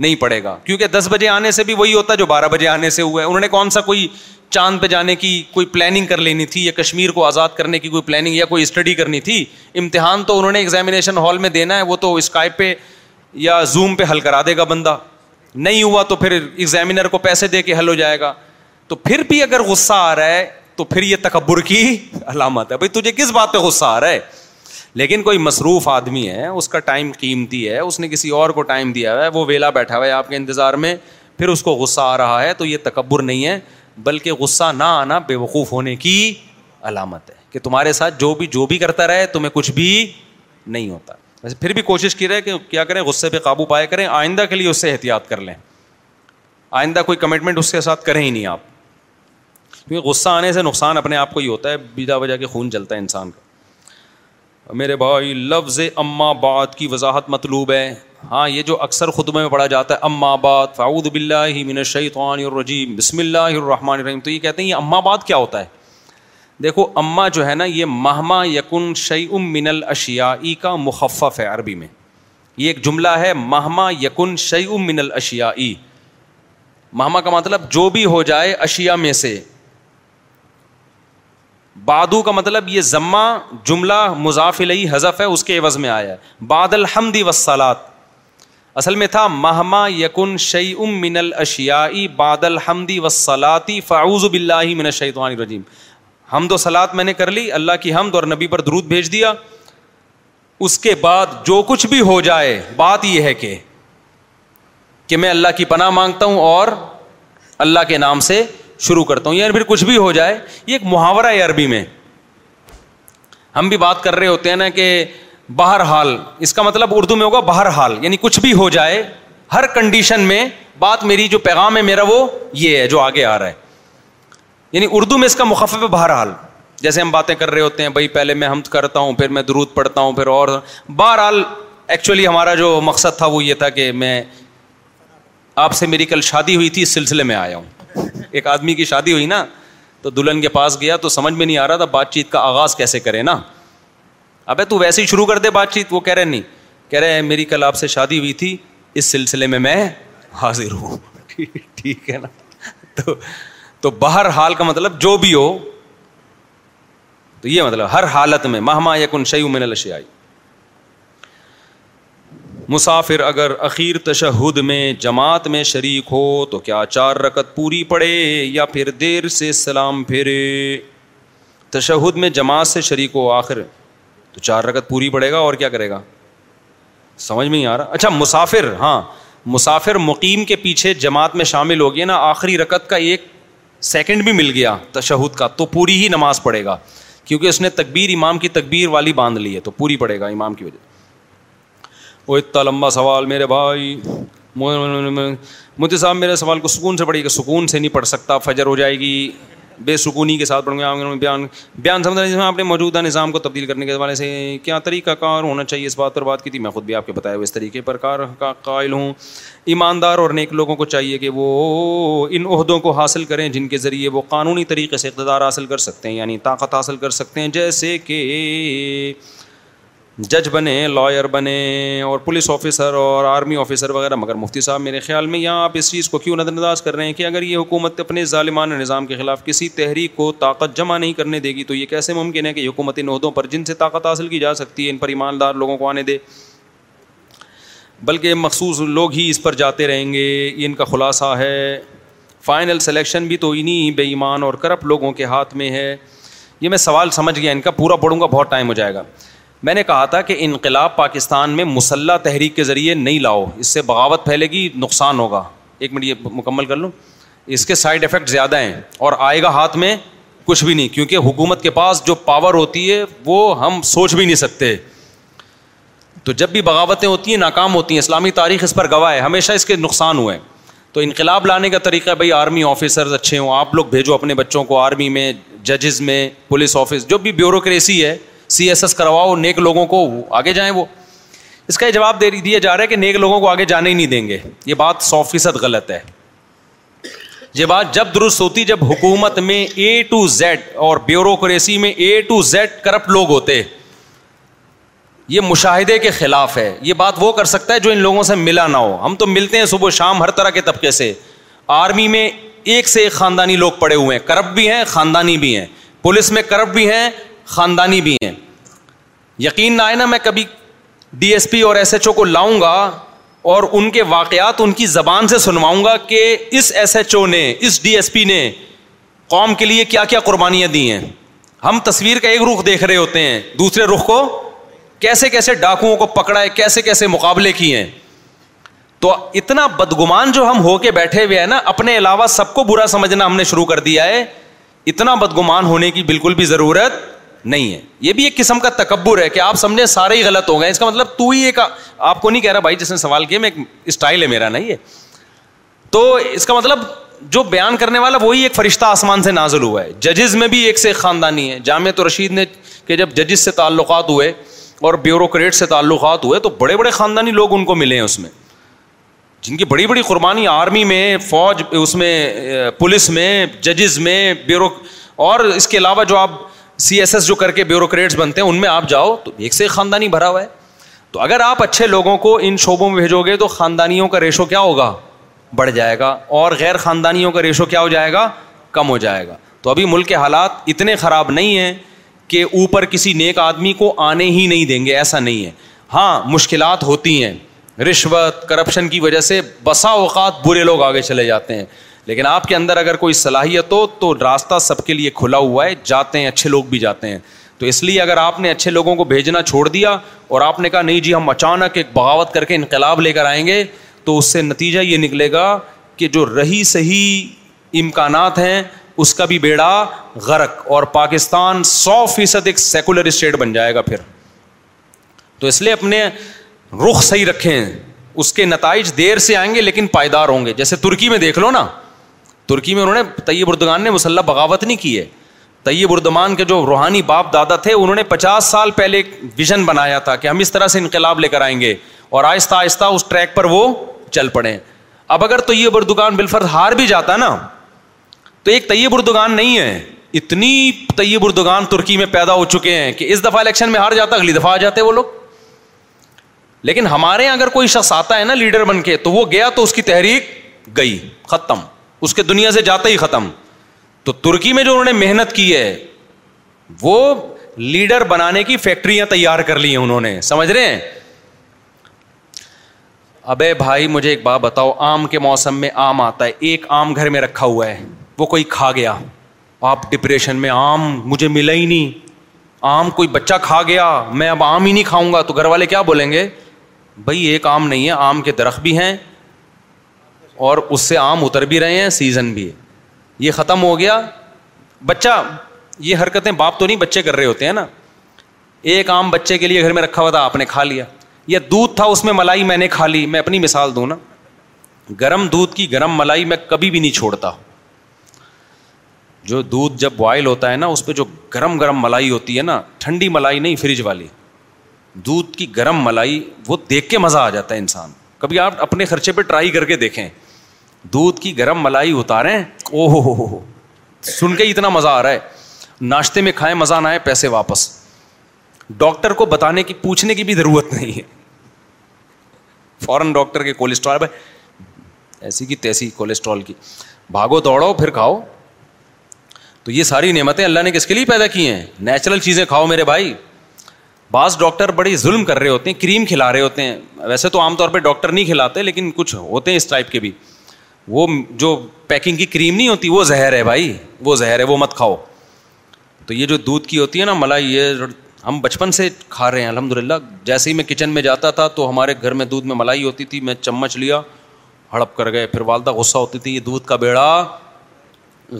نہیں پڑے گا کیونکہ دس بجے آنے سے بھی وہی ہوتا جو بارہ بجے آنے سے ہوا ہے انہوں نے کون سا کوئی چاند پہ جانے کی کوئی پلاننگ کر لینی تھی یا کشمیر کو آزاد کرنے کی کوئی پلاننگ یا کوئی اسٹڈی کرنی تھی امتحان تو انہوں نے ایگزامینیشن ہال میں دینا ہے وہ تو اسکائپ پہ یا زوم پہ حل کرا دے گا بندہ نہیں ہوا تو پھر ایگزامینر کو پیسے دے کے حل ہو جائے گا تو پھر بھی اگر غصہ آ رہا ہے تو پھر یہ تکبر کی علامت ہے بھائی تجھے کس بات پہ غصہ آ رہا ہے لیکن کوئی مصروف آدمی ہے اس کا ٹائم قیمتی ہے اس نے کسی اور کو ٹائم دیا ہوا ہے وہ ویلا بیٹھا ہوا ہے آپ کے انتظار میں پھر اس کو غصہ آ رہا ہے تو یہ تکبر نہیں ہے بلکہ غصہ نہ آنا بے وقوف ہونے کی علامت ہے کہ تمہارے ساتھ جو بھی جو بھی کرتا رہے تمہیں کچھ بھی نہیں ہوتا ویسے پھر بھی کوشش کی رہے کہ کیا کریں غصے پہ قابو پایا کریں آئندہ کے لیے اس سے احتیاط کر لیں آئندہ کوئی کمٹمنٹ اس کے ساتھ کریں ہی نہیں آپ کیونکہ غصہ آنے سے نقصان اپنے آپ کو ہی ہوتا ہے بجا وجہ کے خون جلتا ہے انسان کا میرے بھائی لفظ اما بات کی وضاحت مطلوب ہے ہاں یہ جو اکثر خطبے میں پڑھا جاتا ہے اما بات فاؤد بلّہ من الشیطان الرجیم بسم اللہ الرحمٰن الرحیم تو یہ کہتے ہیں یہ اما بات کیا ہوتا ہے دیکھو اما جو ہے نا یہ مہما یکن شعی من الشیا کا مخفف ہے عربی میں یہ ایک جملہ ہے مہما یکن شعی من الشیا مہما کا مطلب جو بھی ہو جائے اشیا میں سے بادو کا مطلب یہ ذمہ جملہ مضاف علیہ حذف ہے اس کے عوض میں آیا ہے باد الحمدی وسلات اصل میں تھا مہما یقن شعی ام من الشیائی باد الحمدی وسلاتی فعوز باللہ من الشیطان الرجیم حمد و سلاد میں نے کر لی اللہ کی حمد اور نبی پر درود بھیج دیا اس کے بعد جو کچھ بھی ہو جائے بات یہ ہے کہ کہ میں اللہ کی پناہ مانگتا ہوں اور اللہ کے نام سے شروع کرتا ہوں یا یعنی پھر کچھ بھی ہو جائے یہ ایک محاورہ ہے عربی میں ہم بھی بات کر رہے ہوتے ہیں نا کہ بہرحال اس کا مطلب اردو میں ہوگا بہرحال یعنی کچھ بھی ہو جائے ہر کنڈیشن میں بات میری جو پیغام ہے میرا وہ یہ ہے جو آگے آ رہا ہے یعنی اردو میں اس کا مخفف ہے بہرحال جیسے ہم باتیں کر رہے ہوتے ہیں بھائی پہلے میں ہم کرتا ہوں پھر میں درود پڑھتا ہوں پھر اور بہرحال ایکچولی ہمارا جو مقصد تھا وہ یہ تھا کہ میں آپ سے میری کل شادی ہوئی تھی اس سلسلے میں آیا ہوں ایک آدمی کی شادی ہوئی نا تو دلہن کے پاس گیا تو سمجھ میں نہیں آ رہا تھا بات چیت کا آغاز کیسے کرے نا ابے تو ویسے ہی شروع کر دے بات چیت وہ کہہ رہے نہیں کہہ رہے میری کل آپ سے شادی ہوئی تھی اس سلسلے میں میں حاضر ہوں ٹھیک ہے نا تو تو باہر حال کا مطلب جو بھی ہو تو یہ مطلب ہر حالت میں مہما یکن شیو میں نے لشے آئی مسافر اگر اخیر تشہد میں جماعت میں شریک ہو تو کیا چار رکت پوری پڑے یا پھر دیر سے سلام پھیرے تشہد میں جماعت سے شریک ہو آخر تو چار رکت پوری پڑے گا اور کیا کرے گا سمجھ میں نہیں آ رہا اچھا مسافر ہاں مسافر مقیم کے پیچھے جماعت میں شامل ہو گیا نا آخری رکت کا ایک سیکنڈ بھی مل گیا تشہد کا تو پوری ہی نماز پڑے گا کیونکہ اس نے تکبیر امام کی تکبیر والی باندھ لی ہے تو پوری پڑے گا امام کی وجہ وہ اتنا لمبا سوال میرے بھائی مجھے صاحب میرے سوال کو سکون سے پڑھیے کہ سکون سے نہیں پڑھ سکتا فجر ہو جائے گی بے سکونی کے ساتھ پڑھوں گے بیان بیان سمجھا جس میں آپ نے موجودہ نظام کو تبدیل کرنے کے حوالے سے کیا طریقہ کار ہونا چاہیے اس بات پر بات کی تھی میں خود بھی آپ کے بتایا ہوئے اس طریقے پر کار کا قائل ہوں ایماندار اور نیک لوگوں کو چاہیے کہ وہ ان عہدوں کو حاصل کریں جن کے ذریعے وہ قانونی طریقے سے اقتدار حاصل کر سکتے ہیں یعنی طاقت حاصل کر سکتے ہیں جیسے کہ جج بنے لائر بنے اور پولیس آفیسر اور آرمی آفیسر وغیرہ مگر مفتی صاحب میرے خیال میں یہاں آپ اس چیز کو کیوں نظر انداز کر رہے ہیں کہ اگر یہ حکومت اپنے ظالمان نظام کے خلاف کسی تحریک کو طاقت جمع نہیں کرنے دے گی تو یہ کیسے ممکن ہے کہ حکومت ان عہدوں پر جن سے طاقت حاصل کی جا سکتی ہے ان پر ایماندار لوگوں کو آنے دے بلکہ مخصوص لوگ ہی اس پر جاتے رہیں گے ان کا خلاصہ ہے فائنل سلیکشن بھی تو انہیں بے ایمان اور کرپ لوگوں کے ہاتھ میں ہے یہ میں سوال سمجھ گیا ان کا پورا پڑھوں گا بہت ٹائم ہو جائے گا میں نے کہا تھا کہ انقلاب پاکستان میں مسلح تحریک کے ذریعے نہیں لاؤ اس سے بغاوت پھیلے گی نقصان ہوگا ایک منٹ یہ مکمل کر لوں اس کے سائڈ افیکٹ زیادہ ہیں اور آئے گا ہاتھ میں کچھ بھی نہیں کیونکہ حکومت کے پاس جو پاور ہوتی ہے وہ ہم سوچ بھی نہیں سکتے تو جب بھی بغاوتیں ہوتی ہیں ناکام ہوتی ہیں اسلامی تاریخ اس پر گواہ ہے ہمیشہ اس کے نقصان ہوئے ہیں تو انقلاب لانے کا طریقہ بھائی آرمی آفیسرز اچھے ہوں آپ لوگ بھیجو اپنے بچوں کو آرمی میں ججز میں پولیس آفس جو بھی بیوروکریسی ہے سی ایس ایس کرواؤ نیک لوگوں کو آگے جائیں وہ اس کا یہ جواب دیا جا رہا ہے کہ نیک لوگوں کو آگے جانے ہی نہیں دیں گے یہ بات سو فیصد غلط ہے یہ بات جب درست ہوتی جب حکومت میں اے ٹو زیڈ اور بیوروکریسی میں اے ٹو زیڈ کرپٹ لوگ ہوتے یہ مشاہدے کے خلاف ہے یہ بات وہ کر سکتا ہے جو ان لوگوں سے ملا نہ ہو ہم تو ملتے ہیں صبح شام ہر طرح کے طبقے سے آرمی میں ایک سے ایک خاندانی لوگ پڑے ہوئے ہیں کرپٹ بھی ہیں خاندانی بھی ہیں پولیس میں کرپٹ بھی ہیں خاندانی بھی ہیں یقین نہ آئے نا میں کبھی ڈی ایس پی اور ایس ایچ او کو لاؤں گا اور ان کے واقعات ان کی زبان سے سنواؤں گا کہ اس ایس ایچ او نے اس ڈی ایس پی نے قوم کے لیے کیا کیا قربانیاں دی ہیں ہم تصویر کا ایک رخ دیکھ رہے ہوتے ہیں دوسرے رخ کو کیسے کیسے ڈاکوؤں کو پکڑا ہے کیسے کیسے مقابلے کیے ہیں تو اتنا بدگمان جو ہم ہو کے بیٹھے ہوئے ہیں نا اپنے علاوہ سب کو برا سمجھنا ہم نے شروع کر دیا ہے اتنا بدگمان ہونے کی بالکل بھی ضرورت نہیں ہے یہ بھی ایک قسم کا تکبر ہے کہ آپ سمجھیں سارے ہی غلط ہو گئے اس کا مطلب تو ہی ایک آپ کو نہیں کہہ رہا بھائی جس نے سوال کیا میں ایک اسٹائل ہے میرا نہیں ہے تو اس کا مطلب جو بیان کرنے والا وہی ایک فرشتہ آسمان سے نازل ہوا ہے ججز میں بھی ایک سے ایک خاندانی ہے جامع تو رشید نے کہ جب ججز سے تعلقات ہوئے اور بیوروکریٹ سے تعلقات ہوئے تو بڑے بڑے خاندانی لوگ ان کو ملے ہیں اس میں جن کی بڑی بڑی قربانی آرمی میں فوج اس میں پولیس میں ججز میں بیورو اور اس کے علاوہ جو آپ سی ایس ایس جو کر کے بیوروکریٹس بنتے ہیں ان میں آپ جاؤ تو ایک سے خاندانی بھرا ہوا ہے تو اگر آپ اچھے لوگوں کو ان شعبوں میں بھیجو گے تو خاندانیوں کا ریشو کیا ہوگا بڑھ جائے گا اور غیر خاندانیوں کا ریشو کیا ہو جائے گا کم ہو جائے گا تو ابھی ملک کے حالات اتنے خراب نہیں ہیں کہ اوپر کسی نیک آدمی کو آنے ہی نہیں دیں گے ایسا نہیں ہے ہاں مشکلات ہوتی ہیں رشوت کرپشن کی وجہ سے بسا اوقات برے لوگ آگے چلے جاتے ہیں لیکن آپ کے اندر اگر کوئی صلاحیت ہو تو راستہ سب کے لیے کھلا ہوا ہے جاتے ہیں اچھے لوگ بھی جاتے ہیں تو اس لیے اگر آپ نے اچھے لوگوں کو بھیجنا چھوڑ دیا اور آپ نے کہا نہیں جی ہم اچانک ایک بغاوت کر کے انقلاب لے کر آئیں گے تو اس سے نتیجہ یہ نکلے گا کہ جو رہی صحیح امکانات ہیں اس کا بھی بیڑا غرق اور پاکستان سو فیصد ایک سیکولر اسٹیٹ بن جائے گا پھر تو اس لیے اپنے رخ صحیح رکھیں اس کے نتائج دیر سے آئیں گے لیکن پائیدار ہوں گے جیسے ترکی میں دیکھ لو نا ترکی میں انہوں نے طیب اردگان نے مسلح بغاوت نہیں کی ہے طیب اردمان کے جو روحانی باپ دادا تھے انہوں نے پچاس سال پہلے ایک ویژن بنایا تھا کہ ہم اس طرح سے انقلاب لے کر آئیں گے اور آہستہ آہستہ اس ٹریک پر وہ چل پڑے اب اگر طیب اردگان بالفر ہار بھی جاتا نا تو ایک طیب اردگان نہیں ہے اتنی طیب اردگان ترکی میں پیدا ہو چکے ہیں کہ اس دفعہ الیکشن میں ہار جاتا اگلی دفعہ آ جاتے وہ لوگ لیکن ہمارے اگر کوئی شخص آتا ہے نا لیڈر بن کے تو وہ گیا تو اس کی تحریک گئی ختم اس کے دنیا سے جاتا ہی ختم تو ترکی میں جو انہوں نے محنت کی ہے وہ لیڈر بنانے کی فیکٹریاں تیار کر لی ہیں انہوں نے سمجھ رہے ہیں ابے بھائی مجھے ایک بات بتاؤ آم کے موسم میں آم آتا ہے ایک آم گھر میں رکھا ہوا ہے وہ کوئی کھا گیا آپ ڈپریشن میں آم مجھے ملا ہی نہیں آم کوئی بچہ کھا گیا میں اب آم ہی نہیں کھاؤں گا تو گھر والے کیا بولیں گے بھائی ایک آم نہیں ہے آم کے درخت بھی ہیں اور اس سے آم اتر بھی رہے ہیں سیزن بھی یہ ختم ہو گیا بچہ یہ حرکتیں باپ تو نہیں بچے کر رہے ہوتے ہیں نا ایک آم بچے کے لیے گھر میں رکھا ہوا تھا آپ نے کھا لیا یا دودھ تھا اس میں ملائی میں نے کھا لی میں اپنی مثال دوں نا گرم دودھ کی گرم ملائی میں کبھی بھی نہیں چھوڑتا ہوں جو دودھ جب بوائل ہوتا ہے نا اس پہ جو گرم گرم ملائی ہوتی ہے نا ٹھنڈی ملائی نہیں فریج والی دودھ کی گرم ملائی وہ دیکھ کے مزہ آ جاتا ہے انسان کبھی آپ اپنے خرچے پہ ٹرائی کر کے دیکھیں دودھ کی گرم ملائی اتارے او ہو ہو ہو سن کے اتنا مزہ آ رہا ہے ناشتے میں کھائے مزہ نہ آئے پیسے واپس ڈاکٹر کو بتانے کی پوچھنے کی بھی ضرورت نہیں ہے فوراً ڈاکٹر کے کولیسٹرول ایسی کی تیسی کولیسٹرال کی بھاگو دوڑو پھر کھاؤ تو یہ ساری نعمتیں اللہ نے کس کے لیے پیدا کی ہیں نیچرل چیزیں کھاؤ میرے بھائی بعض ڈاکٹر بڑی ظلم کر رہے ہوتے ہیں کریم کھلا رہے ہوتے ہیں ویسے تو عام طور پہ ڈاکٹر نہیں کھلاتے لیکن کچھ ہوتے ہیں اس ٹائپ کے بھی وہ جو پیکنگ کی کریم نہیں ہوتی وہ زہر ہے بھائی وہ زہر ہے وہ مت کھاؤ تو یہ جو دودھ کی ہوتی ہے نا ملائی یہ ہم بچپن سے کھا رہے ہیں الحمد للہ جیسے ہی میں کچن میں جاتا تھا تو ہمارے گھر میں دودھ میں ملائی ہوتی تھی میں چمچ لیا ہڑپ کر گئے پھر والدہ غصہ ہوتی تھی یہ دودھ کا بیڑا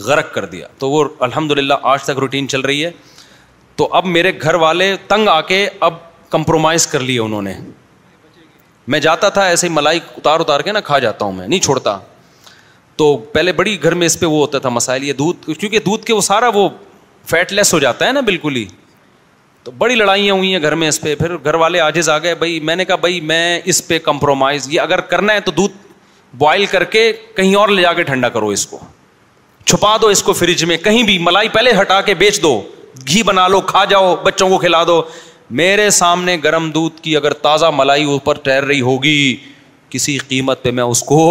غرق کر دیا تو وہ الحمد للہ آج تک روٹین چل رہی ہے تو اب میرے گھر والے تنگ آ کے اب کمپرومائز کر لیے انہوں نے میں جاتا تھا ایسے ہی ملائی اتار اتار کے نا کھا جاتا ہوں میں نہیں چھوڑتا تو پہلے بڑی گھر میں اس پہ وہ ہوتا تھا مسائل یہ دودھ کیونکہ دودھ کے وہ سارا وہ فیٹ لیس ہو جاتا ہے نا بالکل ہی تو بڑی لڑائیاں ہوئی ہیں گھر میں اس پہ پھر گھر والے آجز آ گئے بھائی میں نے کہا بھائی میں اس پہ کمپرومائز یہ اگر کرنا ہے تو دودھ بوائل کر کے کہیں اور لے جا کے ٹھنڈا کرو اس کو چھپا دو اس کو فریج میں کہیں بھی ملائی پہلے ہٹا کے بیچ دو گھی بنا لو کھا جاؤ بچوں کو کھلا دو میرے سامنے گرم دودھ کی اگر تازہ ملائی اوپر ٹھہر رہی ہوگی کسی قیمت پہ میں اس کو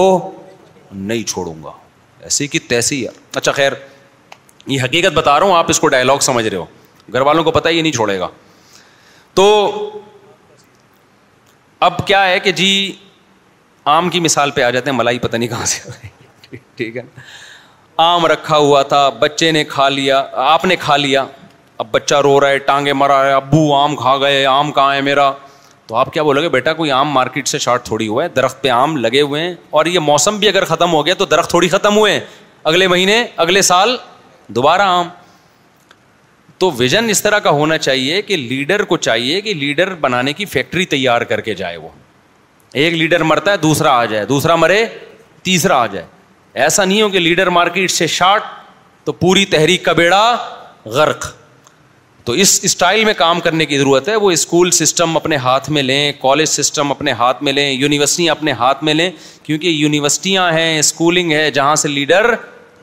نہیں چھوڑوں گا ایسے کہ تیسے ہی اچھا خیر یہ حقیقت بتا رہا ہوں آپ اس کو ڈائلگ سمجھ رہے ہو گھر والوں کو پتا یہ نہیں چھوڑے گا تو اب کیا ہے کہ جی آم کی مثال پہ آ جاتے ہیں ملائی پتہ نہیں کہاں سے ٹھیک ہے آم رکھا ہوا تھا بچے نے کھا لیا آپ نے کھا لیا اب بچہ رو رہا ہے ٹانگے مرا ہے ابو آم کھا گئے آم کہاں ہے میرا تو آپ کیا بولو گے بیٹا کوئی آم مارکیٹ سے شارٹ تھوڑی ہوا ہے درخت پہ آم لگے ہوئے ہیں اور یہ موسم بھی اگر ختم ہو گیا تو درخت تھوڑی ختم ہوئے ہیں اگلے مہینے اگلے سال دوبارہ آم تو ویژن اس طرح کا ہونا چاہیے کہ لیڈر کو چاہیے کہ لیڈر بنانے کی فیکٹری تیار کر کے جائے وہ ایک لیڈر مرتا ہے دوسرا آ جائے دوسرا مرے تیسرا آ جائے ایسا نہیں ہو کہ لیڈر مارکیٹ سے شارٹ تو پوری تحریک کا بیڑا غرق تو اس اسٹائل میں کام کرنے کی ضرورت ہے وہ اسکول سسٹم اپنے ہاتھ میں لیں کالج سسٹم اپنے ہاتھ میں لیں یونیورسٹیاں اپنے ہاتھ میں لیں کیونکہ یونیورسٹیاں ہیں اسکولنگ ہے جہاں سے لیڈر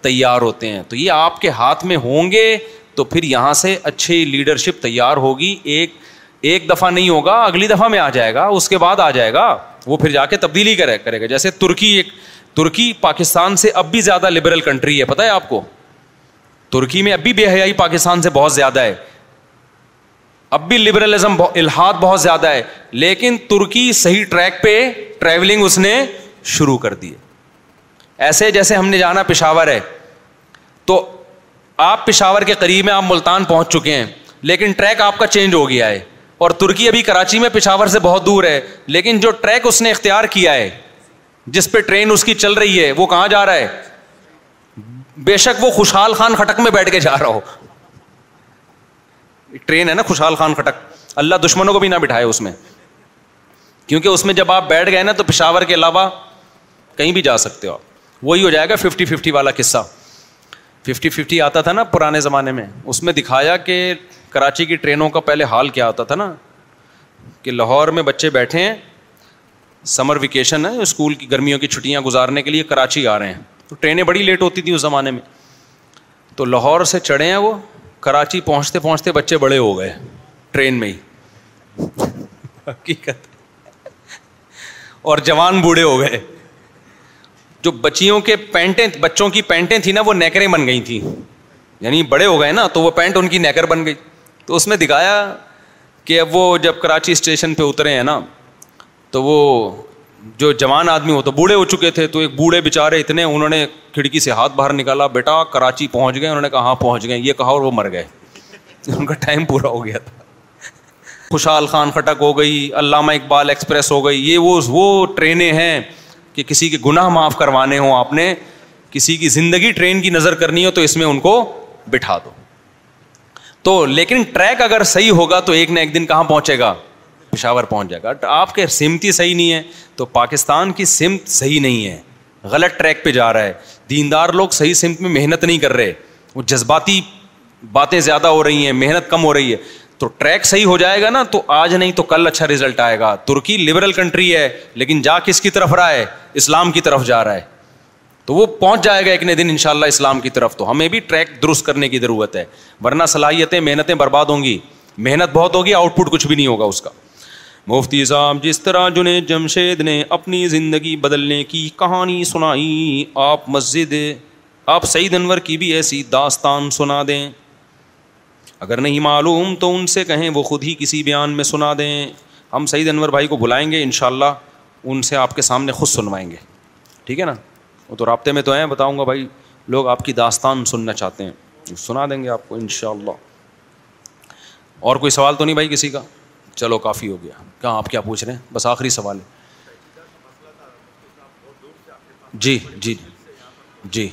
تیار ہوتے ہیں تو یہ آپ کے ہاتھ میں ہوں گے تو پھر یہاں سے اچھی لیڈرشپ تیار ہوگی ایک ایک دفعہ نہیں ہوگا اگلی دفعہ میں آ جائے گا اس کے بعد آ جائے گا وہ پھر جا کے تبدیلی کرے کرے گا جیسے ترکی ایک ترکی پاکستان سے اب بھی زیادہ لبرل کنٹری ہے پتہ ہے آپ کو ترکی میں اب بھی بے حیائی پاکستان سے بہت زیادہ ہے اب بھی لبرلزم الحاد بہت زیادہ ہے لیکن ترکی صحیح ٹریک پہ ٹریولنگ اس نے شروع کر دی ایسے جیسے ہم نے جانا پشاور ہے تو آپ پشاور کے قریب میں آپ ملتان پہنچ چکے ہیں لیکن ٹریک آپ کا چینج ہو گیا ہے اور ترکی ابھی کراچی میں پشاور سے بہت دور ہے لیکن جو ٹریک اس نے اختیار کیا ہے جس پہ ٹرین اس کی چل رہی ہے وہ کہاں جا رہا ہے بے شک وہ خوشحال خان خٹک میں بیٹھ کے جا رہا ہو ٹرین ہے نا خوشحال خان کھٹک اللہ دشمنوں کو بھی نہ بٹھائے اس میں کیونکہ اس میں جب آپ بیٹھ گئے نا تو پشاور کے علاوہ کہیں بھی جا سکتے ہو آپ وہی ہو جائے گا ففٹی ففٹی والا قصہ ففٹی ففٹی آتا تھا نا پرانے زمانے میں اس میں دکھایا کہ کراچی کی ٹرینوں کا پہلے حال کیا ہوتا تھا نا کہ لاہور میں بچے بیٹھے ہیں سمر ویکیشن ہے اسکول کی گرمیوں کی چھٹیاں گزارنے کے لیے کراچی آ رہے ہیں تو ٹرینیں بڑی لیٹ ہوتی تھیں اس زمانے میں تو لاہور سے چڑھے ہیں وہ کراچی پہنچتے پہنچتے بچے بڑے ہو گئے ٹرین میں ہی حقیقت اور جوان بوڑھے ہو گئے جو بچیوں کے پینٹیں بچوں کی پینٹیں تھیں نا وہ نیکریں بن گئی تھیں یعنی بڑے ہو گئے نا تو وہ پینٹ ان کی نیکر بن گئی تو اس میں دکھایا کہ اب وہ جب کراچی اسٹیشن پہ اترے ہیں نا تو وہ جو جوان آدمی ہو تو بوڑھے ہو چکے تھے تو ایک بوڑھے بےچارے اتنے انہوں نے کھڑکی سے ہاتھ باہر نکالا بیٹا کراچی پہنچ گئے انہوں نے کہا ہاں پہنچ گئے یہ کہا اور وہ مر گئے ان کا ٹائم پورا ہو گیا تھا خوشحال خان خٹک ہو گئی علامہ اقبال ایکسپریس ہو گئی یہ وہ وہ ٹرینیں ہیں کہ کسی کے گناہ معاف کروانے ہوں آپ نے کسی کی زندگی ٹرین کی نظر کرنی ہو تو اس میں ان کو بٹھا دو تو لیکن ٹریک اگر صحیح ہوگا تو ایک نہ ایک دن کہاں پہنچے گا پشاور پہنچ جائے گا آپ کے سمت ہی صحیح نہیں ہے تو پاکستان کی سمت صحیح نہیں ہے غلط ٹریک پہ جا رہا ہے دیندار لوگ صحیح سمت میں محنت نہیں کر رہے وہ جذباتی باتیں زیادہ ہو رہی ہیں محنت کم ہو رہی ہے تو ٹریک صحیح ہو جائے گا نا تو آج نہیں تو کل اچھا ریزلٹ آئے گا ترکی لبرل کنٹری ہے لیکن جا کس کی طرف رہا ہے اسلام کی طرف جا رہا ہے تو وہ پہنچ جائے گا ایک نئے دن ان شاء اللہ اسلام کی طرف تو ہمیں بھی ٹریک درست کرنے کی ضرورت ہے ورنہ صلاحیتیں محنتیں برباد ہوں گی محنت بہت ہوگی آؤٹ پٹ کچھ بھی نہیں ہوگا اس کا مفتی صاحب جس طرح جنے جمشید نے اپنی زندگی بدلنے کی کہانی سنائی آپ مسجد آپ سعید انور کی بھی ایسی داستان سنا دیں اگر نہیں معلوم تو ان سے کہیں وہ خود ہی کسی بیان میں سنا دیں ہم سعید انور بھائی کو بلائیں گے انشاءاللہ ان سے آپ کے سامنے خود سنوائیں گے ٹھیک ہے نا وہ تو رابطے میں تو ہیں بتاؤں گا بھائی لوگ آپ کی داستان سننا چاہتے ہیں سنا دیں گے آپ کو ان شاء اللہ اور کوئی سوال تو نہیں بھائی کسی کا چلو کافی ہو گیا کہاں آپ کیا پوچھ رہے ہیں بس آخری سوال ہے جی جی جی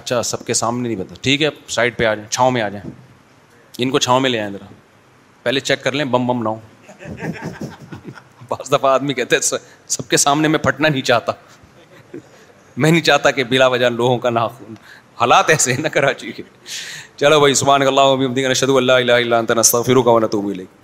اچھا سب کے سامنے نہیں بتا ٹھیک ہے سائڈ پہ آ جائیں چھاؤں میں آ جائیں ان کو چھاؤں میں لے آئیں ذرا پہلے چیک کر لیں بم بم نہ ہو بعض دفعہ آدمی کہتے ہیں سب کے سامنے میں پھٹنا نہیں چاہتا میں نہیں چاہتا کہ بلا وجہ لوگوں کا حالات ایسے ہیں نا کراچی کے چلو بھائی سبحان اللہ و بحمدی نشہدو اللہ الہ الا انت نستغفرک و نتوب الیک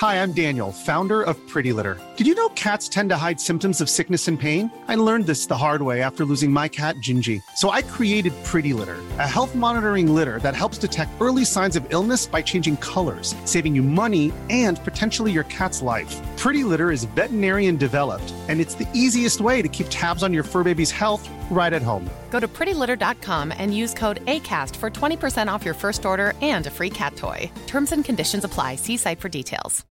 Hi, I'm Daniel, founder of Pretty Litter. Did you know cats tend to hide symptoms of sickness and pain? I learned this the hard way after losing my cat, Gingy. So I created Pretty Litter, a health monitoring litter that helps detect early signs of illness by changing colors, saving you money and potentially your cat's life. Pretty Litter is veterinarian developed, and it's the easiest way to keep tabs on your fur baby's health right at home. Go to prettylitter.com and use code ACAST for 20% off your first order and a free cat toy. Terms and conditions apply. See site for details.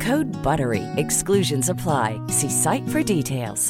Code BUTTERY. Exclusions apply. See site for details.